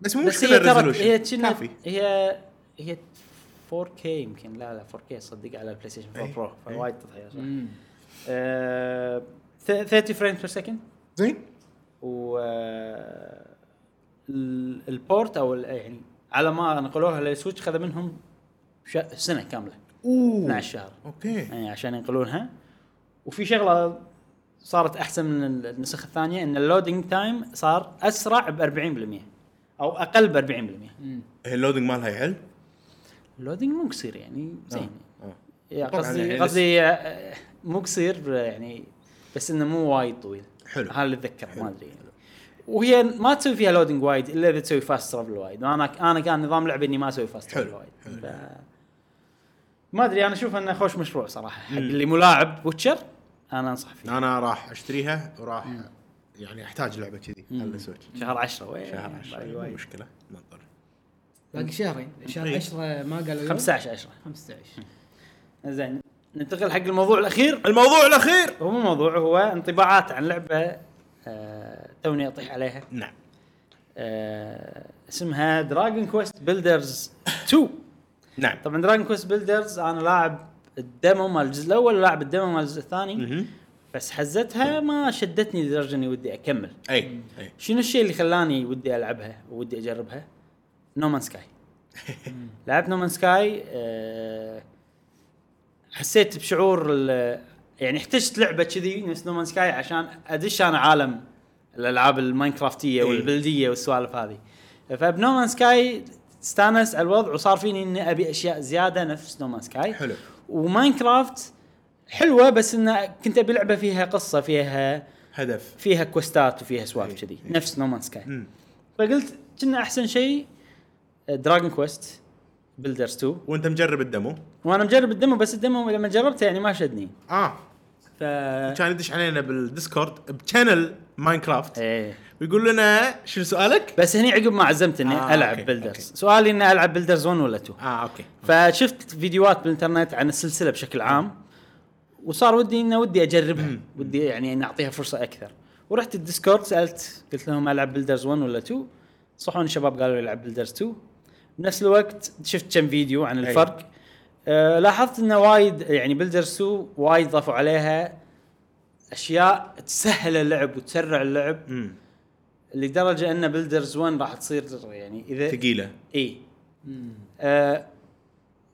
بس مو بس مشكلة هي ترى ال resolution هي كافي. هي هي 4K يمكن. لا لا 4K صدق على البلاي ستيشن 4 إيه، Pro إيه. فوايد تضحية صح. مم. آه، ث- 30 frame per second زين. و آه، ال- ال port أو ال- يعني على ما نقلوها للسويتش خذ منهم سنة كاملة. أوه. 12 شهر أوكي. يعني عشان ينقلونها. وفي شغلة صارت أحسن من النسخ الثانية إن ال loading time صار أسرع ب 40% أو أقل ب 40% مم. هي ال loading مالها يعل؟ ال loading مو قصير يعني زين. آه. يا طبعاً قصدي يعني قصدي آه، مو قصير يعني بس إنه مو وايد طويل. حلو. هذا اللي أتذكره ما أدري وهي ما تسوي فيها loading وايد إلا إذا تسوي fast travel وايد. وأنا أنا كان نظام لعبي إني ما أسوي fast travel وايد. حلو. ف... ما أدري أنا أشوف إنه خوش مشروع صراحة. حق اللي ما لاعب ويتشر أنا أنصح فيه أنا راح أشتريها وراح يعني أحتاج لعبة كذي على السويتش. شهر 10 وين؟ شهر 10 باقي مو. مشكلة ننطر باقي شهرين. شهر إيه. 10 ما قالوا يوم. 15 10 15 زين ننتقل حق الموضوع الأخير. الموضوع الأخير! هو مو موضوع هو انطباعات عن لعبة آه توني أطيح عليها. نعم. آه اسمها دراجون كويست بيلدرز 2 نعم. طبعا دراجون كويست بيلدرز أنا لاعب ال demo مال الجزء الأول ولاعب ال demo مال الجزء الثاني. بس حزتها ما شدتني لدرجة إني ودي أكمل. أي أي. شنو الشيء اللي خلاني ودي ألعبها ودي أجربها؟ نومان سكاي لعبت نومان سكاي أه حسيت بشعور يعني احتجت لعبة كذي نفس نومان سكاي عشان أدش أنا عالم الألعاب الماينكرافتية إيه. والبلدنق والسوالف هذه. فب No Man's Sky استانس على الوضع وصار فيني إني أبي أشياء زيادة نفس No Man's Sky حلو. و Minecraft حلوة بس إنه كنت أبي لعبة فيها قصة فيها هدف. فيها quest ات وفيها سوالف إيه، كذي. إيه. نفس No Man's Sky. فقلت كنا أحسن شيء Dragon Quest Builders 2 وأنت مجرب ال demo؟ وأنا مجرب ال demo بس ال demo لما جربته يعني ما شدني. آه. ف كان يدش علينا بال Discord ب channel Minecraft. إيه. ويقول لنا شنو سؤالك؟ بس هني عقب ما عزمت إني آه، ألعب okay، Builders okay. سؤالي إني ألعب Builders 1 ولا 2 آه okay. فشفت فيديوهات بالإنترنت عن السلسلة بشكل عام وصار ودي إنه ودي أجربها. ودي يعني إني أعطيها فرصة أكثر. ورحت ال Discord سألت قلت لهم ألعب Builders 1 ولا 2 نصحوني الشباب قالوا يلعب Builders 2 بنفس الوقت شفت كم فيديو عن. الفرق. أه لاحظت إنه وايد يعني Builders 2 وايد ضافوا عليها أشياء تسهل اللعب وتسرع اللعب امم لدرجة أن Builders 1 راح تصير يعني إذا ثقيلة. إي. آه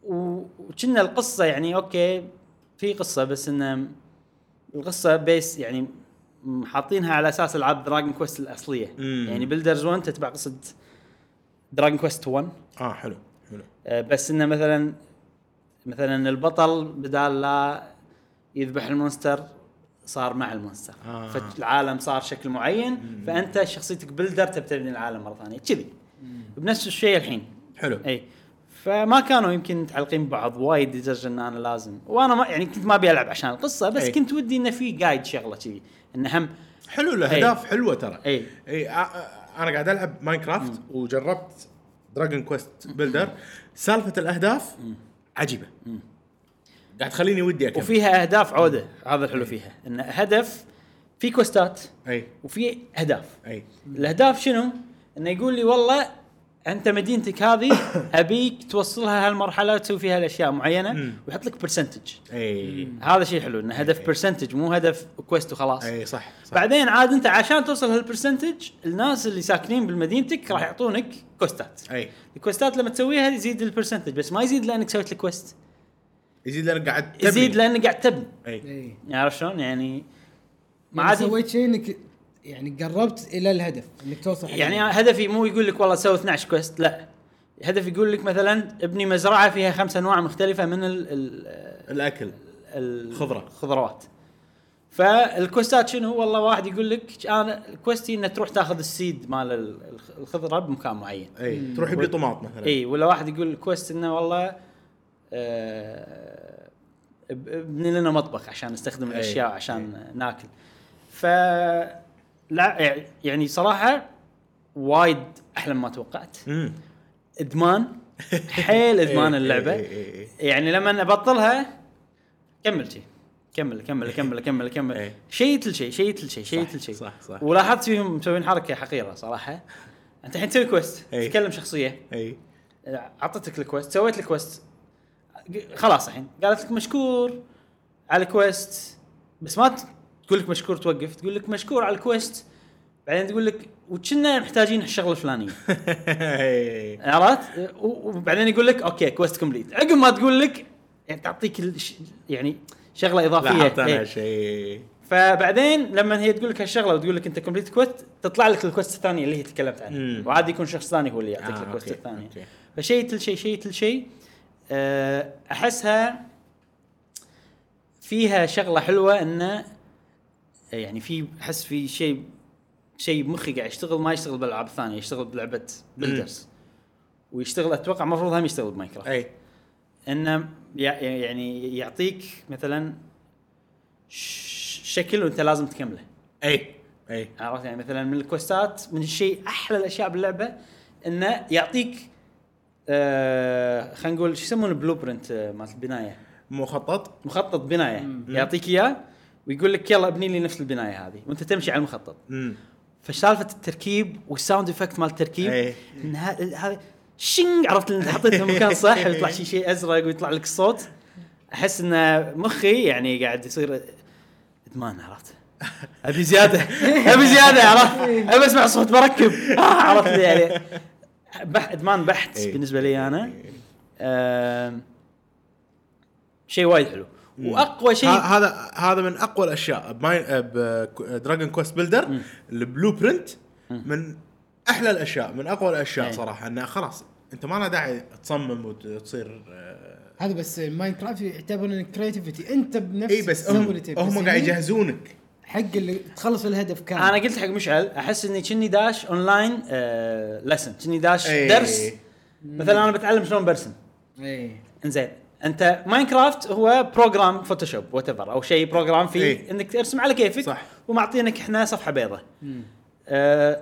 وكنا القصة يعني okay في قصة بس إنه القصة base يعني حاطينها على أساس ألعاب Dragon Quest الأصلية. مم. يعني Builders 1 تتبع قصة Dragon Quest 1 آه حلو حلو. آه بس إنه مثلا مثلا البطل بدال لا يذبح ال monster صار مع ال monster. آه. فالعالم صار شكل معين فأنت شخصيتك builder تبي تبني العالم مرة ثانية. كذي. بنفس الشيء الحين. حلو. إي. فما كانوا يمكن متعلقين ببعض وايد لدرجة إن أنا لازم. وأنا ما يعني كنت ما أبي ألعب عشان القصة بس أي. كنت ودي انه في guide شغلة كذي. انه هم حلو الاهداف حلوة ترى. إي. إي أنا قاعد ألعب Minecraft وجربت Dragon Quest Builder سالفة الأهداف عجيبة. قاعد تخليني ودي أكمل. وفيها أهداف عودة هذا الحلو فيها. إن هدف في quest ات أي. وفي أهداف. أي. الأهداف شنو؟ إنه يقول لي والله أنت مدينتك هذه أبيك توصلها هالمرحلة وتسوي فيها الأشياء معينة. ويحط لك percentage أي. هذا شيء حلو إنه هدف percentage مو هدف quest وخلاص. أي صح صح. بعدين عاد أنت عشان توصل هال percentage الناس اللي ساكنين بمدينتك راح يعطونك quest ات أي. ال quest ات لما تسويها يزيد ال percentage بس ما يزيد لأنك سويت ال quest يزيد لأنك قاعد تبني. يزيد لأنك قاعد تبني. إي. عرفت شلون؟ يعني ما ما عاد سويت شيء إنك يعني قربت إلى الهدف إنك توصل يعني الهدف. هدفي مو يقول لك والله سوي 12 quest لا. هدف يقول لك مثلا ابني مزرعة فيها خمس أنواع مختلفة من ال ال الأكل. ال خضرة. الخضروات فال quest ات شنو؟ والله واحد يقول لك أنا quest ي انك تروح تاخذ ال seed مال ال- الخ- الخضرة بمكان معين. إي. تروح يبي طماط مثلا. إي. ولا واحد يقول ال quest إنه والله ابني لنا مطبخ عشان نستخدم أي. الأشياء عشان ناكل. ف لا يعني صراحة وايد أحلى مما توقعت. امم إدمان حيل إدمان إي، اللعبة. يعني لما أبطلها كمل شي. كمل كمل كمل كمل كمل. إي. شيت الشيء شيت الشيء شيت صح، الشيء صح، صح. ولاحظت فيهم مسوين حركة حقيرة صراحة. أنت الحين تسوي quest. تتكلم شخصية. اي أعطتك ال quest سويت ال quest خلاص الحين. قالت لك مشكور على ال quest. بس ما تقول لك مشكور توقف تقول لك مشكور على ال quest. بعدين تقول لك وكنا محتاجين الشغلة الفلانية. عرفت؟ وبعدين يقول لك okay quest complete. عقب ما تقول لك يعني تعطيك يعني شغلة إضافية. لاحظت أنا إيه. شيء. فبعدين لما هي تقول لك هالشغلة وتقول لك أنت complete quest تطلع لك ال quest الثانية اللي هي تكلمت عنها. وعادي يكون شخص ثاني هو اللي يعطيك آه، ال quest الثانية. فشيء تل شيء شيء تل شيء أحسها فيها شغلة حلوة انه يعني في أحس في شيء شيء بمخي قاعد يشتغل ما يشتغل بالألعاب الثانية يشتغل بلعبة بلدرز ويشتغل أتوقع المفروض هم يشتغل بماينكرافت. أي. انه يع- يعني يعطيك مثلا شكل وأنت لازم تكمله. أي. أي. عرفت؟ يعني مثلا من الكوستات من الشيء أحلى الأشياء باللعبة انه يعطيك آه خلينا نقول شو يسمونه blueprint آه، مالت البناية؟ مخطط. مخطط بناية. يعطيك إياه ويقول لك يلا ابني لي نفس البناية هذه. وأنت تمشي على المخطط. فسالفة التركيب وال sound effect مال التركيب إيه. إن هذا شنج عرفت اللي حطيته مكان صح ويطلع شيء شيء أزرق ويطلع لك الصوت أحس إن مخي يعني قاعد يصير إدمان عرفت؟ أبي زيادة. أبي زيادة عرفت؟ أبي أسمع صوت بركب عرفت؟ يعني بح إدمان بحت إيه. بالنسبة لي أنا. آم، شيء وايد حلو. وأقوى شيء هذا هذا من أقوى الأشياء. بماين ب Dragon Quest Builder ال blueprint من أحلى الأشياء من أقوى الأشياء إيه. صراحة. إنه خلاص أنت ما له داعي تصمم وتصير آه، هذا بس Minecraft يعتبر creativity أنت بنفسك اي بس هم هم قاعد هني يجهزونك. حق اللي تخلص الهدف كامل أنا قلت حق مشعل أحس إني كني داش اونلاين آه lesson كني داش إيه. درس. مثلا أنا بتعلم شلون برسم. اي إنزين. أنت Minecraft هو program Photoshop وات أو شيء program فيه إيه. إنك ترسم على كيفك صح. ومعطينك إحنا صفحة بيضاء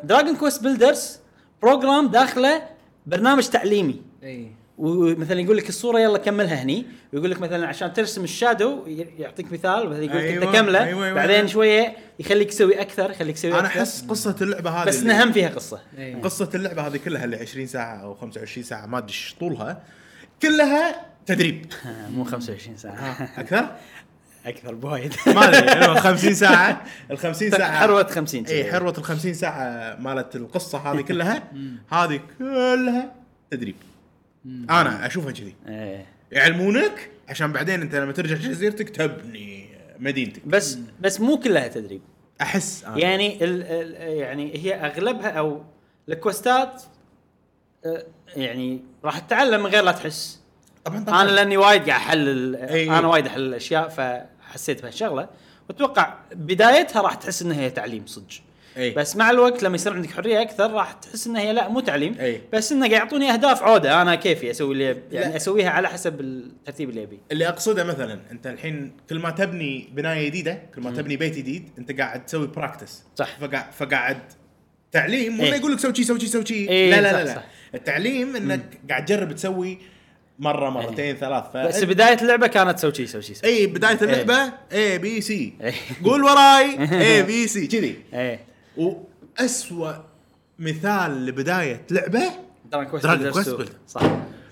Dragon Quest Builders program داخله برنامج تعليمي. اي ومثلا يقول لك الصورة يلا كملها هني ويقول لك مثلا عشان ترسم الشادو يعطيك مثال مثلا يقول لك أيوة، انت كملة أيوة، أيوة، بعدين أيوة. شوية يخليك تسوي أكثر يخليك تسوي أنا أكثر. أحس قصة اللعبة هذه بس اللي- إنها هم فيها قصة. إيه. قصة اللعبة هذه كلها اللي 20 ساعة أو 25 ساعة ما أدري إيش طولها كلها تدريب. آه، مو 25 ساعة. أكثر؟ أكثر بوايد. ما أدري أنا 50 ساعة ال 50 ساعة. حروة 50 اي حروة ال 50 ساعة مالت القصة هذه كلها هذه كلها تدريب. أنا أشوفها كذي. إيه. يعلمونك عشان بعدين أنت لما ترجع جزيرتك تبني مدينتك. بس بس مو كلها تدريب. أحس أنا. يعني ال ال يعني هي أغلبها أو الكوستات آه، يعني راح تتعلم من غير لا تحس. طبعا طبعا. أنا لأني وايد قاعد أحلل أي. أنا وايد أحلل الأشياء فحسيت بهالشغلة. وأتوقع بدايتها راح تحس إنها هي تعليم صدق. أي. بس مع الوقت لما يصير عندك حرية أكثر راح تحس إنها هي لا مو تعليم أي. بس إنه قاعد يعطوني أهداف عودة أنا كيفي أسوي اللي يعني لا. أسويها على حسب الترتيب اللي ابيه اللي أقصده مثلا أنت الحين كل ما تبني بناية جديدة كل ما تبني بيت جديد أنت قاعد تسوي practice صح. فقاعد فقاعد تعليم مو إيه. يقول لك سوي شي سوي شي سوي شي إيه، لا لا لا, لا. صح. التعليم إنك قاعد تجرب تسوي مرة مرتين ثلاث ف... بس بداية اللعبة كانت سوي شي سوي شي إي بداية اللعبة ABC. قول وراي A B C كذي وأسوأ مثال لبداية لعبة Dragon Quest Dragon Builders Quest 2. Builder. صح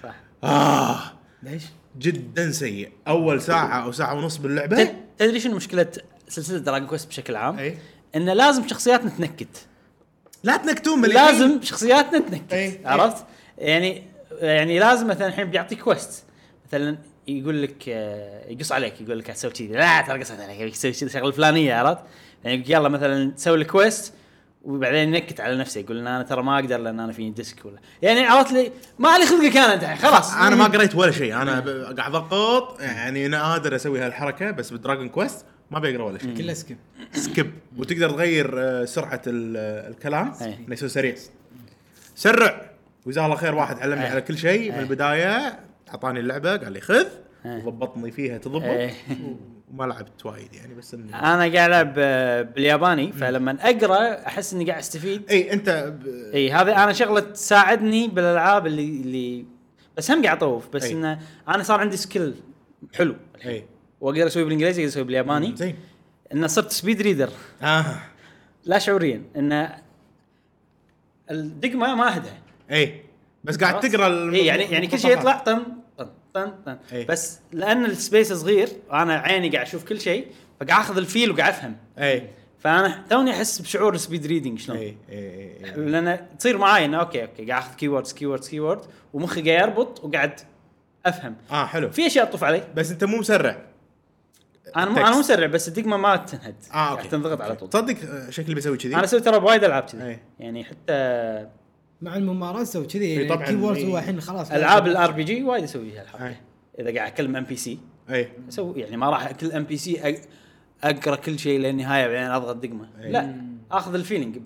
صح آه ليش؟ جدا سيء أول ساعة أو ساعة ونص باللعبة تد- تدري شنو مشكلة سلسلة Dragon Quest بشكل عام؟ اي انه لازم شخصياتنا تنكت لا تنكتون من لازم شخصياتنا تنكت إي. عرفت؟ يعني يعني لازم مثلا الحين بيعطيك quest مثلا يقول لك آه، يقص عليك يقول لك تسوي كذي لا ترى قصت عليك يبيك تسوي كذي الشغله الفلانيه عرفت؟ يعني يقول يلا مثلا سوي ال quest وبعدين ينكت على نفسه يقول أنا ترى ما أقدر لأن أنا فيني disc ولا يعني عرفت لي ما لي خلقك أنا انت خلاص أنا ما قريت ولا شيء أنا قاعد أضغط يعني أنا قادر أسوي هالحركة بس ب Dragon Quest ما بيقرأ ولا شيء كله skip skip وتقدر تغير آه، سرعة ال- الكلام. إنه يصير سريع سرع وجزاه الله خير واحد علمني. على كل شيء من. البداية أعطاني اللعبة قال لي خذ أي. وضبطني فيها تضبط. وما لعبت وايد يعني بس أنا قاعد ألعب بالياباني فلما أقرأ أحس إني قاعد أستفيد. إي أنت ب... إي هذا أنا شغلة تساعدني بالألعاب اللي اللي بس هم قاعد أطوف بس. انه أنا صار عندي skill حلو إي. وأقدر أسوي بالإنجليزي أقدر أسوي بالياباني. زين. انه صرت speed reader آه. لا شعوريا انه الدقمة ما اهدى إي بس قاعد؟ تقرأ إي يعني يعني كل شيء يطلع طن. طن طن طن. إي. بس لأن ال space صغير وأنا عيني قاعد أشوف كل شيء فقاعد أخذ ال feel وقاعد أفهم. اي فأنا توني أحس بشعور ال speed reading شلون؟ اي اي اي لأن تصير معاي إنه okay okay قاعد أخذ keywords keywords keyword ومخي قاعد يربط وقاعد أفهم. آه حلو. في أشياء تطوف علي. بس أنت مو مسرع. أنا مو. أنا مو مسرع بس الدقمة ما تنهد. آه okay. تنضغط على طول. تصدق آه، شكلي بسوي كذي. أنا أسوي ترى بوايد ألعاب كذي. أي. يعني حتى مع الممارسة وكذي يعني طبعاً، ال keywords إي. هو الحين خلاص. ألعاب ال RPG وايد أسويها أي. الحركه إذا قاعد أكلم NPC إي. أسوي يعني ما راح كل NPC أقرأ كل شيء للنهاية بعدين أضغط دقمة. أي. لا أخذ ال feeling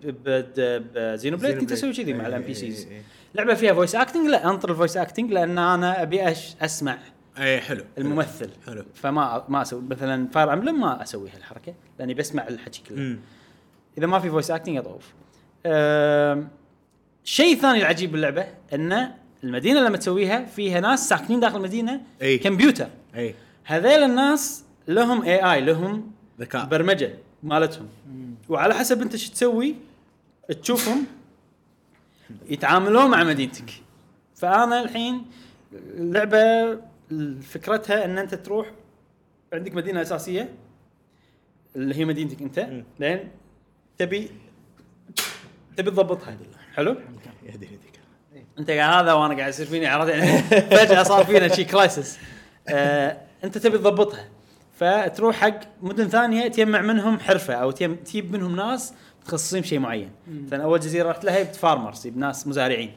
ب Xenoblade كنت أسوي كذي مع ال NPCs. لعبة فيها voice acting لا أنطر ال voice acting لأن أنا أبي أش أسمع إي حلو الممثل. حلو. فما ما أسوي. مثلا Fire Emblem ما أسوي هالحركه لأني بسمع الحكي كله. إذا ما في voice acting اطوف أم، الشيء الثاني العجيب باللعبة انه المدينة لما تسويها فيها ناس ساكنين داخل المدينة أي. كمبيوتر. إي. هذيل الناس لهم اي اي لهم ذكاء. برمجة مالتهم. وعلى حسب أنت شو تسوي تشوفهم يتعاملون مع مدينتك. فأنا الحين اللعبة فكرتها أن أنت تروح عندك مدينة أساسية اللي هي مدينتك أنت. لين تبي تبي تضبطها حلو؟ يهدي يهديك انت قاعد هذا وأنا قاعد يصير فيني عرفت؟ يعني فجأة صار فينا شي كرايسس آه انت تبي تضبطها. فتروح حق مدن ثانية تجمع منهم حرفة أو تجيب منهم ناس متخصصين بشيء معين. مثلا أول جزيرة رحت لها جبت farmers جبت ناس مزارعين.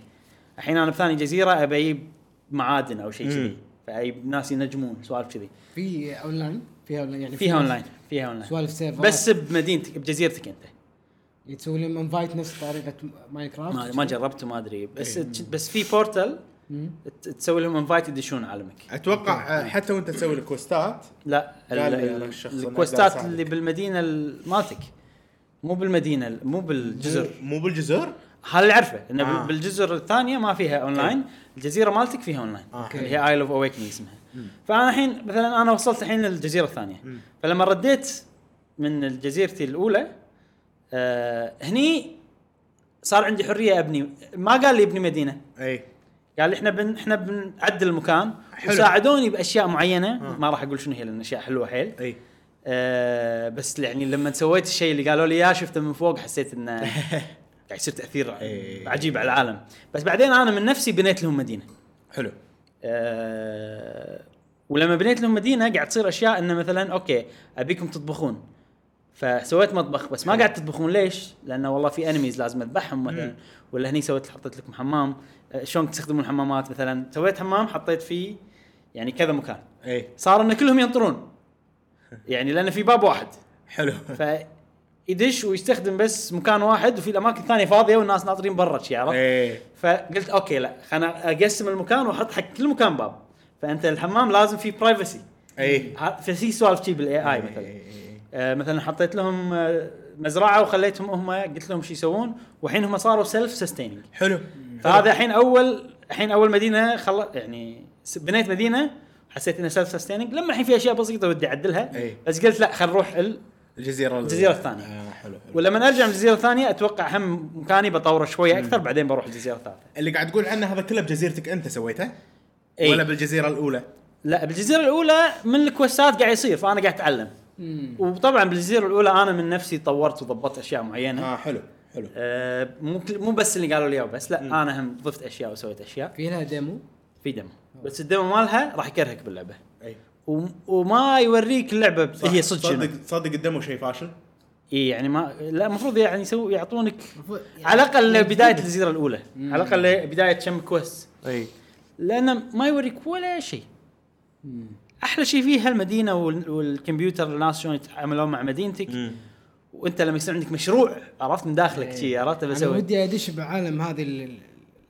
الحين أنا بثاني جزيرة أبي أجيب معادن أو شيء. كذي. فأجيب ناس ينجمون سوالف كذي. في اونلاين فيها اونلاين يعني فيها في اونلاين فيها اونلاين سوالف server بس بمدينتك بجزيرتك أنت. تسوي لهم invite نفس طريقة Minecraft ما, ما جربت وما أدري. بس إيه. بس في. ت- تسوي لهم invite يدشون عالمك أتوقع آه، حتى وأنت تسوي ال quest ات لا ال quest ات. اللي بالمدينة ال- مالتك. مو بالمدينة ال- مو بالجزر. مو بالجزر؟ هذا اللي أعرفه إنه آه. آه. بالجزر الثانية ما فيها اونلاين الجزيرة مالتك فيها اونلاين آه، اللي هي Isle of Awakening اسمها. فأنا الحين مثلا أنا وصلت الحين للجزيرة الثانية. فلما رديت من جزيرتي الأولى آه هني صار عندي حرية أبني. ما قال لي أبني مدينة. أي. قال لي إحنا بن إحنا بنعدل المكان. حلو. وساعدوني بأشياء معينة. ما راح أقول شنو هي لأن أشياء حلوة حيل. أي. آه بس يعني لما سويت الشيء اللي قالوا لي إياه شفته من فوق حسيت إنه قاعد يصير تأثير إيه. عجيب على العالم. بس بعدين أنا من نفسي بنيت لهم مدينة. حلو. آه ولما بنيت لهم مدينة قاعد تصير أشياء إنه مثلا okay أبيكم تطبخون. فسويت مطبخ بس ما قاعد تطبخون ليش؟ لأنه والله في enemies لازم أذبحهم مثلا ولا هني سويت حطيت لكم حمام. آه، شلون تستخدمون الحمامات مثلا؟ سويت حمام حطيت فيه يعني كذا مكان. اي صار إن كلهم ينطرون. يعني لأن في باب واحد. حلو. فيدش ويستخدم بس مكان واحد وفي الأماكن الثانية فاضية والناس ناطرين برا شي عرفت؟ اي فقلت okay لا خلنا أقسم المكان وأحط حق كل مكان باب. فأنت الحمام لازم فيه privacy اي ففي سوالف شي بال AI مثلا. آه مثلا حطيت لهم آه مزرعة وخليتهم هم قلت لهم شو يسوون والحين هم صاروا self sustaining حلو فهذا الحين أول الحين أول مدينة خل يعني بنيت مدينة حسيت إنها self sustaining لما الحين في أشياء بسيطة ودي أعدلها أي. بس قلت لا خل نروح ال... الجزيرة الجزيرة الثانية. آه حلو, حلو. ولما أرجع من الجزيرة الثانية أتوقع هم مكاني بطوره شوية أكثر بعدين بروح الجزيرة الثالثة اللي قاعد تقول عنه هذا كله بجزيرتك أنت سويته؟ إي. ولا بالجزيرة الأولى؟ لا بالجزيرة الأولى من ال quest ات قاعد يصير فأنا قاعد أتعلم وطبعا بالجزيرة الأولى أنا من نفسي طورت وضبطت أشياء معينة. آه حلو حلو. آه مو مو بس اللي قالوا لي إياه بس لا أنا هم ضفت أشياء وسويت أشياء. في لها demo؟ في demo بس ال demo مالها راح يكرهك باللعبة. أي. وم- وما يوريك اللعبة صح. هي صدق صدق صدق ال demo شيء فاشل؟ إي يعني ما لا المفروض يعني يسوي يعطونك يعني على الأقل بداية. الجزيرة الأولى. على الأقل بداية كم quest أي. لأنه ما يوريك ولا شيء. أحلى شيء فيها المدينة وال- والكمبيوتر الناس شلون يتعاملون مع مدينتك. وأنت لما يصير عندك مشروع عرفت من داخلك شيء عرفت أنا بسوي ودي أدش بعالم هذه ال- ال-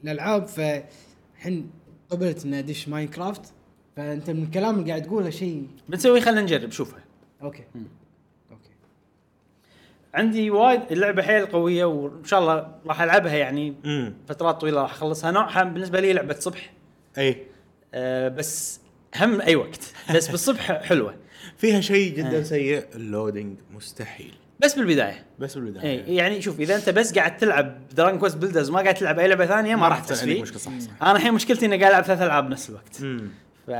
الألعاب فالحين قبلت إني أدش Minecraft فأنت من الكلام اللي قاعد تقوله شيء بنسوي خلينا نجرب شوفها okay. okay. عندي وايد اللعبة حيل قوية وإن شاء الله راح ألعبها يعني فترات طويلة راح أخلصها. نوعها بالنسبة لي لعبة صبح. اي أه بس هم أي وقت. بس بالصبح حلوة. فيها شيء جدا آه. سيء ال loading مستحيل. بس بالبداية. بس بالبداية. اي يعني شوف إذا أنت بس قاعد تلعب Dragon Quest Builders ما قاعد تلعب أي لعبة ثانية ما راح تحس فيه مشكلة صح صح. أنا الحين مشكلتي إني قاعد ألعب ثلاث ألعاب بنفس الوقت. ف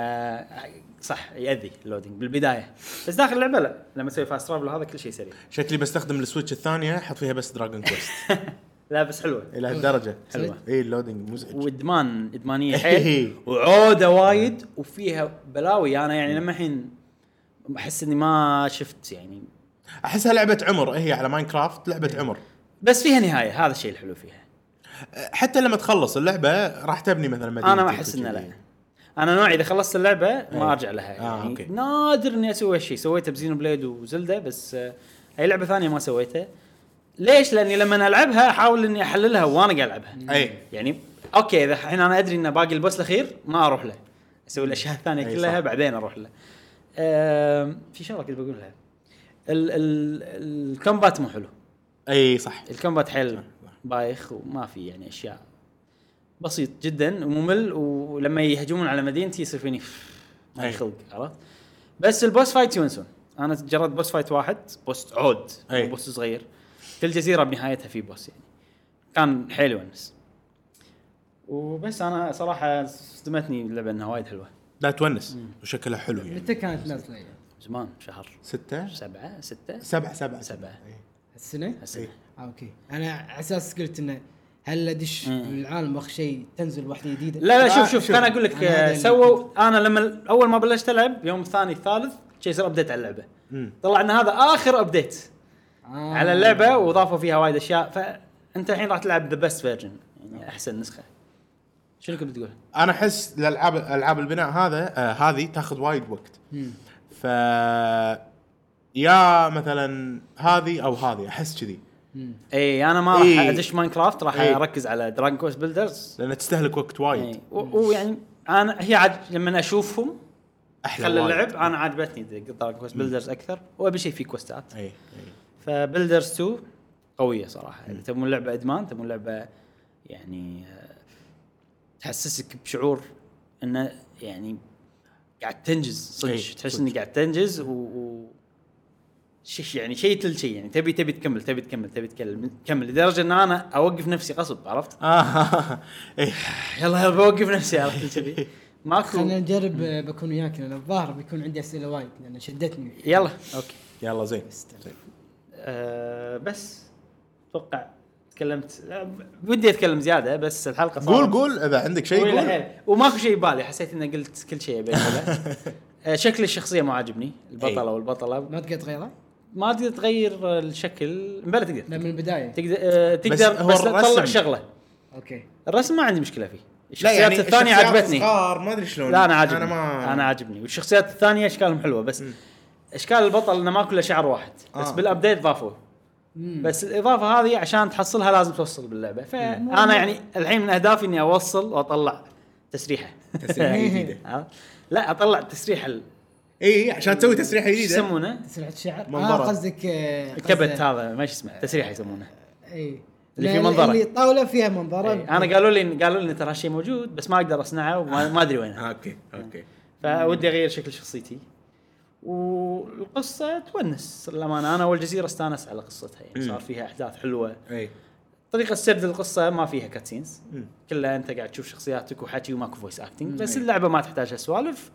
صح ياذي ال loading بالبداية. بس داخل اللعبة لا. لما تسوي fast travel هذا كل شيء سريع. شكلي بستخدم ال Switch الثانية أحط فيها بس Dragon Quest لا بس حلوة. إلى هالدرجة. حلوة. اي ال loading مزعج. وإدمان إدمانية حيل وعودة وايد وفيها بلاوي. أنا يعني لما الحين أحس إني ما شفت يعني. أحسها لعبة عمر. هي على Minecraft لعبة عمر. بس فيها نهاية. هذا الشيء الحلو فيها. حتى لما تخلص اللعبة راح تبني مثلا مدينه أنا ما أحس إنه لا. أنا نوعي إذا خلصت اللعبة إيه. ما أرجع لها. آه، يعني okay. نادر إني أسوي هالشيء. سويته ب Xenoblade و Zelda بس آه، أي لعبة ثانية ما سويتها ليش؟ لأني لما ألعبها أحاول إني أحللها وأنا قاعد ألعبها. أي. يعني okay إذا الحين أنا أدري إن باقي ال boss الأخير ما أروح له. أسوي الأشياء الثانية كلها. بعدين أروح له. في شغلة كنت بقولها. ال ال ال combat مو حلو. أي صح. ال combat حيل بايخ وما في يعني أشياء. بسيط جدا وممل ولما يهجمون على مدينتي يصير فيني ما. خلق عرفت؟ بس ال boss fight يونسون أنا جربت boss fight واحد boss عود boss صغير. كل جزيرة بنهايتها في boss يعني كان حيل يونس وبس أنا صراحة صدمتني اللعبة إنها وايد حلوة لا تونس وشكلها حلو يعني متى كانت نازلة يعني؟ زمان شهر ستة سبعة ستة سبعة سبعة سبعة. إي. السنة؟ هالسنة إي. آه okay أنا على أساس قلت إنه هل أدش. العالم واخر شيء تنزل واحدة جديدة؟ لا لا شوف شوف شوف. أنا أقول لك أنا سووا أنا لما أول ما بلشت ألعب يوم الثاني الثالث شي يصير update على اللعبة. طلع ان هذا آخر update آه. على اللعبة واضافوا فيها وايد أشياء فأنت الحين راح تلعب the best version يعني أحسن نسخة شنو كنت بتقول؟ أنا أحس الالعاب ألعاب البناء هذا آه هذه تاخذ وايد وقت مم. ف يا مثلا هذه أو هذه أحس كذي. اي أنا ما راح إي. أدش Minecraft راح إي. أركز على Dragon Quest Builders لأن تستهلك وقت وايد ويعني أنا هي عاد لما أشوفهم أحلى خلى. اللعب أنا عجبتني Dragon Quest Builders أكثر وأبي شيء فيه quest ات اي اي ف Builders 2 قوية صراحة. اذا تبون لعبة إدمان تبون لعبة يعني آه، تحسسك بشعور إنه يعني قاعد تنجز صدق إي، تحس. إنك قاعد تنجز و, و... شيء يعني شيء تلو شيء يعني. تبي تبي تكمل تبي تكمل تبي تكمل تكمل لدرجة إن أنا أوقف نفسي غصب عرفت؟ آه. إيه. يلا يلا بوقف نفسي عرفت؟ كذي. ماكو. خلينا نجرب آه، بكون وياك لأن الظاهر بيكون عندي أسئلة وايد لأن شدتني. يلا أوكي. يلا زين. زين. أه بس أتوقع تكلمت ب- ودي أتكلم زيادة بس الحلقة صارت قول قول إذا عندك شيء قول. حيل. وماكو شيء ببالي حسيت إني قلت كل شيء ابي اقوله آه، شكل الشخصية مو عاجبني البطلة أي. والبطلة. ما تقدر تغيره؟ ما تقدر تغير الشكل. بلا تقدر. من البداية. تقدر آه، تقدر هو بس, بس تطلع. شغلة. okay. الرسم ما عندي مشكلة فيه. لا الشخصيات يعني الثانية عجبتني. صغار ما أدري شلون. لا أنا عاجبني. أنا ما أنا عاجبني. والشخصيات الثانية أشكالهم حلوة بس أشكال البطل إنه ما كله شعر واحد بس آه. بال update ضافوا مم. بس الاضافه هذه عشان تحصلها لازم توصل باللعبة فانا يعني الحين من أهدافي إني أوصل وأطلع تسريحة تسريحة جديدة. عرفت؟ لا أطلع تسريحة ال- إي عشان تسوي تسريحة جديدة يسمونه؟ تسريحة منظرة. آه قصدك آه، قصده- كبت هذا ما اسمه تسريحة يسمونه إي اللي فيه لا، منظرة. اللي طاولة فيها منظرة إيه، أنا قالوا لي قالوا لي ترى هالشيء موجود بس ما أقدر أصنعه وما ما أدري وينه آه، okay okay فودي أغير شكل شخصيتي والقصة تونس. للأمانة أنا والجزيرة استأنس على قصتها يعني صار فيها أحداث حلوة. أي. طريقة سرد القصة ما فيها cutscenes. كلها أنت قاعد تشوف شخصياتك وحكي وماكو voice acting بس اللعبة ما تحتاج هالسوالف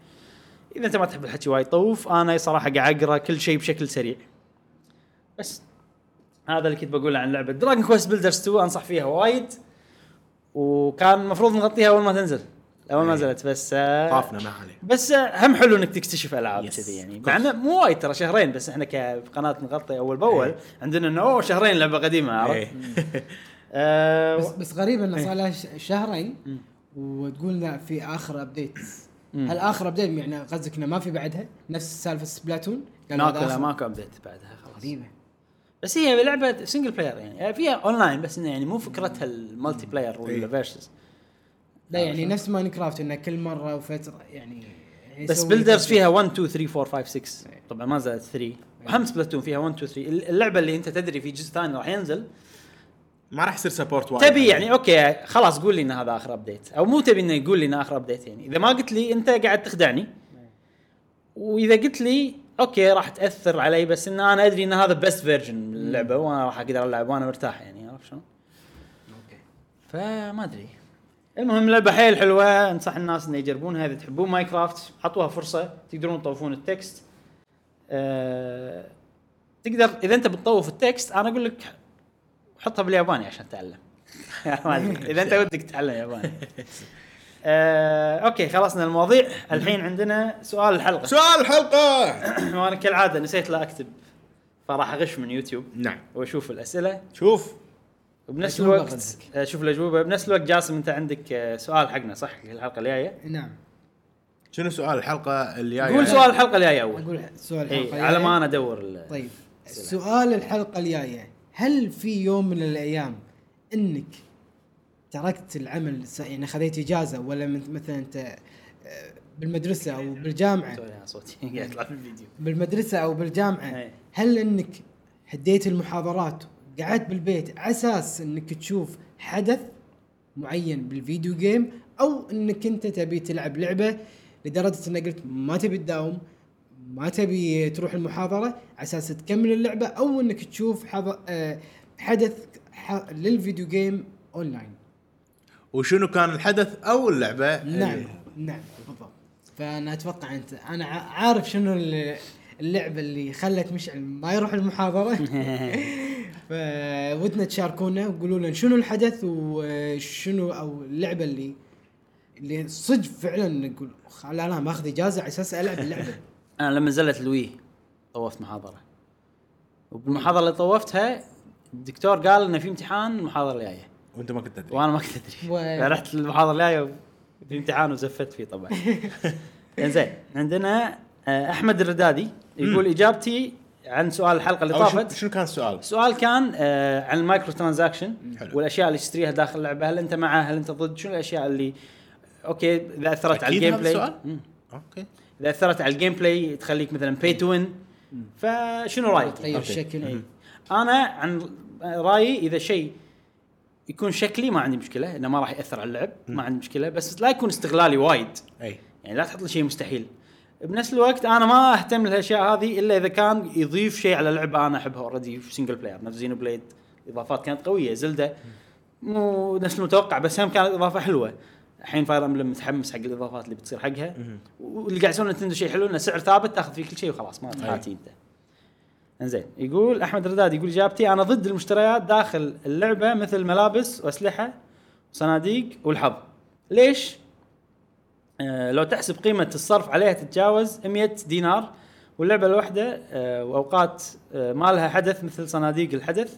إذا أنت ما تحب الحكي وايد طوف أنا صراحة قاعد أقرأ كل شيء بشكل سريع. بس. هذا اللي كنت بقوله عن لعبة Dragon Quest Builders 2 أنصح فيها وايد. وكان المفروض نغطيها أول ما تنزل. اول ما إيه. نزلت بس آه، طافنا ما عليه بس آه، هم حلو انك تكتشف ألعاب. كذي يعني مع إنه مو وايد ترى شهرين بس إحنا كقناة نغطي أول بأول عندنا إنه أوه شهرين لعبة قديمة عرفت؟ إيه. آه، بس بس غريب إنه إيه. صار لها ش- شهرين وتقول لا في آخر update هل آخر update يعني قصدك إنه ما في بعدها نفس سالفة Splatoon؟ قالوا ماكو لا؟ ماكو update بعدها خلاص غريبة بس هي لعبة سنجل بلاير يعني فيها اونلاين بس إنه يعني مو فكرتها ال multiplayer ولا إيه. versus لا يعني نفس Minecraft إنه كل مرة وفترة يعني بس update. فيها 1 2 3 4 5 6 طبعا ما زالت 3 وهم Splatoon فيها 1 2 3 اللعبة اللي أنت تدري في جزء ثاني راح ينزل. ما راح يصير support وايد. تبي يعني okay خلاص قول لي إن هذا آخر update أو مو تبي إنه يقول لي إنه آخر update يعني. إذا ما قلت لي أنت قاعد تخدعني. وإذا قلت لي okay راح تأثر علي بس إن أنا أدري إن هذا best version من اللعبة وأنا راح أقدر ألعب وأنا مرتاح يعني عرفت شلون؟ okay. فما أدري. المهم لعبة حيل حلوة أنصح الناس إنه يجربونها اذا تحبون Minecraft أعطوها فرصة تقدرون تطوفون ال text. أه تقدر إذا أنت بتطوف ال text أنا أقول لك حطها بالياباني عشان تتعلم. إذا أنت ودك تتعلم ياباني. أه okay خلصنا المواضيع. الحين عندنا سؤال الحلقة. سؤال الحلقة! وأنا كالعادة نسيت لا أكتب فراح أغش من يوتيوب. نعم. وأشوف الأسئلة. شوف. وبنفس الوقت قصدك. أشوف الأجوبة بنفس الوقت جاسم أنت عندك آه، سؤال حقنا صح؟ الحلقة الجاية؟ نعم. شنو سؤال الحلقة اللي جاية قول سؤال الحلقة الجاية أول. أقول سؤال اي الحلقة على ما. أنا أدور ال- طيب سؤال الحلقة الجاية هل في يوم من الأيام إنك تركت العمل يعني خذيت إجازة ولا مثلا أنت آه، بالمدرسة أو بالجامعة؟ صوتي قاعد يطلع في الفيديو. بالمدرسة أو بالجامعة أي. هل إنك هديت المحاضرات قعدت بالبيت على أساس إنك تشوف حدث معين بالفيديو جيم أو إنك أنت تبي تلعب لعبة لدرجة إنك قلت ما تبي تداوم ما تبي تروح المحاضرة على أساس تكمل اللعبة أو إنك تشوف آه، حدث للفيديو جيم أونلاين. وشنو كان الحدث أو اللعبة؟ نعم نعم بالضبط. فأنا أتوقع أنت أنا عارف شنو اللعبة اللي خلت مشعل ما يروح المحاضرة. فودنا تشاركونا وقولوا لنا شنو الحدث وشنو أو اللعبة اللي اللي صدق فعلا نقول "أخ، لا لا ماخذ إجازة على أساس ألعب اللعبة. أنا لما نزلت الـ Wii طوفت محاضرة. وبالمحاضره اللي طوفتها الدكتور قال إنه في امتحان المحاضرة الجاية. وأنت ما كنت تدري. وأنا ما كنت أدري. و- فرحت المحاضره الجاية في امتحان وزفت فيه طبعا. زين عندنا آه، أحمد الردادي. يقول إجابتي عن سؤال الحلقة اللي طافت. شنو كان السؤال؟ السؤال كان آه عن ال microtransaction حلو. والأشياء اللي تشتريها داخل اللعبة. هل أنت معها هل أنت ضد؟ شنو الأشياء اللي okay إذا أثرت على ال gameplay. okay. إذا أثرت على ال gameplay تخليك مثلا pay to win فشنو رأيك؟ تغير. الشكل إيه. أنا عن رأيي إذا شيء يكون شكلي ما عندي مشكلة إنه ما راح يأثر على اللعب ما عندي مشكلة بس لا يكون استغلالي وايد. أي. يعني لا تحط لي شيء مستحيل. بنفس الوقت أنا ما أهتم للاشياء هذه إلا إذا كان يضيف شيء على لعبه أنا احبها already في single player نفس Xenoblade إضافات كانت قوية. Zelda مو نفس المتوقع بس هم كانت إضافة حلوة. الحين فاير أمبلم متحمس حق الإضافات اللي بتصير حقها. واللي قاعد يسوون نتندو شيء حلو إنه سعر ثابت تاخذ فيه كل شيء وخلاص ما تحاتي أنت. إنزين يقول أحمد رداد يقول إجابتي أنا ضد المشتريات داخل اللعبة مثل ملابس وأسلحة وصناديق والحظ. ليش؟ آه، لو تحسب قيمة الصرف عليها تتجاوز 100 دينار واللعبة الواحدة آه، وأوقات آه، ما لها حدث مثل صناديق الحدث.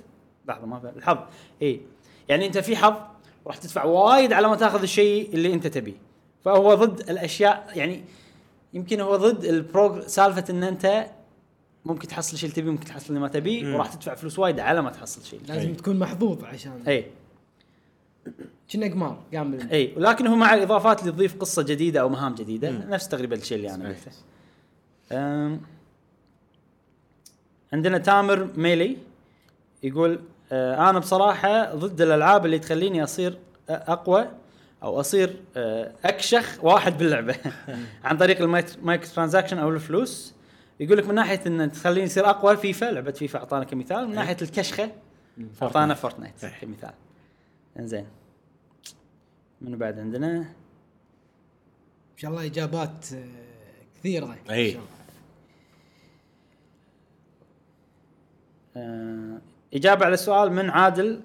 لحظة ما فهم الحظ. اي يعني أنت في حظ راح تدفع وايد على ما تاخذ الشيء اللي أنت تبيه. فهو ضد الأشياء يعني يمكن هو ضد البروج سالفة أن أنت ممكن تحصل شيء اللي تبيه ممكن تحصل اللي ما تبيه وراح تدفع فلوس وايد على ما تحصل شيء. لازم أي. تكون محظوظ عشان اي كنا قمار قام إي ولكن هو مع الإضافات اللي تضيف قصة جديدة أو مهام جديدة. نفس تقريبا الشيء اللي أنا قلته. عندنا تامر ميلي يقول آه، أنا بصراحة ضد الألعاب اللي تخليني أصير أقوى أو أصير آه، أكشخ واحد باللعبة. عن طريق ال microtransaction أو الفلوس. يقول لك من ناحية إن تخليني أصير أقوى فيفا. لعبة فيفا أعطانا كمثال. من ناحية الكشخة أعطانا Fortnite. كمثال. إنزين. من بعد عندنا؟ إن شاء الله إجابات آه، كثيرة. الله. آه إجابة على السؤال من عادل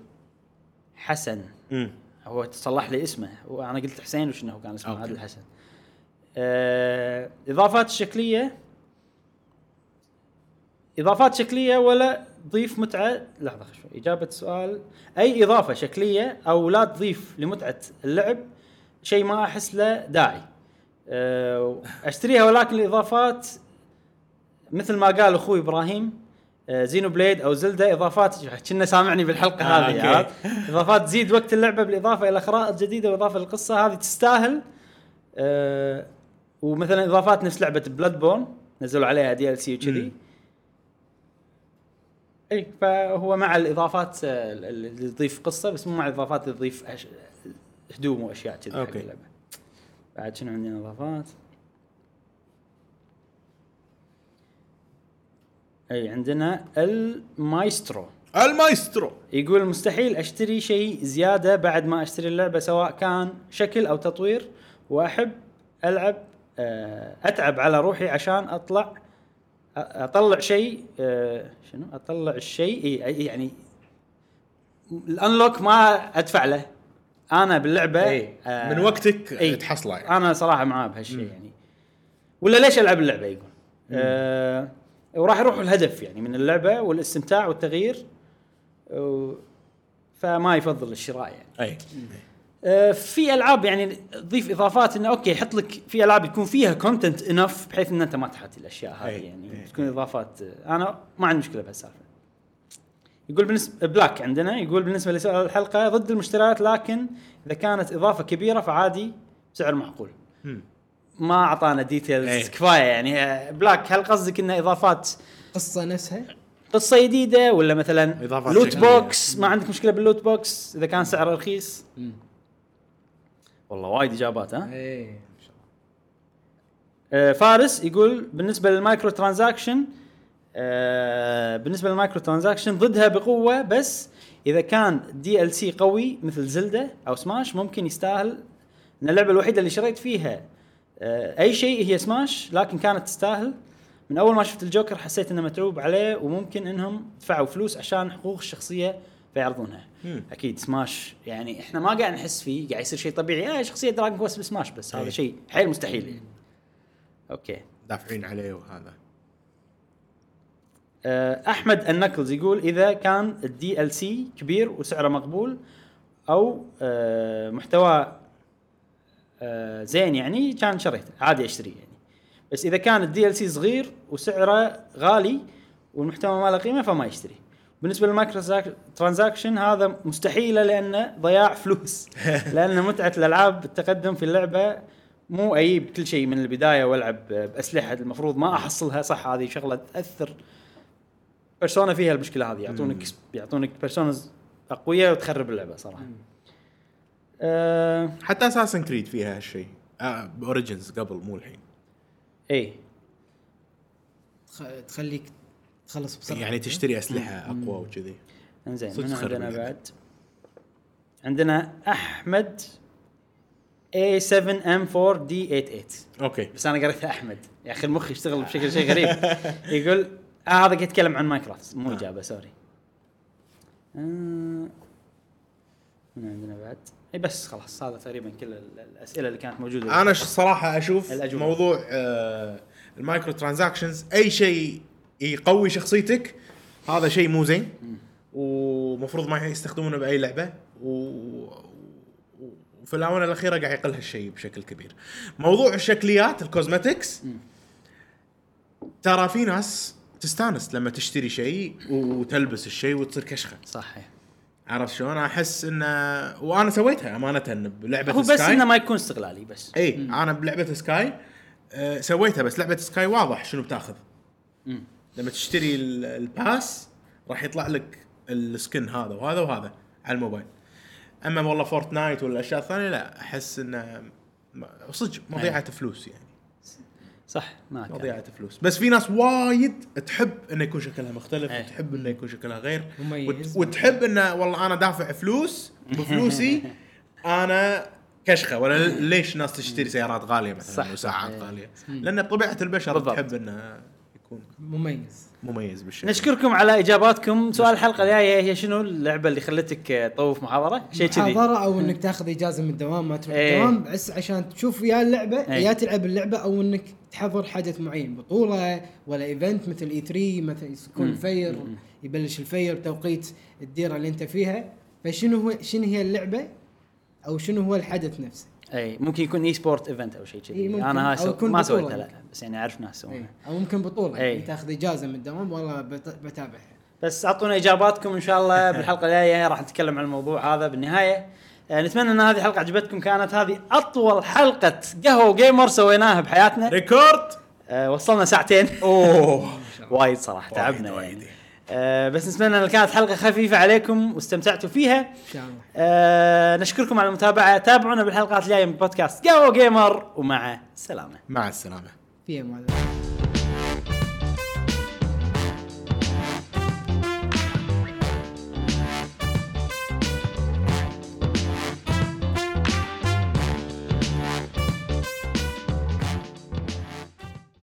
حسن. امم هو صلح لي اسمه. وأنا قلت حسين وشنو هو كان اسمه؟ أوكي. عادل حسن. آه إضافات الشكليه إضافات شكلية ولا تضيف متعة لحظة شوي إجابة السؤال أي إضافة شكلية أو لا تضيف لمتعة اللعب شيء ما أحس له داعي. آه أشتريها ولكن الإضافات مثل ما قال أخوي إبراهيم آه، Xenoblade أو Zelda إضافات كنا سامعني بالحلقة آه، هذه؟ إضافات تزيد وقت اللعبة بالإضافة إلى خرائط جديدة وإضافة للقصة هذه تستاهل. آه ومثلا إضافات نفس لعبة Bloodborne نزلوا عليها DLC وكذي. اي فهو مع الإضافات آه، اللي تضيف قصة بس مو مع الإضافات اللي تضيف أش... هدوم وأشياء okay. اللعبة. بعد شنو عندنا إضافات؟ اي عندنا المايسترو. المايسترو. يقول مستحيل أشتري شيء زيادة بعد ما أشتري اللعبة سواء كان شكل أو تطوير. وأحب ألعب آه، أتعب على روحي عشان أطلع أطلع شيء آه، شنو؟ أطلع الشيء يعني ال unlock ما أدفع له. أنا باللعبة إي آه، من وقتك إي. تحصله يعني. أنا صراحة معاه بهالشيء يعني. ولا ليش ألعب اللعبة؟ يقول. آه وراح يروح الهدف يعني من اللعبة والاستمتاع والتغيير فما يفضل الشراء يعني. أي. في ألعاب يعني تضيف إضافات إنه okay يحط لك في ألعاب يكون فيها content enough بحيث إن أنت ما تحاتي الأشياء هذه أي. يعني أي. تكون إضافات آه، أنا ما عندي مشكلة بهالسالفة يقول بالنسبة بلاك عندنا يقول بالنسبة لسؤال الحلقة ضد المشتريات لكن إذا كانت إضافة كبيرة فعادي بسعر معقول. ما أعطانا details إيه. كفاية يعني آه، بلاك هل قصدك إنه إضافات قصة نفسها قصة جديدة ولا مثلا loot. box ما عندك مشكلة بال loot box إذا كان سعره رخيص والله وايد إجابات ها؟ إيه آه، فارس يقول بالنسبة لل microtransaction آه، بالنسبة لل microtransaction ضدها بقوة بس إذا كان DLC قوي مثل Zelda أو Smash ممكن يستاهل. إن اللعبة الوحيدة اللي شريت فيها آه، أي شيء هي سماش لكن كانت تستاهل. من أول ما شفت الجوكر حسيت إنه متعوب عليه وممكن إنهم دفعوا فلوس عشان حقوق الشخصية فيعرضونها. مم. أكيد سماش يعني إحنا ما قاعد نحس فيه قاعد يصير شيء طبيعي. آه شخصية Dragon Quest ب Smash بس هذا إيه. شيء حيل مستحيل يعني. okay. دافعين عليه وهذا. آه، أحمد النكلز يقول إذا كان ال DLC كبير وسعره مقبول أو آه، محتوى آه، زين يعني كان شريته عادي أشتريه يعني. بس إذا كان ال DLC صغير وسعره غالي والمحتوى ما له قيمة فما يشتري. بالنسبة لل microtransaction هذا مستحيلة لأنه ضياع فلوس. لأن متعة الألعاب التقدم في اللعبة مو أجيب كل شيء من البداية وألعب بأسلحة المفروض ما أحصلها. صح هذه شغلة تأثر. Persona فيها المشكلة هذه. يعطونك يعطونك personas أقوياء وتخرب اللعبة صراحة. آه حتى Assassin's Creed فيها هالشيء. آه Origins قبل مو الحين. اي تخ- تخليك تخلص بسرعة يعني تشتري أسلحة أقوى وكذي. إنزين من عندنا. بعد. عندنا أحمد A7M4D88 okay. بس أنا قريتها أحمد. يا أخي المخ يشتغل بشكل شيء غريب. يقول آه هذا قاعد يتكلم عن Minecraft. مو إجابة sorry. آه من عندنا بعد؟ إي بس خلاص هذا تقريبا كل ال- الأسئلة اللي كانت موجودة. أنا ش- صراحة أشوف الأجوبة. موضوع آه ال microtransactions أي شيء يقوي شخصيتك. هذا شيء مو زين. ومفروض ما يستخدمونه بأي لعبة. و... وفي الآونة الأخيرة قاعد يقل هالشيء بشكل كبير. موضوع الشكليات ال cosmetics ترى في ناس تستانس لما تشتري شيء وتلبس الشيء وتصير كشخة. صحيح. عرفت شلون؟ أحس انه وأنا سويتها أمانة بلعبة هو بس. إنه ما يكون استغلالي بس. إي أنا بلعبة Sky آه سويتها بس لعبة Sky واضح شنو بتاخذ. مم. لما تشتري ال- ال pass راح يطلع لك ال skin هذا وهذا وهذا على الموبايل أما والله Fortnite ولا الاشياء الثانية لا أحس انه صدق مضيعة فلوس يعني صح ما كان. مضيعة فلوس بس في ناس وايد تحب إنه يكون شكلها مختلف إيه. وتحب إنه يكون شكلها غير مميز. وت- وتحب إنه والله أنا دافع فلوس بفلوسي أنا كشخة ولا ليش ناس تشتري سيارات غالية مثلا وساعات صح. غالية لأن بطبيعة البشر بالضبط. تحب إنه يكون. مميز. مميز بالشيء نشكركم على إجاباتكم. سؤال الحلقة الجاية هي شنو؟ اللعبة اللي خلتك تطوف محاضرة؟ شيء كذي. محاضرة أو إنك تاخذ إجازة من الدوام ما تروح إيه. الدوام بس عشان تشوف يا اللعبة إيه. يا تلعب اللعبة أو إنك تحضر حدث معين بطولة ولا event مثل E3 مثل يكون. fair. يبلش ال fair بتوقيت الديرة اللي أنت فيها. فشنو هو شنو هي اللعبة أو شنو هو الحدث نفسه؟ أي ممكن يكون esport event أو شيء كذي ممكن. أنا هاي سو... ما سويتها لا. بس يعني أعرف ناس إيه. يسوونها أو ممكن بطولة إيه. يعني تاخذ إجازة من الدوام والله بت- بتابعها بس أعطونا إجاباتكم إن شاء الله بالحلقة الجاية راح نتكلم عن الموضوع هذا بالنهاية آه، نتمنى إن هذه الحلقة عجبتكم كانت هذه أطول حلقة قهوة gamer سويناها بحياتنا record آه، وصلنا ساعتين أوه وايد صراحة تعبنا وايد. يعني آه، بس نتمنى إن كانت حلقة خفيفة عليكم واستمتعتوا فيها. إن شاء الله. آه، نشكركم على المتابعة. تابعونا بالحلقات الجاية من بودكاست قهوة gamer ومع السلامة. مع السلامة. في أمان الله.